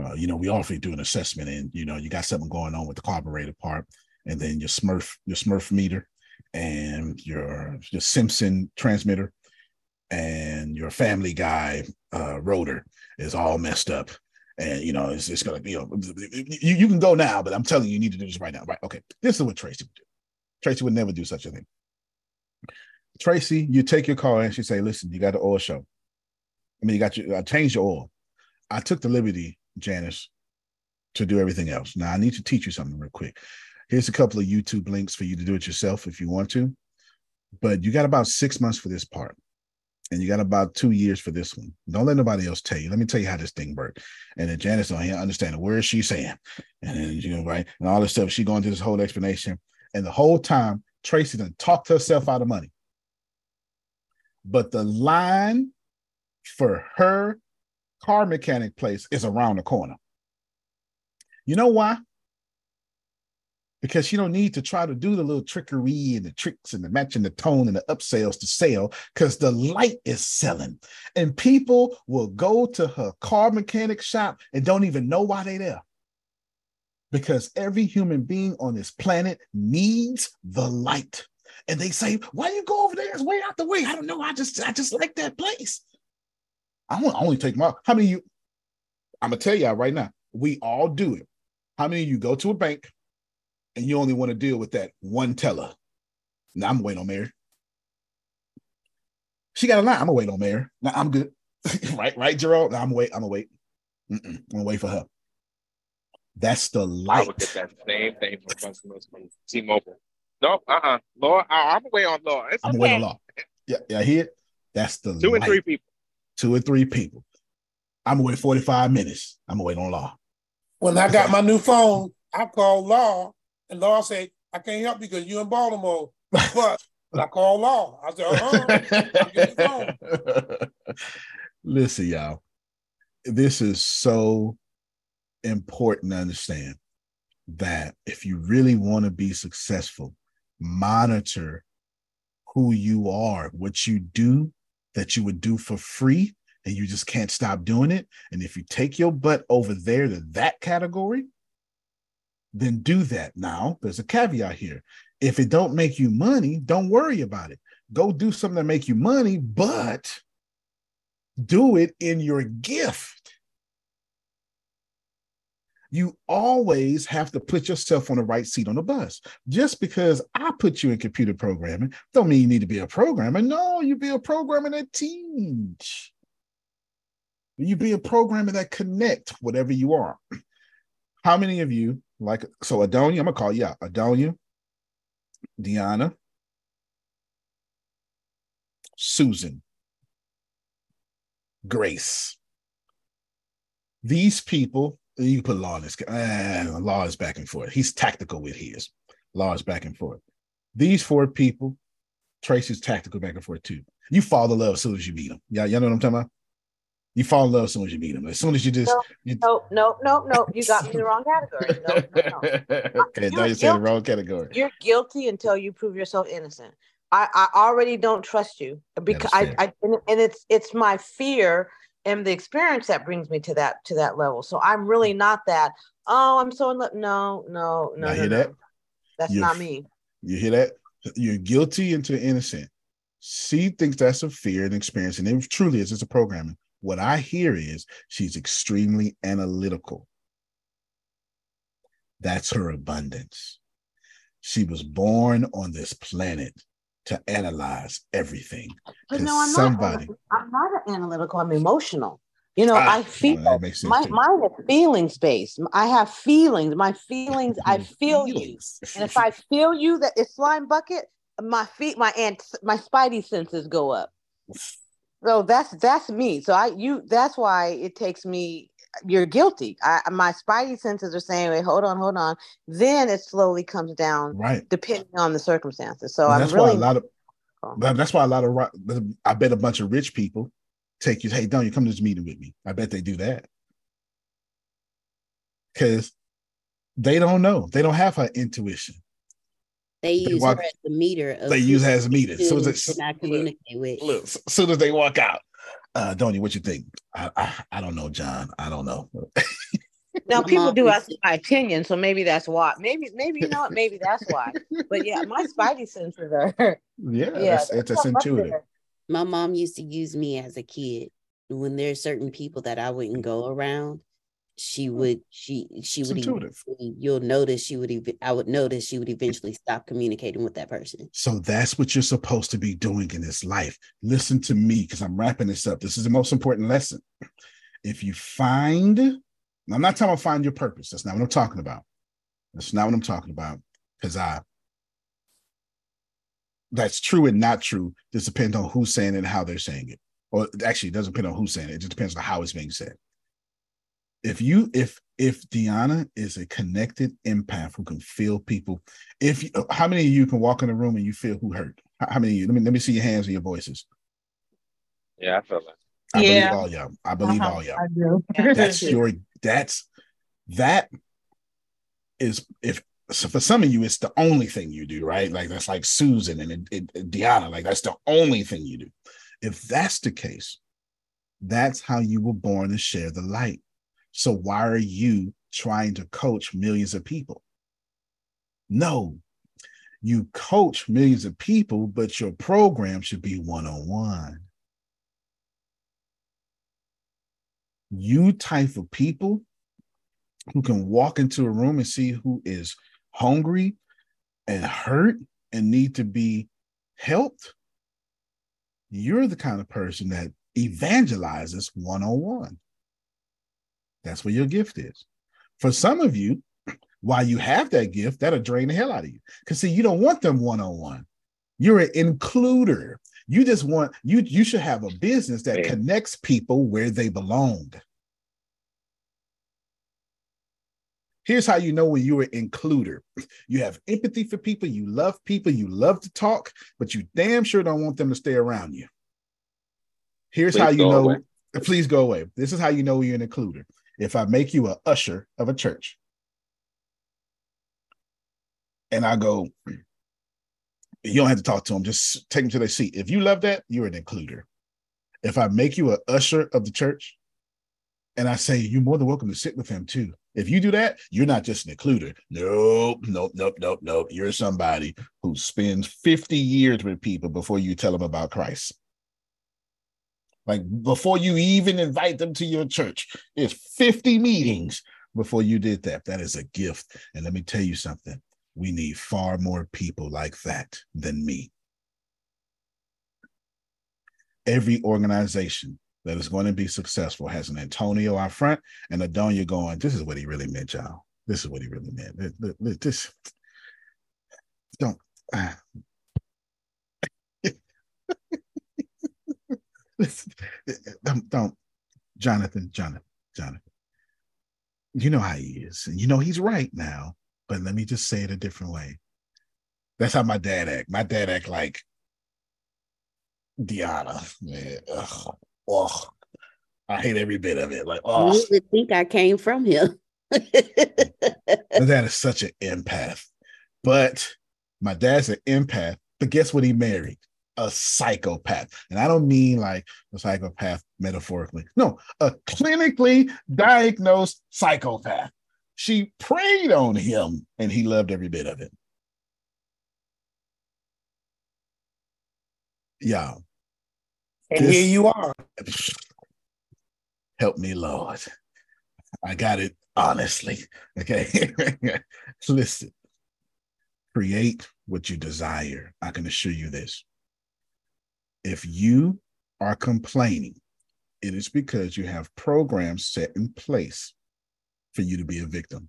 uh, you know, we offer you do an assessment, and you know, you got something going on with the carburetor part, and then your Smurf, your Smurf meter, and your your Simpson transmitter, and your Family Guy uh, rotor is all messed up." and you know it's, it's gonna be you, you can go now, but I'm telling you, you need to do this right now. Right? Okay. This is what Tracy would do. Tracy would never do such a thing. Tracy, you take your car and she say, "Listen, you got the oil show. I mean, you got your I changed your oil. I took the liberty, Janice, to do everything else. Now I need to teach you something real quick. Here's a couple of YouTube links for you to do it yourself if you want to. But you got about six months for this part. And you got about two years for this one. Don't let nobody else tell you. Let me tell you how this thing worked. And then Janice don't understand the where is she saying, and then you know, right, and all this stuff. She going through this whole explanation, and the whole time Tracy done talked herself out of money. But the line for her car mechanic place is around the corner. You know why? Because she don't need to try to do the little trickery and the tricks and the matching the tone and the upsells to sell because the light is selling. And people will go to her car mechanic shop and don't even know why they're there. Because every human being on this planet needs the light. And they say, why you go over there? It's way out the way. I don't know. I just I just like that place. I want to only take my how many you I'm gonna tell y'all right now, we all do it. How many of you go to a bank and you only want to deal with that one teller? Now I'm waiting on Mary. She got a line. I'm gonna wait on Mary. Now I'm good. right, right, Gerald. Now I'm wait. I'm gonna wait. Mm-mm. I'm gonna wait for her. That's the light. I would get that same thing from customers from T-Mobile. No, uh-uh. Law, I'm away on law. It's I'm okay. waiting on law. Yeah, yeah, I hear it. That's the Two and three people. Two or three people. I'm gonna wait 45 minutes. I'm gonna wait on law. When I got my new phone, I called Law, and Law said, I can't help you because you're in Baltimore. But I called Law. I said, uh-huh. Listen, y'all. This is so important to understand that if you really want to be successful, monitor who you are, what you do that you would do for free, and you just can't stop doing it. And if you take your butt over there to that category, then do that. Now, there's a caveat here. If it don't make you money, don't worry about it. Go do something that make you money, but do it in your gift. You always have to put yourself on the right seat on the bus. Just because I put you in computer programming, don't mean you need to be a programmer. No, you be a programmer that teach. You be a programmer that connect whatever you are. How many of you like so Adonia? I'm gonna call you out. Adonia, Deanna, Susan, Grace. These people, you put law in this. Uh, law is back and forth. He's tactical with his. Law is back and forth. These four people, Tracy's tactical back and forth too. You fall in love as soon as you meet them. Yeah, y'all know what I'm talking about? You fall in love as soon as you meet them. As soon as you just No, you, no, no, no, no. You got me the wrong category. No, no, no. okay, now you said the wrong category. You're guilty until you prove yourself innocent. I, I already don't trust you because I, I and, and it's it's my fear and the experience that brings me to that to that level. So I'm really mm. not that. Oh, I'm so in love. No, no, no, no, hear no. that? That's You're not me. You hear that? You're guilty into innocent. She thinks that's a fear and experience, and it truly is. It's a programming. What I hear is she's extremely analytical. That's her abundance. She was born on this planet to analyze everything. But no, I'm somebody, not. I'm not analytical. I'm emotional. You know, Ah, I feel well, that makes sense my mine is feelings based. I have feelings. My feelings. I feel you, and if I feel you, that it's slime bucket. My feet, my ant, my spidey senses go up. So that's that's me. So I you that's why it takes me. You're guilty. I my spidey senses are saying, "Wait, hold on, hold on." Then it slowly comes down, Right. Depending on the circumstances. So And I'm that's really why a lot of oh. that- that's why a lot of ri- I bet a bunch of rich people take you. Hey, don't you come to this meeting with me? I bet they do that because they don't know. They don't have her intuition. They They use walk- her as the meter. Of they use as a meter. So to it's- not communicate with. Look, as soon as they walk out, uh, Donnie, what you think? I, I I don't know, John. I don't know. Now people do used ask my opinion, so maybe that's why. Maybe maybe you know what? Maybe that's why. But yeah, my spidey senses are. Yeah, Yeah, that's, it's, that's it's intuitive. My mom used to use me as a kid. When there's certain people that I wouldn't go around, she hmm. would she she would intuitive. you'll notice she would even I would notice she would eventually stop communicating with that person. So that's what you're supposed to be doing in this life. Listen to me because I'm wrapping this up. This is the most important lesson. If you find, I'm not talking about find your purpose. That's not what I'm talking about. That's not what I'm talking about. Because I that's true and not true. This depends on who's saying it and how they're saying it. Or actually, it doesn't depend on who's saying it. It just depends on how it's being said if you if if Deanna is a connected empath who can feel people, if you, how many of you can walk in the room and you feel who hurt? How, many of you? Let me let me see your hands and your voices. Yeah, I feel that. I yeah. believe all y'all. I believe uh-huh. all y'all. I do. That's your that's that is if so for some of you, it's the only thing you do, right? Like that's like Susan and, and, and Deanna, like that's the only thing you do. If that's the case, that's how you were born to share the light. So why are you trying to coach millions of people? No, you coach millions of people, but your program should be one on one. You type of people who can walk into a room and see who is hungry and hurt and need to be helped. You're the kind of person that evangelizes one on one. That's where your gift is. For some of you, while you have that gift, that'll drain the hell out of you. Because see, you don't want them one-on-one. You're an includer. You just want you you should have a business that connects people where they belong. Here's how you know when you're an includer. You have empathy for people, you love people, you love to talk, but you damn sure don't want them to stay around you. Here's please how you know, away. please go away. This is how you know you're an includer if I make you a usher of a church and I go, you don't have to talk to them, just take them to their seat. If you love that, you're an includer. If I make you a usher of the church and I say, you're more than welcome to sit with him too. If you do that, you're not just an includer. Nope, nope, nope, nope, nope. You're somebody who spends 50 years with people before you tell them about Christ. Like before you even invite them to your church, it's 50 meetings before you did that. That is a gift. And let me tell you something we need far more people like that than me. Every organization that is going to be successful has an Antonio out front and a Donia going, This is what he really meant, y'all. This is what he really meant. This don't. Uh, don't, don't, Jonathan, Jonathan, Jonathan. You know how he is, and you know he's right now. But let me just say it a different way. That's how my dad act. My dad act like Deanna. Man, ugh, ugh. I hate every bit of it. Like, oh, you would think I came from him. that is such an empath. But my dad's an empath. But guess what? He married a psychopath. And I don't mean like a psychopath metaphorically. No, a clinically diagnosed psychopath. She preyed on him and he loved every bit of it. Yeah. And this, here you are. Help me, Lord. I got it honestly. Okay. Listen, create what you desire. I can assure you this if you are complaining, it is because you have programs set in place for you to be a victim.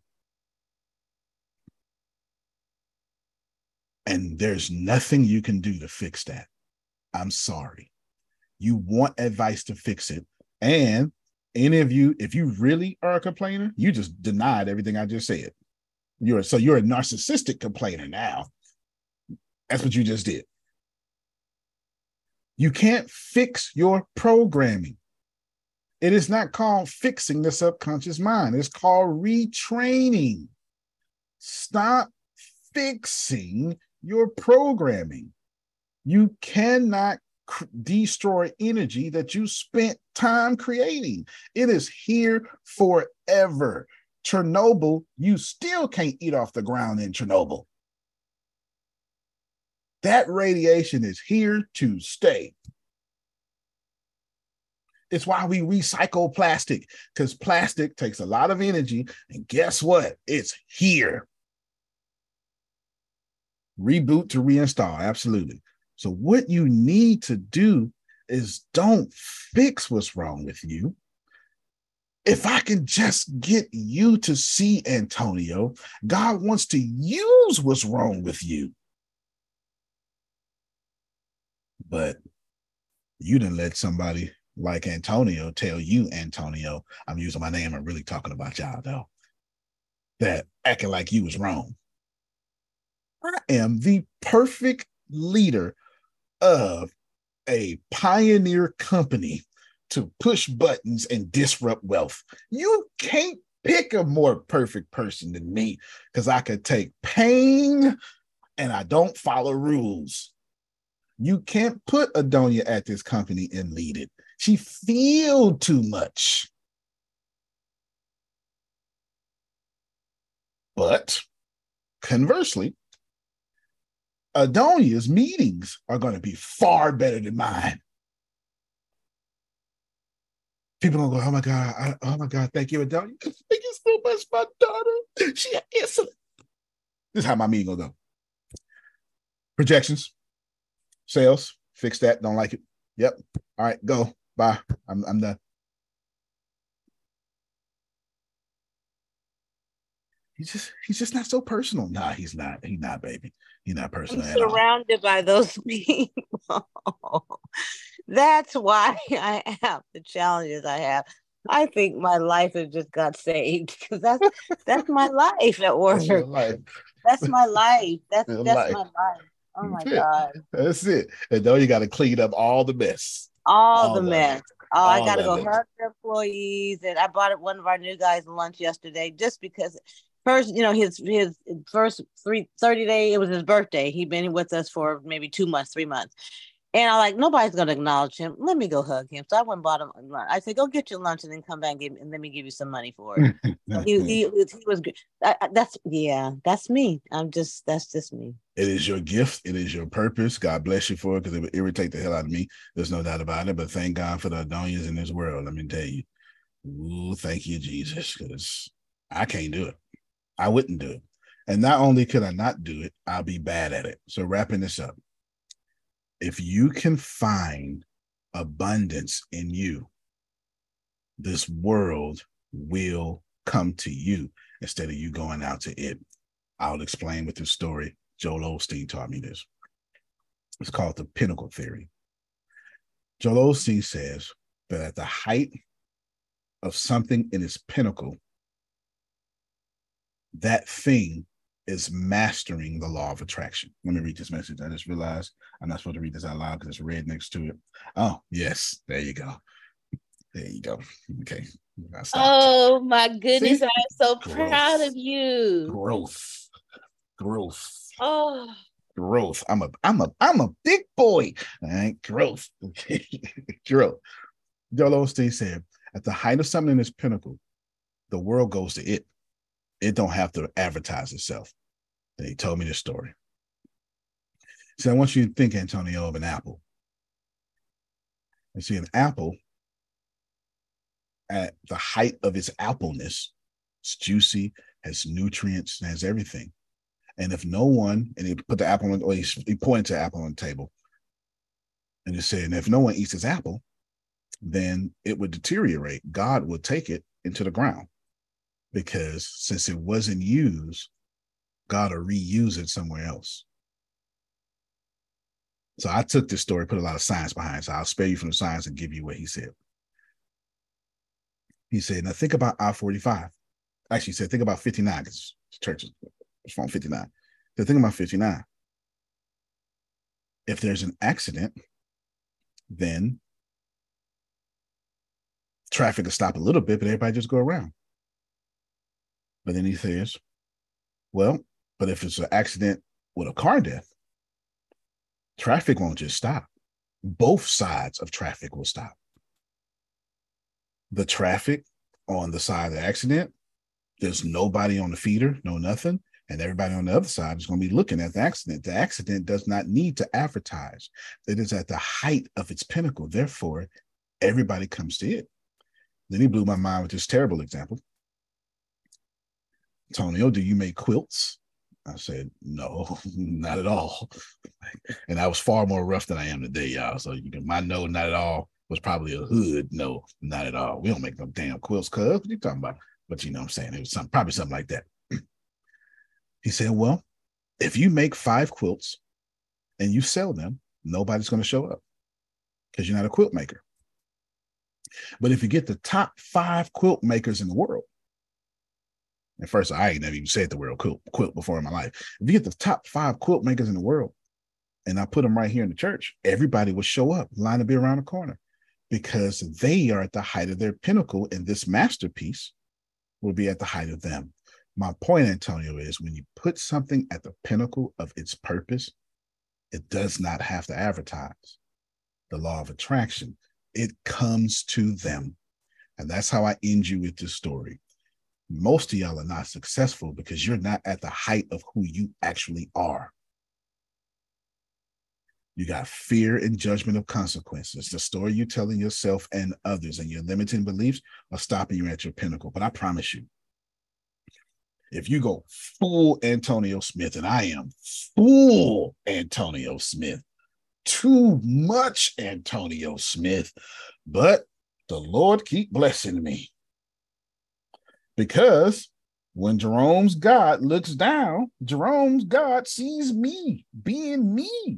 And there's nothing you can do to fix that. I'm sorry. You want advice to fix it. And any of you, if you really are a complainer, you just denied everything I just said. You're so you're a narcissistic complainer now. That's what you just did. You can't fix your programming. It is not called fixing the subconscious mind, it's called retraining. Stop fixing your programming. You cannot destroy energy that you spent time creating. It is here forever. Chernobyl, you still can't eat off the ground in Chernobyl. That radiation is here to stay. It's why we recycle plastic because plastic takes a lot of energy. And guess what? It's here. Reboot to reinstall. Absolutely. So, what you need to do is don't fix what's wrong with you. If I can just get you to see Antonio, God wants to use what's wrong with you. But you didn't let somebody like Antonio tell you, Antonio, I'm using my name, I'm really talking about y'all though, that acting like you was wrong. I am the perfect leader of a pioneer company to push buttons and disrupt wealth. You can't pick a more perfect person than me because I could take pain and I don't follow rules. You can't put Adonia at this company and lead it. She feel too much. But conversely, Adonia's meetings are going to be far better than mine. People don't go, oh my God, I, oh my God, thank you, Adonia. Thank you so much, my daughter. She excellent. This is how my meeting gonna go. Projections, sales, fix that. Don't like it. Yep. All right, go. Bye. I'm I'm done. He's just he's just not so personal. Nah, he's not. He's not, baby. He's not personal. I'm surrounded by those people. That's why I have the challenges I have. I think my life has just got saved because that's that's my life at work. That's, life. that's my life. That's that's life. my life. Oh my god. That's it. And now you got to clean up all the mess all, all the mess. Oh, I got to go hug the employees, and I bought one of our new guys lunch yesterday just because. First, you know, his his first three 30 day, it was his birthday. He'd been with us for maybe two months, three months. And I like nobody's gonna acknowledge him. Let me go hug him. So I went and bought him lunch. I said, "Go get your lunch and then come back and, give, and let me give you some money for it." so he, he, he, was good. that's yeah, that's me. I'm just that's just me. It is your gift. It is your purpose. God bless you for it because it would irritate the hell out of me. There's no doubt about it. But thank God for the Adonias in this world. Let me tell you. Ooh, thank you, Jesus, because I can't do it. I wouldn't do it. And not only could I not do it, I'll be bad at it. So wrapping this up if you can find abundance in you, this world will come to you instead of you going out to it. I'll explain with this story. Joel Osteen taught me this. It's called the pinnacle theory. Joel Osteen says that at the height of something in its pinnacle, that thing is mastering the law of attraction. Let me read this message. I just realized I'm not supposed to read this out loud because it's red next to it. Oh, yes. There you go. There you go. Okay. Oh my goodness. See? I'm so Growth. proud of you. Growth. Growth. Oh. Growth. I'm a I'm a I'm a big boy. All right. Growth. Okay. Growth. Joel Osteen said, at the height of something in its pinnacle, the world goes to it it don't have to advertise itself. And he told me this story. So I want you to think, Antonio, of an apple. And see, an apple at the height of its appleness, it's juicy, has nutrients, has everything. And if no one, and he put the apple on, or he, he pointed to apple on the table, and he said, and if no one eats his apple, then it would deteriorate. God would take it into the ground because since it wasn't used, God will reuse it somewhere else. So I took this story, put a lot of science behind it. So I'll spare you from the science and give you what he said. He said, now think about I-45. Actually, he said, think about 59, because church is from 59. So think about 59. If there's an accident, then traffic will stop a little bit, but everybody just go around. But then he says, well, but if it's an accident with a car death, traffic won't just stop. Both sides of traffic will stop. The traffic on the side of the accident, there's nobody on the feeder, no nothing. And everybody on the other side is going to be looking at the accident. The accident does not need to advertise. It is at the height of its pinnacle. Therefore, everybody comes to it. Then he blew my mind with this terrible example. Antonio, oh, do you make quilts? I said, no, not at all. And I was far more rough than I am today, y'all. So you can my no, not at all was probably a hood. No, not at all. We don't make no damn quilts, cuz what you talking about? But you know what I'm saying? It was some probably something like that. he said, Well, if you make five quilts and you sell them, nobody's going to show up because you're not a quilt maker. But if you get the top five quilt makers in the world, and first, I ain't never even said the word quilt, quilt before in my life. If you get the top five quilt makers in the world, and I put them right here in the church, everybody will show up, line to be around the corner, because they are at the height of their pinnacle, and this masterpiece will be at the height of them. My point, Antonio, is when you put something at the pinnacle of its purpose, it does not have to advertise. The law of attraction, it comes to them. And that's how I end you with this story most of y'all are not successful because you're not at the height of who you actually are. You got fear and judgment of consequences. The story you're telling yourself and others and your limiting beliefs are stopping you at your pinnacle. But I promise you, if you go full Antonio Smith, and I am full Antonio Smith, too much Antonio Smith, but the Lord keep blessing me. Because when Jerome's God looks down, Jerome's God sees me being me.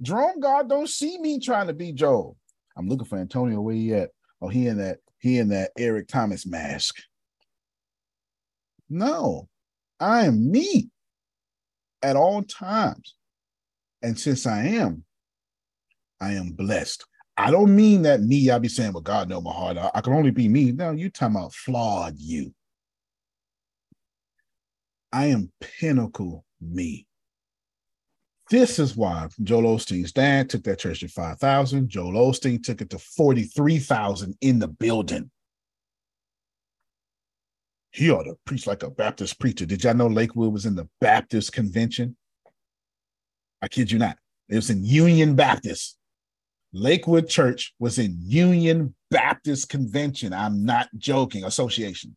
Jerome God don't see me trying to be Joel. I'm looking for Antonio. Where he at? Oh, he in that he in that Eric Thomas mask. No, I am me at all times. And since I am, I am blessed. I don't mean that me, I'll be saying, well, God know my heart. I, I can only be me. No, you talking about flawed you. I am pinnacle me. This is why Joel Osteen's dad took that church to 5,000. Joel Osteen took it to 43,000 in the building. He ought to preach like a Baptist preacher. Did y'all know Lakewood was in the Baptist convention? I kid you not. It was in Union Baptist. Lakewood Church was in Union Baptist Convention. I'm not joking, association.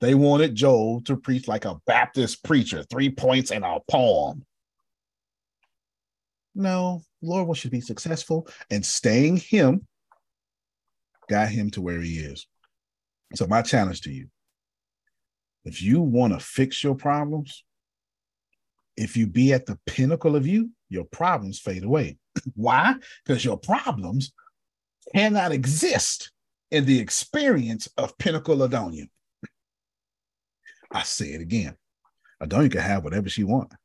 They wanted Joel to preach like a Baptist preacher, three points and a poem. No, Lord wants you to be successful, and staying him got him to where he is. So, my challenge to you if you want to fix your problems, if you be at the pinnacle of you, your problems fade away. Why? Because your problems cannot exist in the experience of Pinnacle Adonia. I say it again. Adonia can have whatever she wants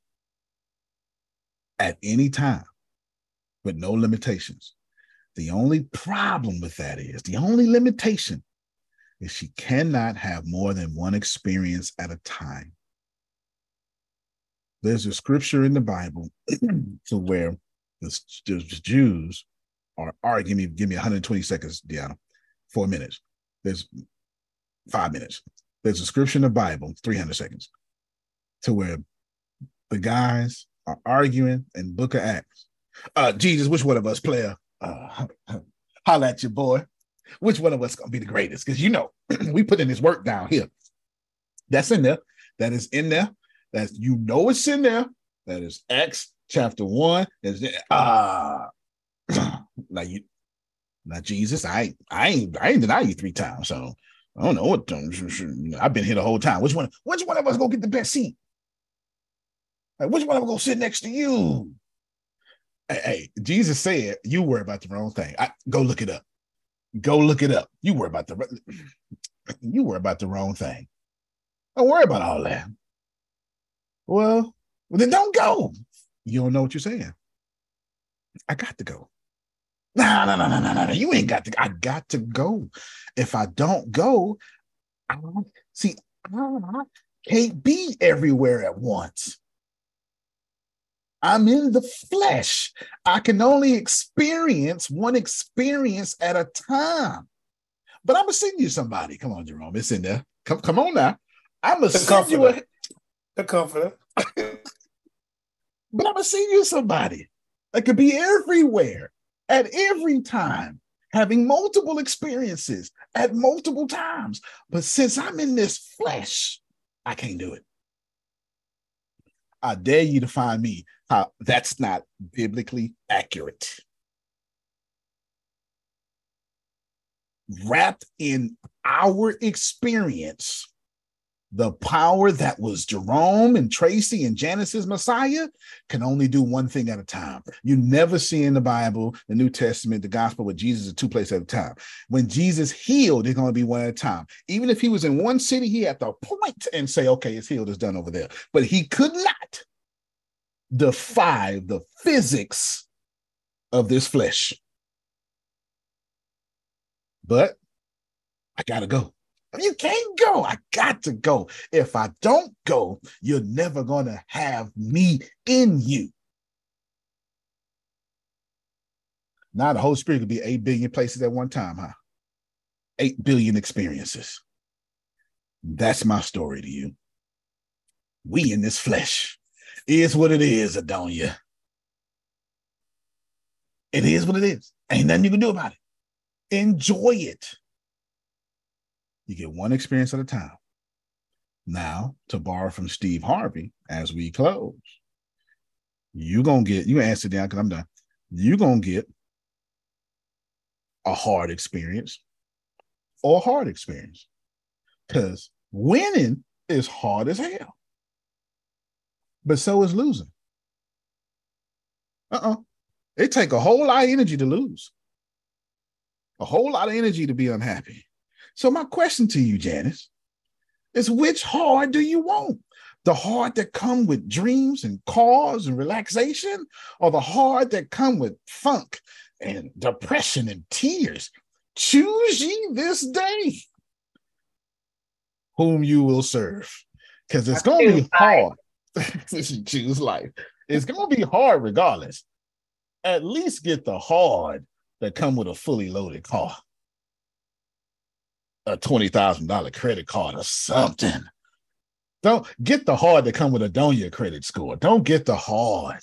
at any time with no limitations. The only problem with that is the only limitation is she cannot have more than one experience at a time there's a scripture in the Bible to where the, the, Jews are arguing. Give me, give me 120 seconds, Deanna. Four minutes. There's five minutes. There's a scripture in the Bible, 300 seconds, to where the guys are arguing in Book of Acts. Uh, Jesus, which one of us, player? Uh, holla at your boy. Which one of us gonna be the greatest? Because you know, we put in this work down here. That's in there. That is in there. That you know it's in there. That is Acts chapter one. Is ah uh, now you now Jesus, I I ain't I ain't deny you three times. So I don't know what I've been here the whole time. Which one? Which one of us gonna get the best seat? Like, which one of us gonna sit next to you? Hey, hey, Jesus said, "You worry about the wrong thing." I, go look it up. Go look it up. You worry about the you worry about the wrong thing. Don't worry about all that. Well, well, then don't go. You don't know what you're saying. I got to go. No, no, no, no, no, no. You ain't got to. I got to go. If I don't go, I see. I can't be everywhere at once. I'm in the flesh. I can only experience one experience at a time. But I'm gonna send you somebody. Come on, Jerome. It's in there. Come, come on now. I'm gonna send you a the comforter. but I'm send you somebody that could be everywhere at every time, having multiple experiences at multiple times. But since I'm in this flesh, I can't do it. I dare you to find me how that's not biblically accurate. Wrapped in our experience, the power that was Jerome and Tracy and Janice's Messiah can only do one thing at a time. You never see in the Bible, the New Testament, the gospel where Jesus is two places at a time. When Jesus healed, it's going to be one at a time. Even if he was in one city, he had to point and say, okay, it's healed, it's done over there. But he could not defy the physics of this flesh. But I got to go. You can't go. I got to go. If I don't go, you're never going to have me in you. Now the Holy Spirit could be 8 billion places at one time, huh? 8 billion experiences. That's my story to you. We in this flesh is what it is, Adonia. It is what it is. Ain't nothing you can do about it. Enjoy it. You get one experience at a time. Now, to borrow from Steve Harvey as we close, you're gonna get you answer down because I'm done. You're gonna get a hard experience or a hard experience. Because winning is hard as hell. But so is losing. Uh-uh. It take a whole lot of energy to lose. A whole lot of energy to be unhappy. So my question to you, Janice, is which hard do you want? The hard that come with dreams and cause and relaxation, or the hard that come with funk and depression and tears? Choose ye this day whom you will serve, because it's going to be hard. you choose life. It's going to be hard regardless. At least get the hard that come with a fully loaded car a twenty thousand dollar credit card or something. Don't get the hard that come with a Donia credit score. Don't get the hard.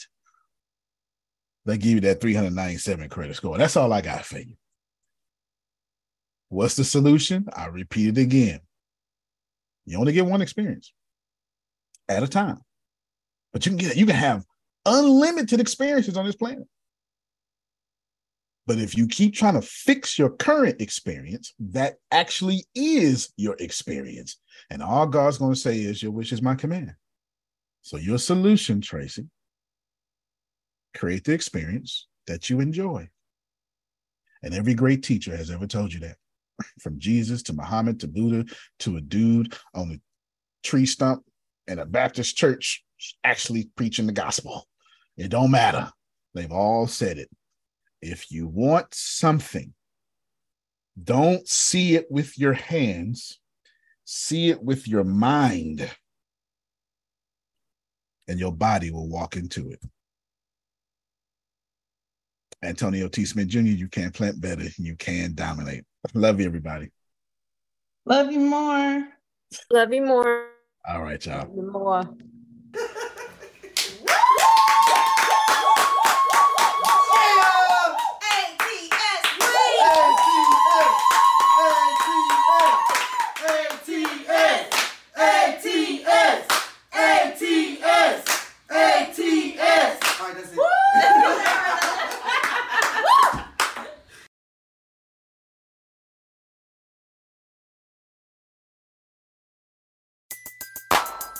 They give you that 397 credit score. That's all I got for you. What's the solution? I repeat it again. You only get one experience at a time. But you can get you can have unlimited experiences on this planet. But if you keep trying to fix your current experience, that actually is your experience. And all God's going to say is, Your wish is my command. So, your solution, Tracy, create the experience that you enjoy. And every great teacher has ever told you that from Jesus to Muhammad to Buddha to a dude on a tree stump in a Baptist church actually preaching the gospel. It don't matter. They've all said it. If you want something, don't see it with your hands, see it with your mind, and your body will walk into it. Antonio T. Smith Jr., you can plant better, you can dominate. Love you, everybody. Love you more. Love you more. All right, y'all. Love you more.